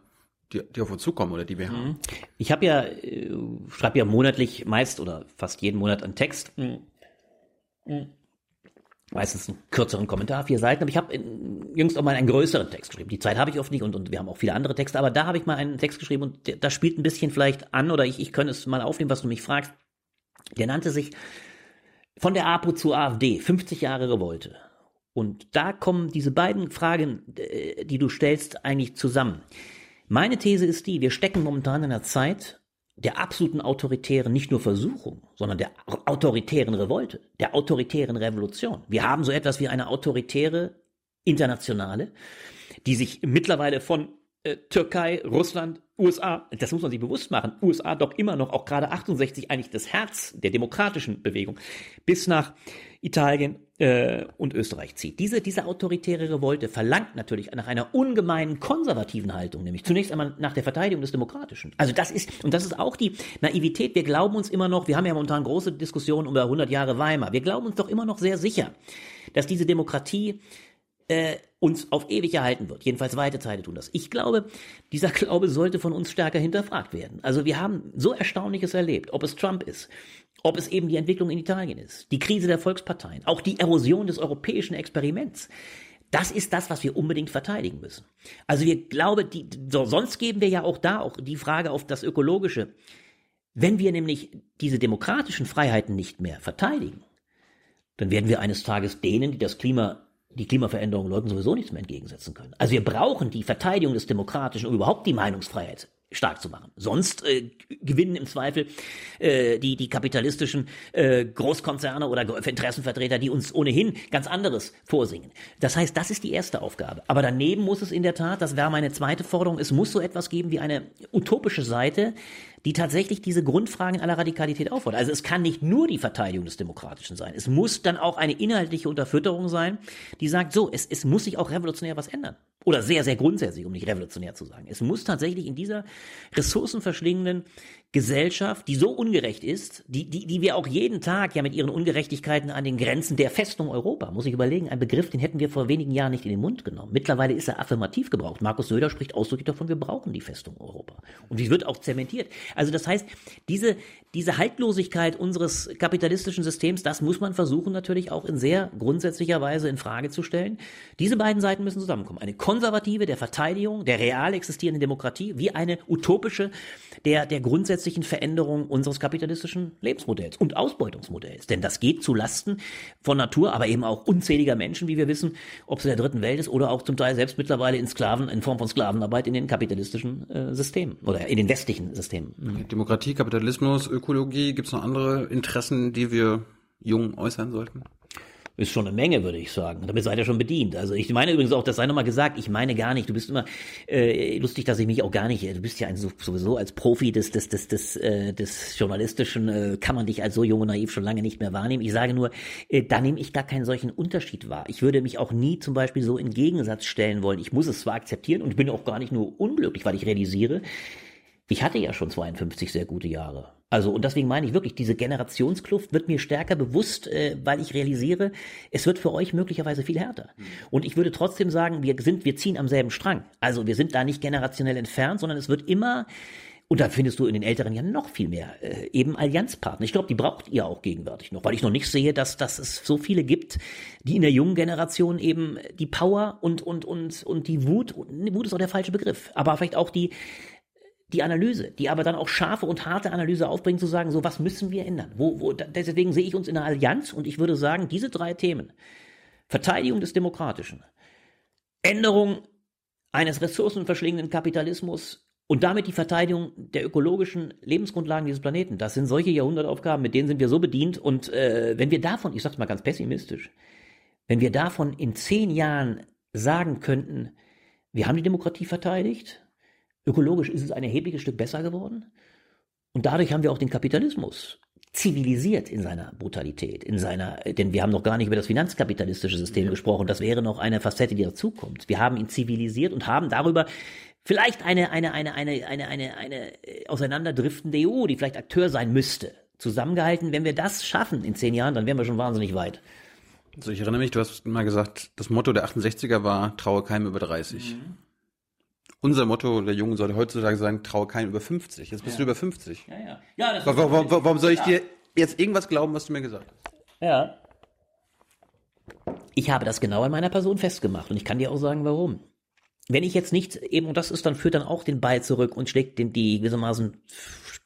die, die auf uns zukommen oder die wir haben. Mhm. Ich habe ja, äh, schreibe ja monatlich meist oder fast jeden Monat einen Text. Mhm. Mhm. Meistens einen kürzeren Kommentar, vier Seiten, aber ich habe jüngst auch mal einen größeren Text geschrieben. Die Zeit habe ich oft nicht und, und wir haben auch viele andere Texte, aber da habe ich mal einen Text geschrieben und da spielt ein bisschen vielleicht an oder ich, ich könnte es mal aufnehmen, was du mich fragst. Der nannte sich von der APO zur AfD, 50 Jahre Revolte. Und da kommen diese beiden Fragen, äh, die du stellst, eigentlich zusammen. Meine These ist die, wir stecken momentan in einer Zeit der absoluten autoritären, nicht nur Versuchung, sondern der autoritären Revolte, der autoritären Revolution. Wir haben so etwas wie eine autoritäre Internationale, die sich mittlerweile von äh, Türkei, Russland, USA, das muss man sich bewusst machen, USA doch immer noch, auch gerade 68, eigentlich das Herz der demokratischen Bewegung, bis nach Italien äh, und Österreich zieht. Diese, diese autoritäre Revolte verlangt natürlich nach einer ungemeinen konservativen Haltung, nämlich zunächst einmal nach der Verteidigung des Demokratischen. Also das ist, und das ist auch die Naivität, wir glauben uns immer noch, wir haben ja momentan große Diskussionen über 100 Jahre Weimar, wir glauben uns doch immer noch sehr sicher, dass diese Demokratie äh, uns auf ewig erhalten wird. Jedenfalls weite Teile tun das. Ich glaube, dieser Glaube sollte von uns stärker hinterfragt werden. Also wir haben so Erstaunliches erlebt, ob es Trump ist, ob es eben die Entwicklung in Italien ist, die Krise der Volksparteien, auch die Erosion des europäischen Experiments. Das ist das, was wir unbedingt verteidigen müssen. Also wir glauben, die, so, sonst geben wir ja auch da auch die Frage auf das Ökologische. Wenn wir nämlich diese demokratischen Freiheiten nicht mehr verteidigen, dann werden wir eines Tages denen, die das Klima die Klimaveränderung Leuten sowieso nichts mehr entgegensetzen können. Also wir brauchen die Verteidigung des Demokratischen und überhaupt die Meinungsfreiheit stark zu machen. Sonst äh, gewinnen im Zweifel äh, die, die kapitalistischen äh, Großkonzerne oder Interessenvertreter, die uns ohnehin ganz anderes vorsingen. Das heißt, das ist die erste Aufgabe. Aber daneben muss es in der Tat, das wäre meine zweite Forderung, es muss so etwas geben wie eine utopische Seite, die tatsächlich diese Grundfragen aller Radikalität auffordert. Also es kann nicht nur die Verteidigung des Demokratischen sein. Es muss dann auch eine inhaltliche Unterfütterung sein, die sagt, so, es, es muss sich auch revolutionär was ändern. Oder sehr, sehr grundsätzlich, um nicht revolutionär zu sagen. Es muss tatsächlich in dieser ressourcenverschlingenden Gesellschaft, die so ungerecht ist, die, die, die wir auch jeden Tag ja mit ihren Ungerechtigkeiten an den Grenzen der Festung Europa, muss ich überlegen, ein Begriff, den hätten wir vor wenigen Jahren nicht in den Mund genommen. Mittlerweile ist er affirmativ gebraucht. Markus Söder spricht ausdrücklich davon, wir brauchen die Festung Europa. Und die wird auch zementiert. Also das heißt, diese, diese Haltlosigkeit unseres kapitalistischen Systems, das muss man versuchen natürlich auch in sehr grundsätzlicher Weise in Frage zu stellen. Diese beiden Seiten müssen zusammenkommen. Eine konservative der Verteidigung der real existierenden Demokratie, wie eine utopische der, der grundsätzlichen grundsätzlichen Veränderung unseres kapitalistischen Lebensmodells und Ausbeutungsmodells. Denn das geht zu Lasten von Natur, aber eben auch unzähliger Menschen, wie wir wissen, ob es in der dritten Welt ist oder auch zum Teil selbst mittlerweile in Sklaven, in Form von Sklavenarbeit in den kapitalistischen äh, Systemen oder in den westlichen Systemen. Mhm. Demokratie, Kapitalismus, Ökologie, gibt es noch andere Interessen, die wir jung äußern sollten? Ist schon eine Menge, würde ich sagen. Damit seid ihr schon bedient. Also ich meine übrigens auch, das sei nochmal gesagt, ich meine gar nicht, du bist immer äh, lustig, dass ich mich auch gar nicht, du bist ja ein, sowieso als Profi des, des, des, des, äh, des Journalistischen, äh, kann man dich als so jung und naiv schon lange nicht mehr wahrnehmen. Ich sage nur, äh, da nehme ich gar keinen solchen Unterschied wahr. Ich würde mich auch nie zum Beispiel so in Gegensatz stellen wollen. Ich muss es zwar akzeptieren und bin auch gar nicht nur unglücklich, weil ich realisiere, ich hatte ja schon 52 sehr gute Jahre. Also, und deswegen meine ich wirklich, diese Generationskluft wird mir stärker bewusst, äh, weil ich realisiere, es wird für euch möglicherweise viel härter. Und ich würde trotzdem sagen, wir sind, wir ziehen am selben Strang. Also, wir sind da nicht generationell entfernt, sondern es wird immer, und da findest du in den älteren Jahren noch viel mehr, äh, eben Allianzpartner. Ich glaube, die braucht ihr auch gegenwärtig noch, weil ich noch nicht sehe, dass, dass es so viele gibt, die in der jungen Generation eben die Power und, und, und, und die Wut, Wut ist auch der falsche Begriff, aber vielleicht auch die, die Analyse, die aber dann auch scharfe und harte Analyse aufbringt, zu sagen, so was müssen wir ändern? Wo, wo, deswegen sehe ich uns in einer Allianz und ich würde sagen, diese drei Themen, Verteidigung des Demokratischen, Änderung eines ressourcenverschlingenden Kapitalismus und damit die Verteidigung der ökologischen Lebensgrundlagen dieses Planeten, das sind solche Jahrhundertaufgaben, mit denen sind wir so bedient und äh, wenn wir davon, ich sag's mal ganz pessimistisch, wenn wir davon in zehn Jahren sagen könnten, wir haben die Demokratie verteidigt, Ökologisch ist es ein erhebliches Stück besser geworden. Und dadurch haben wir auch den Kapitalismus zivilisiert in seiner Brutalität, in seiner, denn wir haben noch gar nicht über das finanzkapitalistische System ja. gesprochen. Das wäre noch eine Facette, die dazukommt. Wir haben ihn zivilisiert und haben darüber vielleicht eine, eine, eine, eine, eine, eine, eine äh, auseinanderdriftende EU, die vielleicht Akteur sein müsste, zusammengehalten. Wenn wir das schaffen in zehn Jahren, dann wären wir schon wahnsinnig weit. Also ich erinnere mich, du hast mal gesagt, das Motto der 68er war, traue keinem über 30. Mhm unser Motto der Jungen sollte heutzutage sagen, traue keinen über 50. Jetzt bist ja. du über 50. Ja, ja. ja das warum, warum, warum soll ich dir jetzt irgendwas glauben, was du mir gesagt hast? Ja. Ich habe das genau an meiner Person festgemacht und ich kann dir auch sagen, warum. Wenn ich jetzt nicht eben, und das ist dann, führt dann auch den Ball zurück und schlägt den, die gewissermaßen,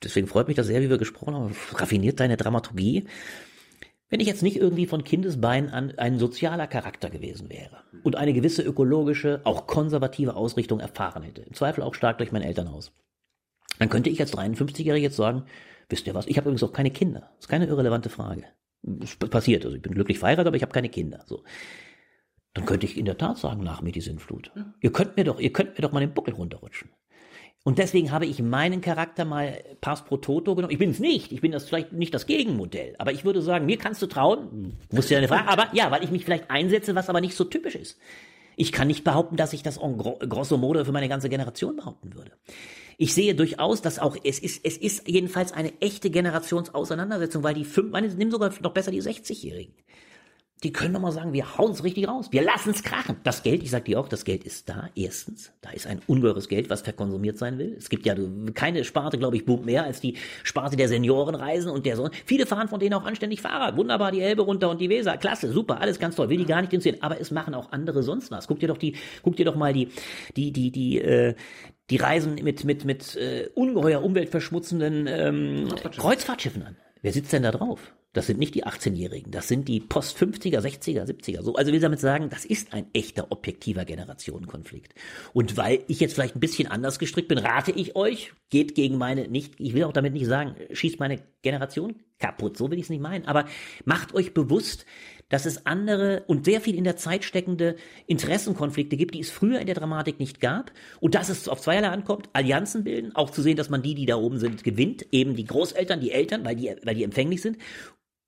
deswegen freut mich das sehr, wie wir gesprochen haben, raffiniert deine Dramaturgie. Wenn ich jetzt nicht irgendwie von Kindesbein an ein sozialer Charakter gewesen wäre und eine gewisse ökologische, auch konservative Ausrichtung erfahren hätte, im Zweifel auch stark durch mein Elternhaus, dann könnte ich als 53-Jähriger jetzt sagen, wisst ihr was, ich habe übrigens auch keine Kinder. Das ist keine irrelevante Frage. Das passiert, also ich bin glücklich verheiratet, aber ich habe keine Kinder. So. dann könnte ich in der Tat sagen, nach mir die Sintflut. Ihr könnt mir doch, ihr könnt mir doch mal den Buckel runterrutschen. Und deswegen habe ich meinen Charakter mal pass pro toto genommen. Ich bin es nicht. Ich bin das vielleicht nicht das Gegenmodell. Aber ich würde sagen, mir kannst du trauen. Muss ja eine Frage. Aber ja, weil ich mich vielleicht einsetze, was aber nicht so typisch ist. Ich kann nicht behaupten, dass ich das en grosso modo für meine ganze Generation behaupten würde. Ich sehe durchaus, dass auch, es ist, es ist jedenfalls eine echte Generationsauseinandersetzung, weil die fünf, meine, nimm sogar noch besser die 60-Jährigen. Die können doch mal sagen, wir hauen es richtig raus. Wir lassen es krachen. Das Geld, ich sag dir auch, das Geld ist da. Erstens, da ist ein ungeheures Geld, was verkonsumiert sein will. Es gibt ja keine Sparte, glaube ich, boomt mehr als die Sparte der Seniorenreisen und der so. Viele fahren von denen auch anständig Fahrrad. Wunderbar, die Elbe runter und die Weser. Klasse, super, alles ganz toll. Will die gar nicht sehen. Aber es machen auch andere sonst was. Guck dir doch die, guck dir doch mal die, die, die, die, äh, die Reisen mit, mit, mit äh, ungeheuer umweltverschmutzenden ähm, Kreuzfahrtschiffen an. Wer sitzt denn da drauf? Das sind nicht die 18-Jährigen, das sind die Post-50er, 60er, 70er. So, also will damit sagen, das ist ein echter objektiver Generationenkonflikt. Und weil ich jetzt vielleicht ein bisschen anders gestrickt bin, rate ich euch, geht gegen meine nicht, ich will auch damit nicht sagen, schießt meine Generation kaputt, so will ich es nicht meinen, aber macht euch bewusst, dass es andere und sehr viel in der Zeit steckende Interessenkonflikte gibt, die es früher in der Dramatik nicht gab. Und dass es auf zweierlei ankommt, Allianzen bilden, auch zu sehen, dass man die, die da oben sind, gewinnt, eben die Großeltern, die Eltern, weil die, weil die empfänglich sind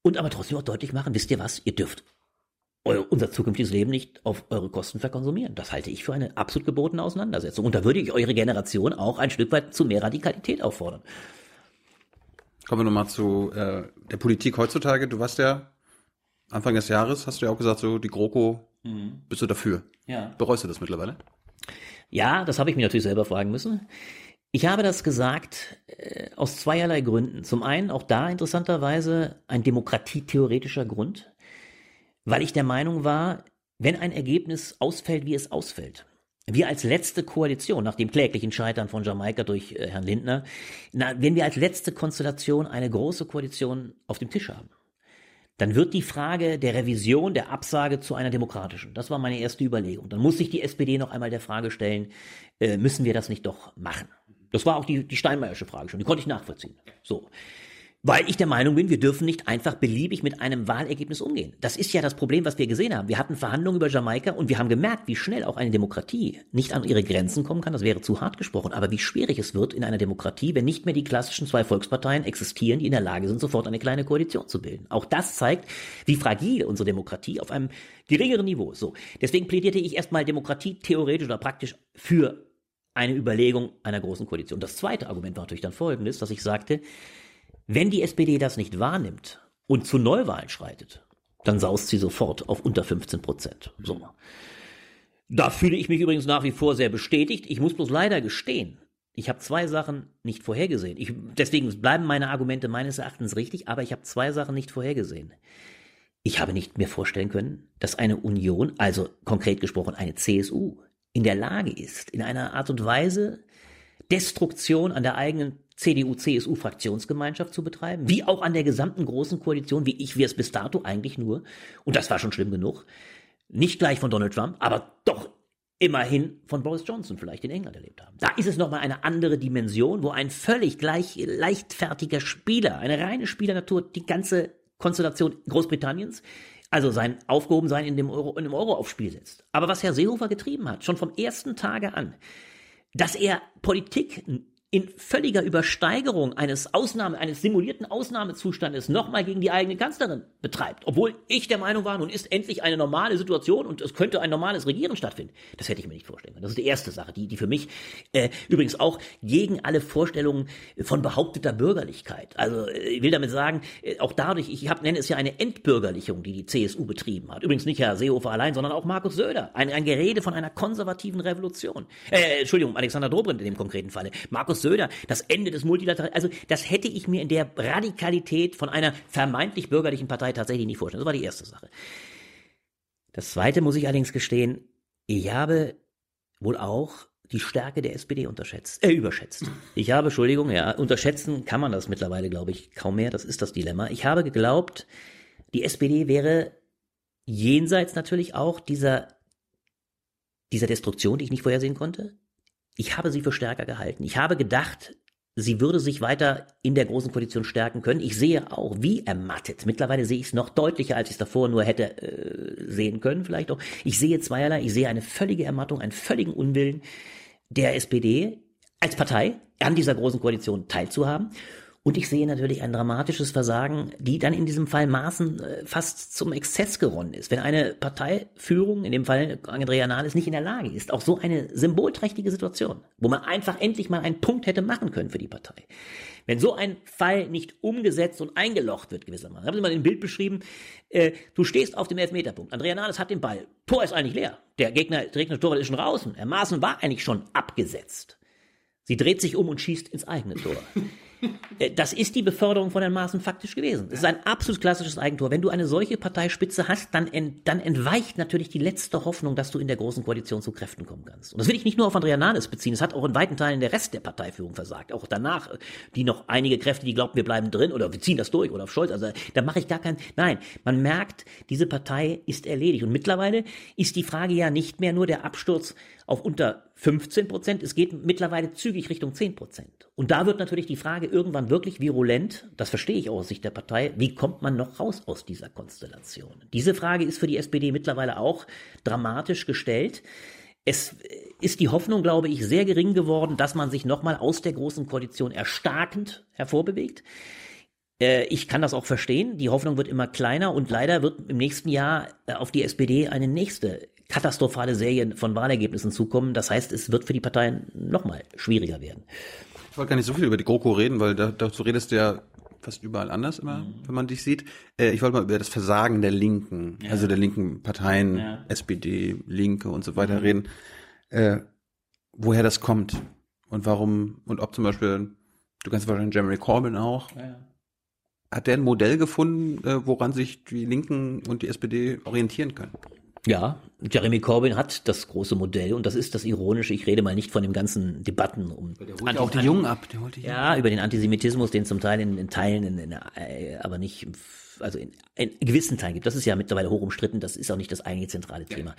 und aber trotzdem auch deutlich machen, wisst ihr was, ihr dürft euer, unser zukünftiges Leben nicht auf eure Kosten verkonsumieren. Das halte ich für eine absolut gebotene Auseinandersetzung. Und da würde ich eure Generation auch ein Stück weit zu mehr Radikalität auffordern. Kommen wir nochmal zu äh, der Politik heutzutage. Du warst ja Anfang des Jahres, hast du ja auch gesagt, so die GroKo, mhm. bist du dafür? Ja. Bereust du das mittlerweile? Ja, das habe ich mir natürlich selber fragen müssen. Ich habe das gesagt äh, aus zweierlei Gründen. Zum einen auch da interessanterweise ein demokratietheoretischer Grund, weil ich der Meinung war, wenn ein Ergebnis ausfällt, wie es ausfällt, wir als letzte Koalition, nach dem kläglichen Scheitern von Jamaika durch äh, Herrn Lindner, na, wenn wir als letzte Konstellation eine große Koalition auf dem Tisch haben, dann wird die Frage der Revision der Absage zu einer demokratischen, das war meine erste Überlegung. Dann muss sich die SPD noch einmal der Frage stellen, äh, müssen wir das nicht doch machen? Das war auch die, die Steinmeiersche Frage schon, die konnte ich nachvollziehen. So. Weil ich der Meinung bin, wir dürfen nicht einfach beliebig mit einem Wahlergebnis umgehen. Das ist ja das Problem, was wir gesehen haben. Wir hatten Verhandlungen über Jamaika und wir haben gemerkt, wie schnell auch eine Demokratie nicht an ihre Grenzen kommen kann. Das wäre zu hart gesprochen. Aber wie schwierig es wird in einer Demokratie, wenn nicht mehr die klassischen zwei Volksparteien existieren, die in der Lage sind, sofort eine kleine Koalition zu bilden. Auch das zeigt, wie fragil unsere Demokratie auf einem geringeren Niveau ist. So. Deswegen plädierte ich erstmal Demokratie theoretisch oder praktisch für eine Überlegung einer großen Koalition. Das zweite Argument war natürlich dann folgendes, dass ich sagte, wenn die SPD das nicht wahrnimmt und zu Neuwahlen schreitet, dann saust sie sofort auf unter 15 Prozent. So. Da fühle ich mich übrigens nach wie vor sehr bestätigt. Ich muss bloß leider gestehen, ich habe zwei Sachen nicht vorhergesehen. Ich, deswegen bleiben meine Argumente meines Erachtens richtig, aber ich habe zwei Sachen nicht vorhergesehen. Ich habe nicht mehr vorstellen können, dass eine Union, also konkret gesprochen eine CSU, in der Lage ist, in einer Art und Weise Destruktion an der eigenen CDU-CSU-Fraktionsgemeinschaft zu betreiben, wie auch an der gesamten großen Koalition, wie ich wir es bis dato eigentlich nur, und das war schon schlimm genug, nicht gleich von Donald Trump, aber doch immerhin von Boris Johnson vielleicht in England erlebt haben. Da ist es nochmal eine andere Dimension, wo ein völlig gleich leichtfertiger Spieler, eine reine Spielernatur, die ganze Konstellation Großbritanniens also sein Aufgehobensein in dem Euro, in dem Euro aufs Spiel setzt. Aber was Herr Seehofer getrieben hat, schon vom ersten Tage an, dass er Politik in völliger Übersteigerung eines Ausnahme, eines simulierten Ausnahmezustandes nochmal gegen die eigene Kanzlerin betreibt. Obwohl ich der Meinung war, nun ist endlich eine normale Situation und es könnte ein normales Regieren stattfinden. Das hätte ich mir nicht vorstellen können. Das ist die erste Sache, die, die für mich äh, übrigens auch gegen alle Vorstellungen von behaupteter Bürgerlichkeit. Also äh, ich will damit sagen, äh, auch dadurch, ich hab, nenne es ja eine Entbürgerlichung, die die CSU betrieben hat. Übrigens nicht Herr Seehofer allein, sondern auch Markus Söder. Ein, ein Gerede von einer konservativen Revolution. Äh, Entschuldigung, Alexander Dobrindt in dem konkreten Falle. Markus Söder, das Ende des Multilateralismus. Also das hätte ich mir in der Radikalität von einer vermeintlich bürgerlichen Partei tatsächlich nicht vorstellen. Das war die erste Sache. Das zweite muss ich allerdings gestehen, ich habe wohl auch die Stärke der SPD unterschätzt, äh, überschätzt. Ich habe, Entschuldigung, ja, unterschätzen kann man das mittlerweile, glaube ich, kaum mehr. Das ist das Dilemma. Ich habe geglaubt, die SPD wäre jenseits natürlich auch dieser, dieser Destruktion, die ich nicht vorhersehen konnte, ich habe sie für stärker gehalten. Ich habe gedacht, sie würde sich weiter in der großen Koalition stärken können. Ich sehe auch, wie ermattet. Mittlerweile sehe ich es noch deutlicher, als ich es davor nur hätte äh, sehen können, vielleicht auch. Ich sehe zweierlei. Ich sehe eine völlige Ermattung, einen völligen Unwillen der SPD als Partei an dieser großen Koalition teilzuhaben. Und ich sehe natürlich ein dramatisches Versagen, die dann in diesem Fall Maßen äh, fast zum Exzess geronnen ist. Wenn eine Parteiführung, in dem Fall Andrea Nahles, nicht in der Lage ist, auch so eine symbolträchtige Situation, wo man einfach endlich mal einen Punkt hätte machen können für die Partei. Wenn so ein Fall nicht umgesetzt und eingelocht wird gewissermaßen, haben Sie mal ein Bild beschrieben, äh, du stehst auf dem Elfmeterpunkt, Andrea Nahles hat den Ball, Tor ist eigentlich leer, der Gegner, der Gegner Torwart ist schon draußen, Herr Maaßen war eigentlich schon abgesetzt. Sie dreht sich um und schießt ins eigene Tor. Äh, das ist die Beförderung von Herrn Maaßen faktisch gewesen. Das ist ein absolut klassisches Eigentor. Wenn du eine solche Parteispitze hast, dann, ent, dann entweicht natürlich die letzte Hoffnung, dass du in der großen Koalition zu Kräften kommen kannst. Und das will ich nicht nur auf Andrea Nahles beziehen. Es hat auch in weiten Teilen der Rest der Parteiführung versagt. Auch danach, die noch einige Kräfte, die glauben, wir bleiben drin oder wir ziehen das durch oder auf Scholz. Also da mache ich gar keinen. Nein, man merkt, diese Partei ist erledigt. Und mittlerweile ist die Frage ja nicht mehr nur der Absturz auf unter 15 Prozent. Es geht mittlerweile zügig Richtung 10 Prozent. Und da wird natürlich die Frage irgendwann wirklich virulent, das verstehe ich auch aus Sicht der Partei, wie kommt man noch raus aus dieser Konstellation? Diese Frage ist für die SPD mittlerweile auch dramatisch gestellt. Es ist die Hoffnung, glaube ich, sehr gering geworden, dass man sich nochmal aus der großen Koalition erstarkend hervorbewegt. Äh, ich kann das auch verstehen. Die Hoffnung wird immer kleiner und leider wird im nächsten Jahr äh, auf die SPD eine nächste katastrophale Serie von Wahlergebnissen zukommen. Das heißt, es wird für die Parteien nochmal schwieriger werden. Ich wollte gar nicht so viel über die GroKo reden, weil da, dazu redest du ja fast überall anders immer, mhm. wenn man dich sieht. Äh, ich wollte mal über das Versagen der Linken, ja. also der linken Parteien, ja. SPD, Linke und so weiter mhm. reden. Äh, woher das kommt und warum und ob zum Beispiel, du kannst wahrscheinlich Jeremy Corbyn auch. Ja. Hat der ein Modell gefunden, äh, woran sich die Linken und die SPD orientieren können? Ja, Jeremy Corbyn hat das große Modell und das ist das Ironische. Ich rede mal nicht von den ganzen Debatten um. Der holt auch die Jungen ab. Der holt die Jungen ja, über den Antisemitismus, den zum Teil in, in Teilen, in, in, äh, aber nicht, also in, in gewissen Teilen gibt. Das ist ja mittlerweile hoch umstritten. Das ist auch nicht das eigentliche zentrale ja. Thema.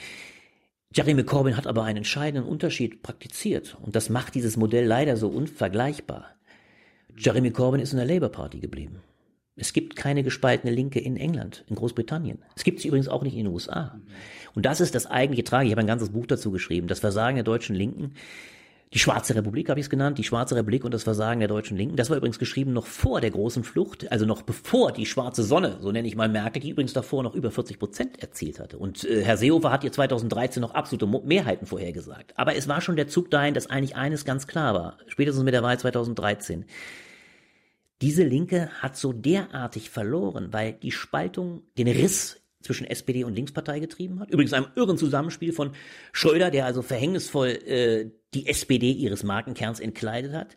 Jeremy Corbyn hat aber einen entscheidenden Unterschied praktiziert und das macht dieses Modell leider so unvergleichbar. Jeremy Corbyn ist in der Labour Party geblieben. Es gibt keine gespaltene Linke in England, in Großbritannien. Es gibt sie übrigens auch nicht in den USA. Und das ist das eigentliche Trage. Ich habe ein ganzes Buch dazu geschrieben. Das Versagen der deutschen Linken. Die Schwarze Republik habe ich es genannt, die Schwarze Republik und das Versagen der deutschen Linken. Das war übrigens geschrieben noch vor der großen Flucht, also noch bevor die schwarze Sonne, so nenne ich mal Merkel, die übrigens davor noch über 40 Prozent erzielt hatte. Und äh, Herr Seehofer hat ihr 2013 noch absolute Mehrheiten vorhergesagt. Aber es war schon der Zug dahin, dass eigentlich eines ganz klar war, spätestens mit der Wahl 2013 diese Linke hat so derartig verloren, weil die Spaltung, den Riss zwischen SPD und Linkspartei getrieben hat. Übrigens einem irren Zusammenspiel von Schröder, der also verhängnisvoll äh, die SPD ihres Markenkerns entkleidet hat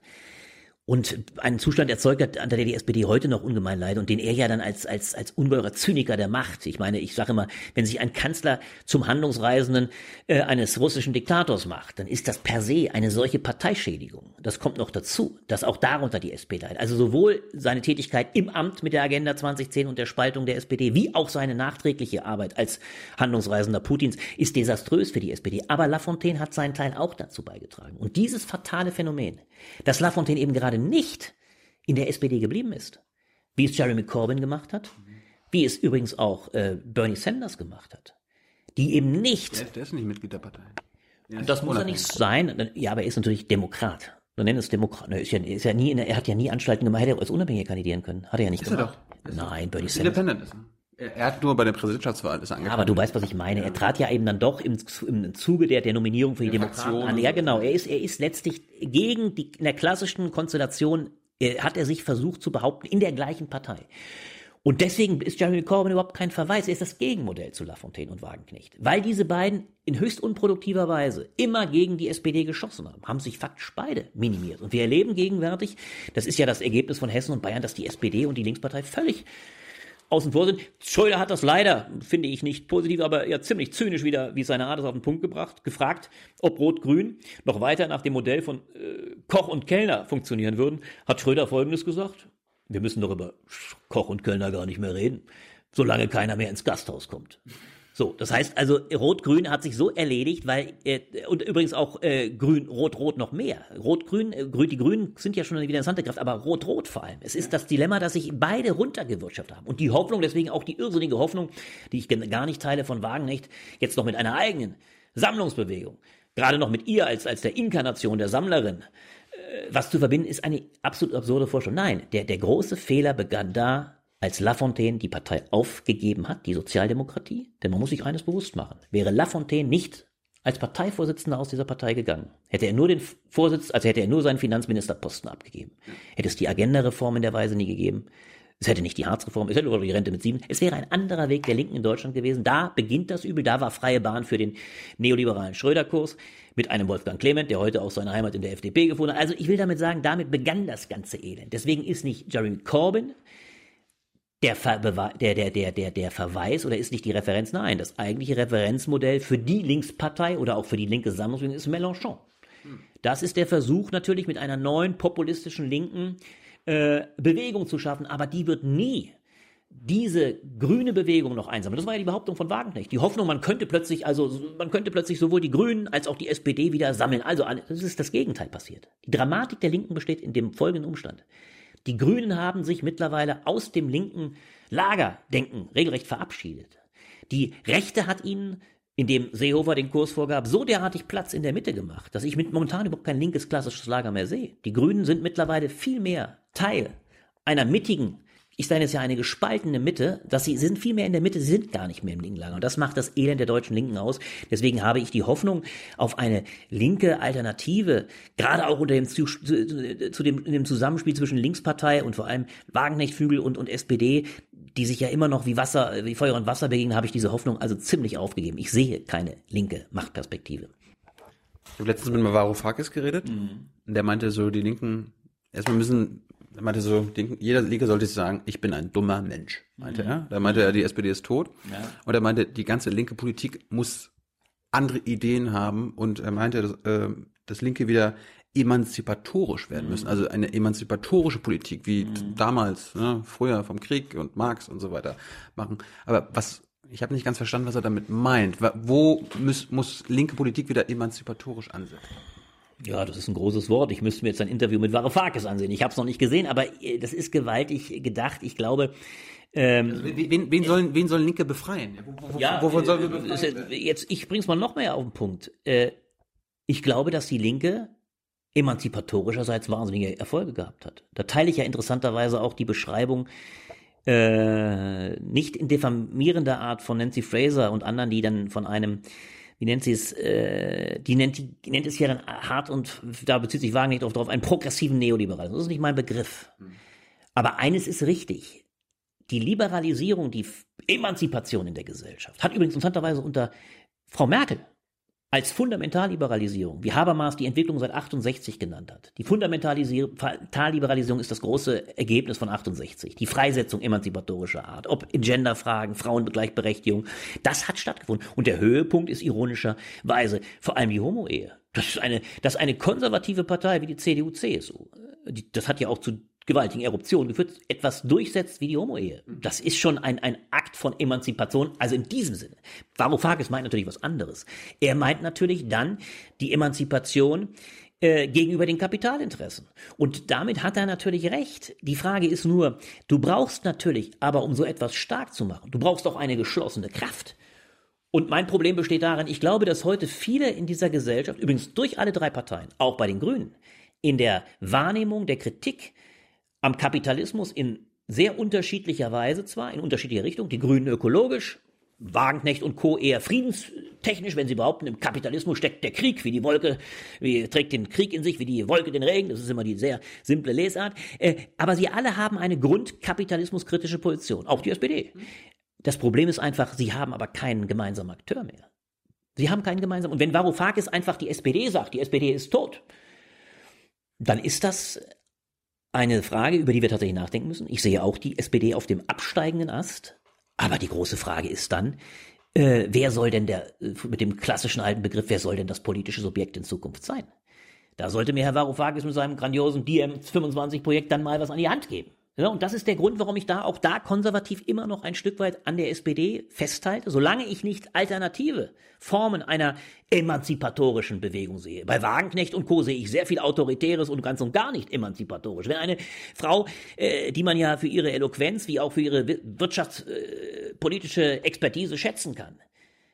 und einen Zustand erzeugt hat, unter der die SPD heute noch ungemein leidet und den er ja dann als, als, als ungeheurer Zyniker der Macht, ich meine, ich sage immer, wenn sich ein Kanzler zum Handlungsreisenden äh, eines russischen Diktators macht, dann ist das per se eine solche Parteischädigung. Das kommt noch dazu, dass auch darunter die SPD leidet. Also sowohl seine Tätigkeit im Amt mit der Agenda 2010 und der Spaltung der SPD, wie auch seine nachträgliche Arbeit als Handlungsreisender Putins ist desaströs für die SPD. Aber Lafontaine hat seinen Teil auch dazu beigetragen. Und dieses fatale Phänomen, dass Lafontaine eben gerade nicht in der SPD geblieben ist, wie es Jeremy Corbyn gemacht hat, wie es übrigens auch äh, Bernie Sanders gemacht hat, die eben nicht. Der, der ist nicht Mitglied der Partei. das muss er nicht sein. Ja, aber er ist natürlich Demokrat. Wir nennen es Demokrat. Er, ist ja, ist ja nie, er hat ja nie Anstalten gemacht, hätte er als Unabhängiger kandidieren können. Hat er ja nicht ist gemacht. Er doch. Nein, Bernie Sanders. Independent ist. Er hat nur bei der Präsidentschaftswahl das angefangen. Aber du weißt, was ich meine. Er trat ja eben dann doch im, im Zuge der, der Nominierung für die Demokraten an. Ja, genau. Er ist, er ist letztlich gegen die, in der klassischen Konstellation, er, hat er sich versucht zu behaupten, in der gleichen Partei. Und deswegen ist Jeremy Corbyn überhaupt kein Verweis. Er ist das Gegenmodell zu Lafontaine und Wagenknecht. Weil diese beiden in höchst unproduktiver Weise immer gegen die SPD geschossen haben, haben sich faktisch beide minimiert. Und wir erleben gegenwärtig, das ist ja das Ergebnis von Hessen und Bayern, dass die SPD und die Linkspartei völlig außen vor sind. Schröder hat das leider, finde ich nicht positiv, aber ja ziemlich zynisch wieder, wie seine Art ist, auf den Punkt gebracht, gefragt, ob Rot-Grün noch weiter nach dem Modell von äh, Koch und Kellner funktionieren würden, hat Schröder Folgendes gesagt. Wir müssen doch über Koch und Kellner gar nicht mehr reden, solange keiner mehr ins Gasthaus kommt. So, das heißt also, Rot-Grün hat sich so erledigt, weil, äh, und übrigens auch äh, Grün, Rot-Rot noch mehr. Rot-Grün, äh, Grün, die Grünen sind ja schon eine interessante Kraft, aber Rot-Rot vor allem. Es ist das Dilemma, dass sich beide runtergewirtschaftet haben. Und die Hoffnung, deswegen auch die irrsinnige Hoffnung, die ich gar nicht teile von Wagenknecht, jetzt noch mit einer eigenen Sammlungsbewegung, gerade noch mit ihr als, als der Inkarnation der Sammlerin, äh, was zu verbinden, ist eine absolut absurde Vorstellung. Nein, der, der große Fehler begann da, als Lafontaine die Partei aufgegeben hat, die Sozialdemokratie, denn man muss sich eines bewusst machen. Wäre Lafontaine nicht als Parteivorsitzender aus dieser Partei gegangen, hätte er nur den Vorsitz, also hätte er nur seinen Finanzministerposten abgegeben, hätte es die Agenda-Reform in der Weise nie gegeben, es hätte nicht die Harzreform, es hätte über die Rente mit sieben. Es wäre ein anderer Weg der Linken in Deutschland gewesen. Da beginnt das Übel. Da war freie Bahn für den neoliberalen Schröder-Kurs mit einem Wolfgang Clement, der heute auch seine Heimat in der FDP gefunden hat. Also ich will damit sagen, damit begann das ganze Elend. Deswegen ist nicht Jeremy Corbyn der, der, der, der, der, der Verweis oder ist nicht die Referenz? Nein, das eigentliche Referenzmodell für die Linkspartei oder auch für die linke Sammlungsbewegung ist Mélenchon. Das ist der Versuch natürlich mit einer neuen populistischen linken äh, Bewegung zu schaffen, aber die wird nie diese grüne Bewegung noch einsammeln. Das war ja die Behauptung von Wagenknecht. Die Hoffnung, man könnte plötzlich, also man könnte plötzlich sowohl die Grünen als auch die SPD wieder sammeln. Also das ist das Gegenteil passiert. Die Dramatik der Linken besteht in dem folgenden Umstand. Die Grünen haben sich mittlerweile aus dem linken Lagerdenken regelrecht verabschiedet. Die Rechte hat ihnen, indem Seehofer den Kurs vorgab, so derartig Platz in der Mitte gemacht, dass ich mit momentan überhaupt kein linkes klassisches Lager mehr sehe. Die Grünen sind mittlerweile viel mehr Teil einer mittigen ich sage jetzt ja eine gespaltene Mitte, dass sie sind viel mehr in der Mitte, sie sind gar nicht mehr im linken Lager. Und das macht das Elend der deutschen Linken aus. Deswegen habe ich die Hoffnung auf eine linke Alternative, gerade auch unter dem, zu, zu dem, in dem Zusammenspiel zwischen Linkspartei und vor allem Wagenknechtflügel und, und SPD, die sich ja immer noch wie Wasser, wie Feuer und Wasser begegnen, habe ich diese Hoffnung also ziemlich aufgegeben. Ich sehe keine linke Machtperspektive. Ich habe letztens mit Varoufakis geredet. Mhm. Und der meinte so, die Linken, erstmal müssen er meinte so, jeder Linke sollte sich sagen, ich bin ein dummer Mensch, meinte mhm. er. Da meinte er, die SPD ist tot. Ja. Und er meinte, die ganze linke Politik muss andere Ideen haben. Und er meinte, dass, äh, dass Linke wieder emanzipatorisch werden müssen. Mhm. Also eine emanzipatorische Politik, wie mhm. damals, ne, früher vom Krieg und Marx und so weiter machen. Aber was, ich habe nicht ganz verstanden, was er damit meint. Wo muss, muss linke Politik wieder emanzipatorisch ansetzen? Ja, das ist ein großes Wort. Ich müsste mir jetzt ein Interview mit Varoufakis ansehen. Ich habe es noch nicht gesehen, aber äh, das ist gewaltig gedacht. Ich glaube, ähm, also, wen, wen, sollen, wen sollen Linke befreien? Wo, ja, wovon sollen wir befreien? Jetzt, ich bring's mal noch mehr auf den Punkt. Äh, ich glaube, dass die Linke emanzipatorischerseits wahnsinnige Erfolge gehabt hat. Da teile ich ja interessanterweise auch die Beschreibung äh, nicht in diffamierender Art von Nancy Fraser und anderen, die dann von einem wie nennt sie es, äh, die nennt, die nennt es ja dann hart und da bezieht sich Wagen nicht drauf, einen progressiven Neoliberalismus. Das ist nicht mein Begriff. Aber eines ist richtig. Die Liberalisierung, die Emanzipation in der Gesellschaft hat übrigens interessanterweise unter Frau Merkel als Fundamentalliberalisierung, wie Habermas die Entwicklung seit 68 genannt hat. Die Fundamentalliberalisierung ist das große Ergebnis von 68. Die Freisetzung emanzipatorischer Art, ob in Genderfragen, Frauengleichberechtigung, das hat stattgefunden. Und der Höhepunkt ist ironischerweise vor allem die Homo-Ehe. Das ist eine, das ist eine konservative Partei wie die CDU, CSU. Das hat ja auch zu gewaltigen Eruptionen geführt, etwas durchsetzt wie die Homo-Ehe. Das ist schon ein, ein Akt von Emanzipation, also in diesem Sinne. Varoufakis meint natürlich was anderes. Er meint natürlich dann die Emanzipation äh, gegenüber den Kapitalinteressen. Und damit hat er natürlich recht. Die Frage ist nur, du brauchst natürlich, aber um so etwas stark zu machen, du brauchst auch eine geschlossene Kraft. Und mein Problem besteht darin, ich glaube, dass heute viele in dieser Gesellschaft, übrigens durch alle drei Parteien, auch bei den Grünen, in der Wahrnehmung der Kritik am Kapitalismus in sehr unterschiedlicher Weise zwar, in unterschiedlicher Richtung, die Grünen ökologisch, Wagenknecht und Co. eher friedenstechnisch, wenn sie behaupten, im Kapitalismus steckt der Krieg, wie die Wolke, wie trägt den Krieg in sich, wie die Wolke den Regen, das ist immer die sehr simple Lesart. Äh, aber sie alle haben eine grundkapitalismuskritische Position, auch die SPD. Das Problem ist einfach, sie haben aber keinen gemeinsamen Akteur mehr. Sie haben keinen gemeinsamen. Und wenn Varoufakis einfach die SPD sagt, die SPD ist tot, dann ist das eine Frage, über die wir tatsächlich nachdenken müssen. Ich sehe auch die SPD auf dem absteigenden Ast. Aber die große Frage ist dann, äh, wer soll denn der, äh, mit dem klassischen alten Begriff, wer soll denn das politische Subjekt in Zukunft sein? Da sollte mir Herr Varoufakis mit seinem grandiosen DM25-Projekt dann mal was an die Hand geben. Ja, und das ist der Grund, warum ich da auch da konservativ immer noch ein Stück weit an der SPD festhalte, solange ich nicht alternative Formen einer emanzipatorischen Bewegung sehe. Bei Wagenknecht und Co. sehe ich sehr viel Autoritäres und ganz und gar nicht emanzipatorisch. Wenn eine Frau, äh, die man ja für ihre Eloquenz wie auch für ihre wirtschaftspolitische äh, Expertise schätzen kann,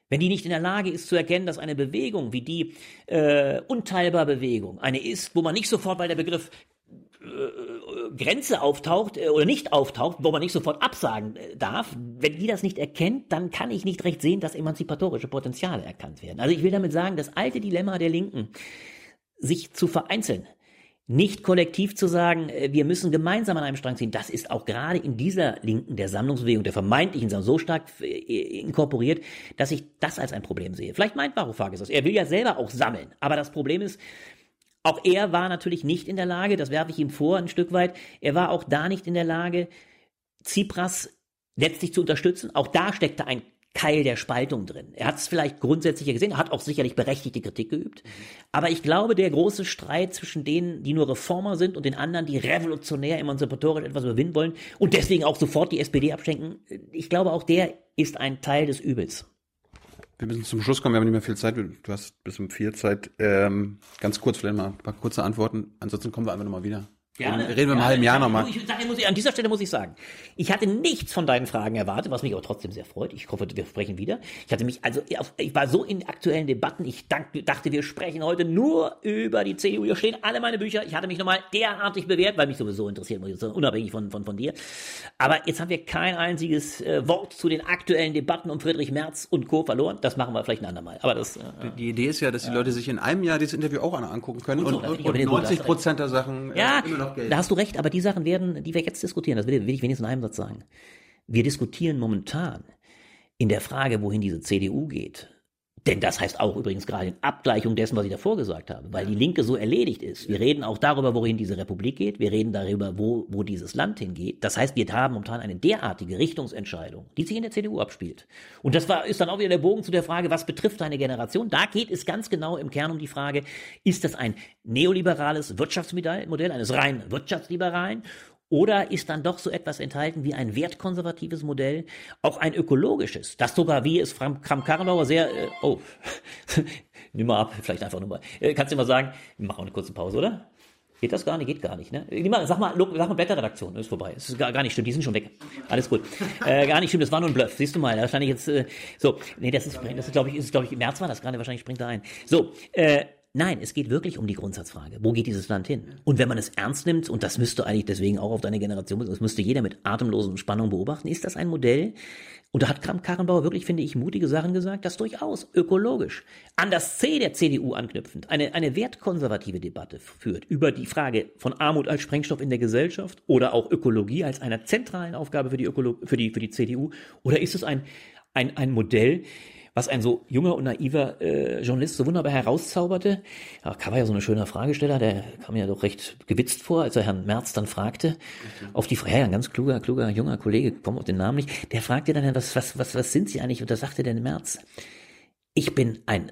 wenn die nicht in der Lage ist zu erkennen, dass eine Bewegung wie die äh, unteilbar Bewegung eine ist, wo man nicht sofort, weil der Begriff Grenze auftaucht äh, oder nicht auftaucht, wo man nicht sofort absagen äh, darf, wenn die das nicht erkennt, dann kann ich nicht recht sehen, dass emanzipatorische Potenziale erkannt werden. Also ich will damit sagen, das alte Dilemma der Linken, sich zu vereinzeln, nicht kollektiv zu sagen, wir müssen gemeinsam an einem Strang ziehen, das ist auch gerade in dieser Linken der Sammlungsbewegung, der vermeintlichen Sammlung so stark inkorporiert, dass ich das als ein Problem sehe. Vielleicht meint Varoufakis das. Er will ja selber auch sammeln. Aber das Problem ist, auch er war natürlich nicht in der Lage, das werfe ich ihm vor ein Stück weit, er war auch da nicht in der Lage, Tsipras letztlich zu unterstützen. Auch da steckte ein Keil der Spaltung drin. Er hat es vielleicht grundsätzlich gesehen, hat auch sicherlich berechtigte Kritik geübt. Aber ich glaube, der große Streit zwischen denen, die nur Reformer sind und den anderen, die revolutionär, emanzipatorisch etwas überwinden wollen und deswegen auch sofort die SPD abschenken, ich glaube, auch der ist ein Teil des Übels. Wir müssen zum Schluss kommen, wir haben nicht mehr viel Zeit. Du hast bis um vier Zeit. Ähm, ganz kurz, vielleicht mal ein paar kurze Antworten. Ansonsten kommen wir einfach nochmal wieder. Gerne. Reden, reden wir im halben Jahr nochmal. an dieser Stelle muss ich sagen, ich hatte nichts von deinen Fragen erwartet, was mich aber trotzdem sehr freut. Ich hoffe, wir sprechen wieder. Ich hatte mich, also ich war so in aktuellen Debatten, ich dachte, wir sprechen heute nur über die CDU. Hier stehen alle meine Bücher. Ich hatte mich nochmal derartig bewährt, weil mich sowieso interessiert, unabhängig von, von, von dir. Aber jetzt haben wir kein einziges äh, Wort zu den aktuellen Debatten um Friedrich Merz und Co. verloren. Das machen wir vielleicht ein andermal. Aber das, äh, die, die Idee ist ja, dass die Leute sich in einem Jahr dieses Interview auch angucken können und, und, und 90 Prozent der Sachen äh, ja, noch Geld. Da hast du recht, aber die Sachen werden, die wir jetzt diskutieren, das will, will ich wenigstens in einem Satz sagen. Wir diskutieren momentan in der Frage, wohin diese CDU geht. Denn das heißt auch übrigens gerade in Abgleichung dessen, was ich davor gesagt habe, weil die Linke so erledigt ist. Wir reden auch darüber, wohin diese Republik geht. Wir reden darüber, wo, wo dieses Land hingeht. Das heißt, wir haben momentan eine derartige Richtungsentscheidung, die sich in der CDU abspielt. Und das war, ist dann auch wieder der Bogen zu der Frage, was betrifft eine Generation? Da geht es ganz genau im Kern um die Frage, ist das ein neoliberales Wirtschaftsmodell eines rein Wirtschaftsliberalen oder ist dann doch so etwas enthalten wie ein wertkonservatives Modell, auch ein ökologisches, das sogar, wie es Kram Karrenbauer sehr, äh, oh, nimm mal ab, vielleicht einfach nur mal, äh, kannst du mal sagen, wir machen eine kurze Pause, oder? Geht das gar nicht? Geht gar nicht, ne? Mal, sag mal, sag mal Blätterredaktion, ist vorbei. Ist gar, gar nicht stimmt, die sind schon weg. Alles gut. Äh, gar nicht stimmt, das war nur ein Bluff. Siehst du mal, wahrscheinlich jetzt, äh, so, nee, das ist, das ist, glaube ich, ist, glaube ich, im März war das gerade, wahrscheinlich springt da ein. So, äh, Nein, es geht wirklich um die Grundsatzfrage. Wo geht dieses Land hin? Und wenn man es ernst nimmt, und das müsste eigentlich deswegen auch auf deine Generation, das müsste jeder mit atemlosen Spannung beobachten, ist das ein Modell, und da hat Kram Karrenbauer wirklich, finde ich, mutige Sachen gesagt, das durchaus ökologisch an das C der CDU anknüpfend eine, eine wertkonservative Debatte führt über die Frage von Armut als Sprengstoff in der Gesellschaft oder auch Ökologie als einer zentralen Aufgabe für die, Ökolo für die, für die CDU. Oder ist es ein, ein, ein Modell, was ein so junger und naiver äh, Journalist so wunderbar herauszauberte. Ja, war ja so eine schöne Fragesteller, der kam mir ja doch recht gewitzt vor, als er Herrn Merz dann fragte, okay. auf die Frage, ja, ein ganz kluger, kluger, junger Kollege, komm auf den Namen nicht, der fragte dann, was, was, was, was sind Sie eigentlich? Und da sagte der Merz, ich bin ein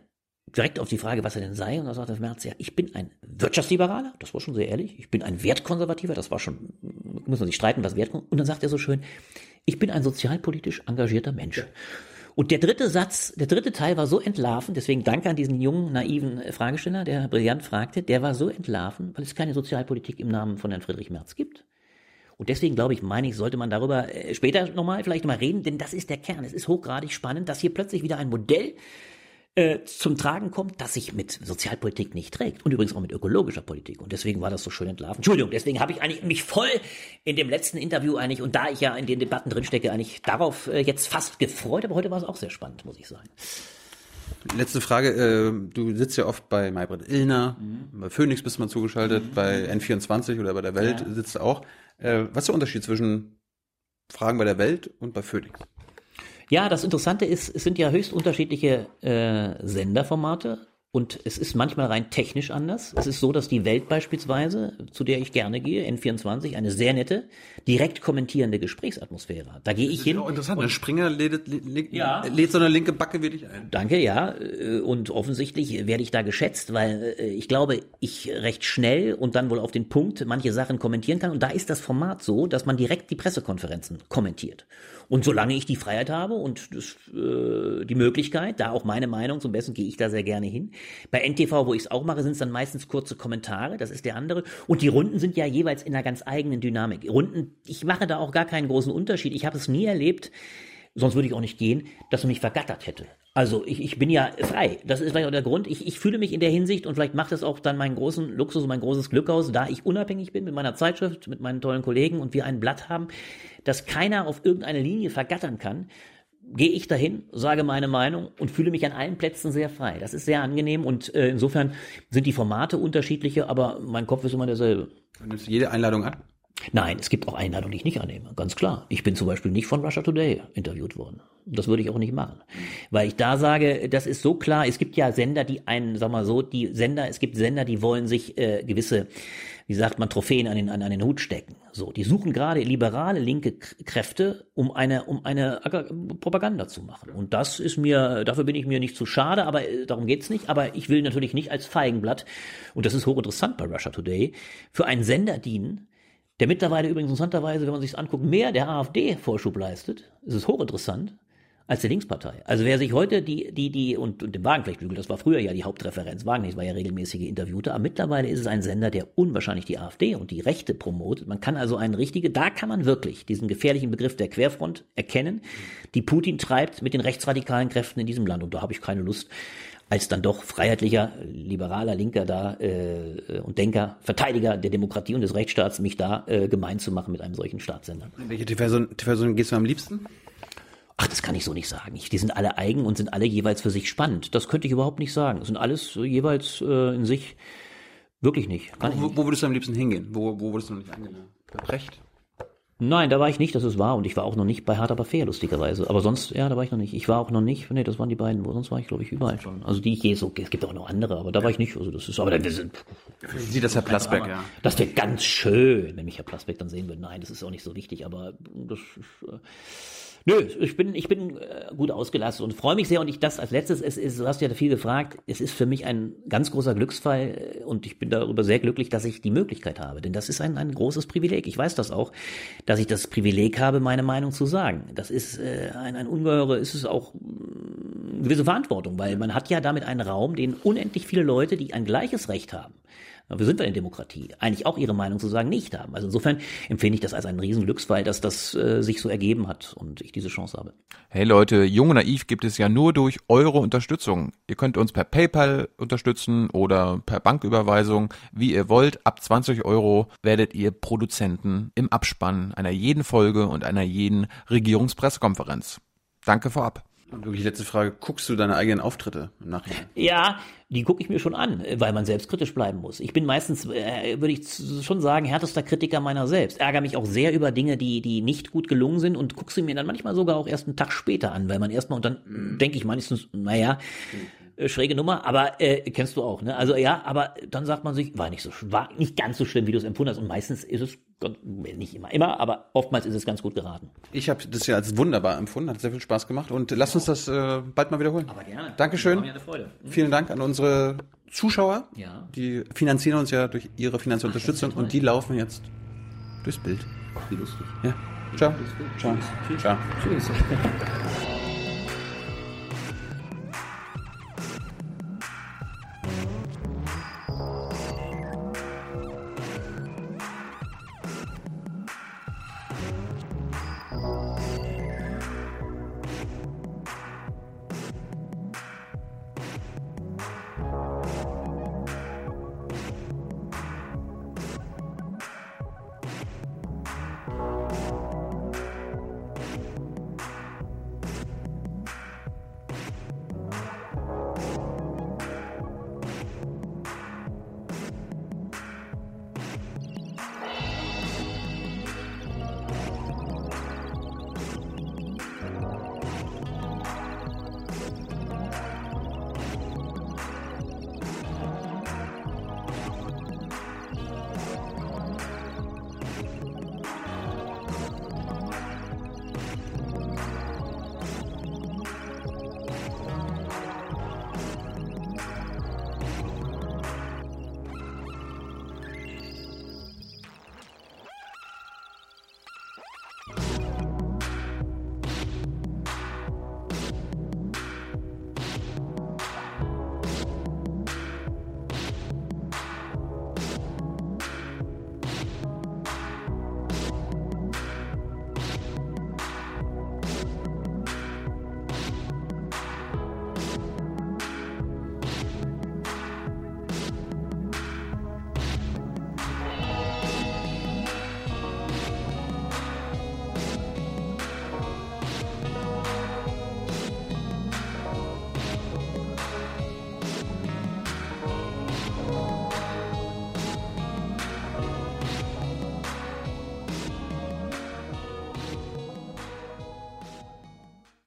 direkt auf die Frage, was er denn sei, und da sagte Merz, ja, ich bin ein Wirtschaftsliberaler, das war schon sehr ehrlich, ich bin ein Wertkonservativer, das war schon, muss man sich streiten, was Wert, und dann sagt er so schön, ich bin ein sozialpolitisch engagierter Mensch. Ja. Und der dritte Satz, der dritte Teil war so entlarven, deswegen danke an diesen jungen, naiven Fragesteller, der brillant fragte, der war so entlarven, weil es keine Sozialpolitik im Namen von Herrn Friedrich Merz gibt. Und deswegen glaube ich, meine ich, sollte man darüber äh, später nochmal vielleicht nochmal reden, denn das ist der Kern. Es ist hochgradig spannend, dass hier plötzlich wieder ein Modell äh, zum Tragen kommt, dass sich mit Sozialpolitik nicht trägt und übrigens auch mit ökologischer Politik. Und deswegen war das so schön entlarven. Entschuldigung, deswegen habe ich eigentlich mich voll in dem letzten Interview eigentlich und da ich ja in den Debatten drinstecke, eigentlich darauf äh, jetzt fast gefreut, aber heute war es auch sehr spannend, muss ich sagen. Letzte Frage, äh, du sitzt ja oft bei Maybrit Illner, mhm. bei Phoenix bist du mal zugeschaltet, mhm. bei N24 oder bei der Welt ja. sitzt du auch. Äh, was ist der Unterschied zwischen Fragen bei der Welt und bei Phoenix? Ja, das Interessante ist, es sind ja höchst unterschiedliche äh, Senderformate. Und es ist manchmal rein technisch anders. Es ist so, dass die Welt beispielsweise, zu der ich gerne gehe, N24, eine sehr nette, direkt kommentierende Gesprächsatmosphäre hat. Da gehe ich hin. Auch interessant. Der Springer lädt, lädt, Ja. lädt so eine linke Backe wie dich ein. Danke, ja. äh, Und offensichtlich werde ich da geschätzt, weil äh, ich glaube, ich recht schnell und dann wohl auf den Punkt manche Sachen kommentieren kann. Und da ist das Format so, dass man direkt die Pressekonferenzen kommentiert. Und solange ich die Freiheit habe und das, äh, die Möglichkeit, da auch meine Meinung zum Besten, gehe ich da sehr gerne hin. Bei NTV, wo ich es auch mache, sind es dann meistens kurze Kommentare, das ist der andere. Und die Runden sind ja jeweils in einer ganz eigenen Dynamik. Runden, ich mache da auch gar keinen großen Unterschied. Ich habe es nie erlebt, sonst würde ich auch nicht gehen, dass man mich vergattert hätte. Also ich, ich bin ja frei. Das ist vielleicht auch der Grund. Ich, ich fühle mich in der Hinsicht und vielleicht macht es auch dann meinen großen Luxus und mein großes Glück aus, da ich unabhängig bin mit meiner Zeitschrift, mit meinen tollen Kollegen und wir ein Blatt haben, dass keiner auf irgendeine Linie vergattern kann, gehe ich dahin, sage meine Meinung und fühle mich an allen Plätzen sehr frei. Das ist sehr angenehm und äh, insofern sind die Formate unterschiedliche, aber mein Kopf ist immer derselbe. Du nimmst jede Einladung an. Nein, es gibt auch Einladungen, die ich nicht annehme, ganz klar. Ich bin zum Beispiel nicht von Russia Today interviewt worden. Das würde ich auch nicht machen. Weil ich da sage, das ist so klar, es gibt ja Sender, die einen, sag mal so, die Sender, es gibt Sender, die wollen sich äh, gewisse, wie sagt man, Trophäen an den, an, an den Hut stecken. So, die suchen gerade liberale linke Kräfte, um eine, um eine Aga- Propaganda zu machen. Und das ist mir, dafür bin ich mir nicht zu schade, aber äh, darum geht's nicht. Aber ich will natürlich nicht als Feigenblatt, und das ist hochinteressant bei Russia Today, für einen Sender dienen, der mittlerweile übrigens interessanterweise, wenn man sich anguckt, mehr der AfD Vorschub leistet, ist es hochinteressant, als der Linkspartei. Also wer sich heute die, die, die, und, und dem Wagenknechtbügel, das war früher ja die Hauptreferenz, Wagenknecht war ja regelmäßige Interviewte, aber mittlerweile ist es ein Sender, der unwahrscheinlich die AfD und die Rechte promotet. Man kann also einen richtige, da kann man wirklich diesen gefährlichen Begriff der Querfront erkennen, die Putin treibt mit den rechtsradikalen Kräften in diesem Land. Und da habe ich keine Lust, als dann doch freiheitlicher, liberaler Linker da äh, und Denker, Verteidiger der Demokratie und des Rechtsstaats, mich da äh, gemein zu machen mit einem solchen Staatssender. Welche TV-Sendung TV gehst du am liebsten? Ach, das kann ich so nicht sagen. Die sind alle eigen und sind alle jeweils für sich spannend. Das könnte ich überhaupt nicht sagen. Das sind alles äh, jeweils äh, in sich wirklich nicht. Wo, nicht. wo würdest du am liebsten hingehen? Wo, wo würdest du noch nicht eingehen? Bei Brecht? Nein, da war ich nicht, das ist wahr. Und ich war auch noch nicht bei Hart aber fair, lustigerweise. Aber sonst, ja, da war ich noch nicht. Ich war auch noch nicht, nee, das waren die beiden, wo sonst war ich, glaube ich, überall schon. Also die ich je so, es gibt auch noch andere, aber da war ich nicht. Also das ist, aber wir sind, Sieht das Herr Plasberg, ja. Das wäre ganz schön, wenn mich Herr Plasbeck dann sehen würde. Nein, das ist auch nicht so wichtig, aber das ist, äh, Nö, ich bin, ich bin äh, gut ausgelastet und freue mich sehr. Und ich das als letztes, es ist, du hast ja viel gefragt, es ist für mich ein ganz großer Glücksfall äh, und ich bin darüber sehr glücklich, dass ich die Möglichkeit habe. Denn das ist ein, ein großes Privileg. Ich weiß das auch, dass ich das Privileg habe, meine Meinung zu sagen. Das ist äh, ein, ein ungeheure, ist es auch eine gewisse Verantwortung, weil man hat ja damit einen Raum, den unendlich viele Leute, die ein gleiches Recht haben, wir sind eine Demokratie, eigentlich auch ihre Meinung zu sagen nicht haben. Also insofern empfinde ich das als einen riesen dass das äh, sich so ergeben hat und ich diese Chance habe. Hey Leute, Jung und Naiv gibt es ja nur durch eure Unterstützung. Ihr könnt uns per PayPal unterstützen oder per Banküberweisung, wie ihr wollt. Ab 20 Euro werdet ihr Produzenten im Abspann einer jeden Folge und einer jeden Regierungspressekonferenz. Danke vorab. Und wirklich letzte Frage, guckst du deine eigenen Auftritte im Nachhinein? Ja, die gucke ich mir schon an, weil man selbstkritisch bleiben muss. Ich bin meistens, äh, würde ich schon sagen, härtester Kritiker meiner selbst. Ärgere mich auch sehr über Dinge, die, die nicht gut gelungen sind und gucke sie mir dann manchmal sogar auch erst einen Tag später an, weil man erstmal und dann denke ich meistens, naja, äh, schräge Nummer, aber äh, kennst du auch, ne? Also ja, aber dann sagt man sich, war nicht so, war nicht ganz so schlimm, wie du es empfunden hast. Und meistens ist es nicht immer, immer, aber oftmals ist es ganz gut geraten. Ich habe das ja als wunderbar empfunden, hat sehr viel Spaß gemacht und lass uns das äh, bald mal wiederholen. Aber gerne. Dankeschön. War mir eine Freude. Vielen Dank an unsere Zuschauer. Ja. Die finanzieren uns ja durch ihre finanzielle Unterstützung und die laufen jetzt durchs Bild. Wie lustig. Ja. Ciao. Ciao. Ciao. Tschüss.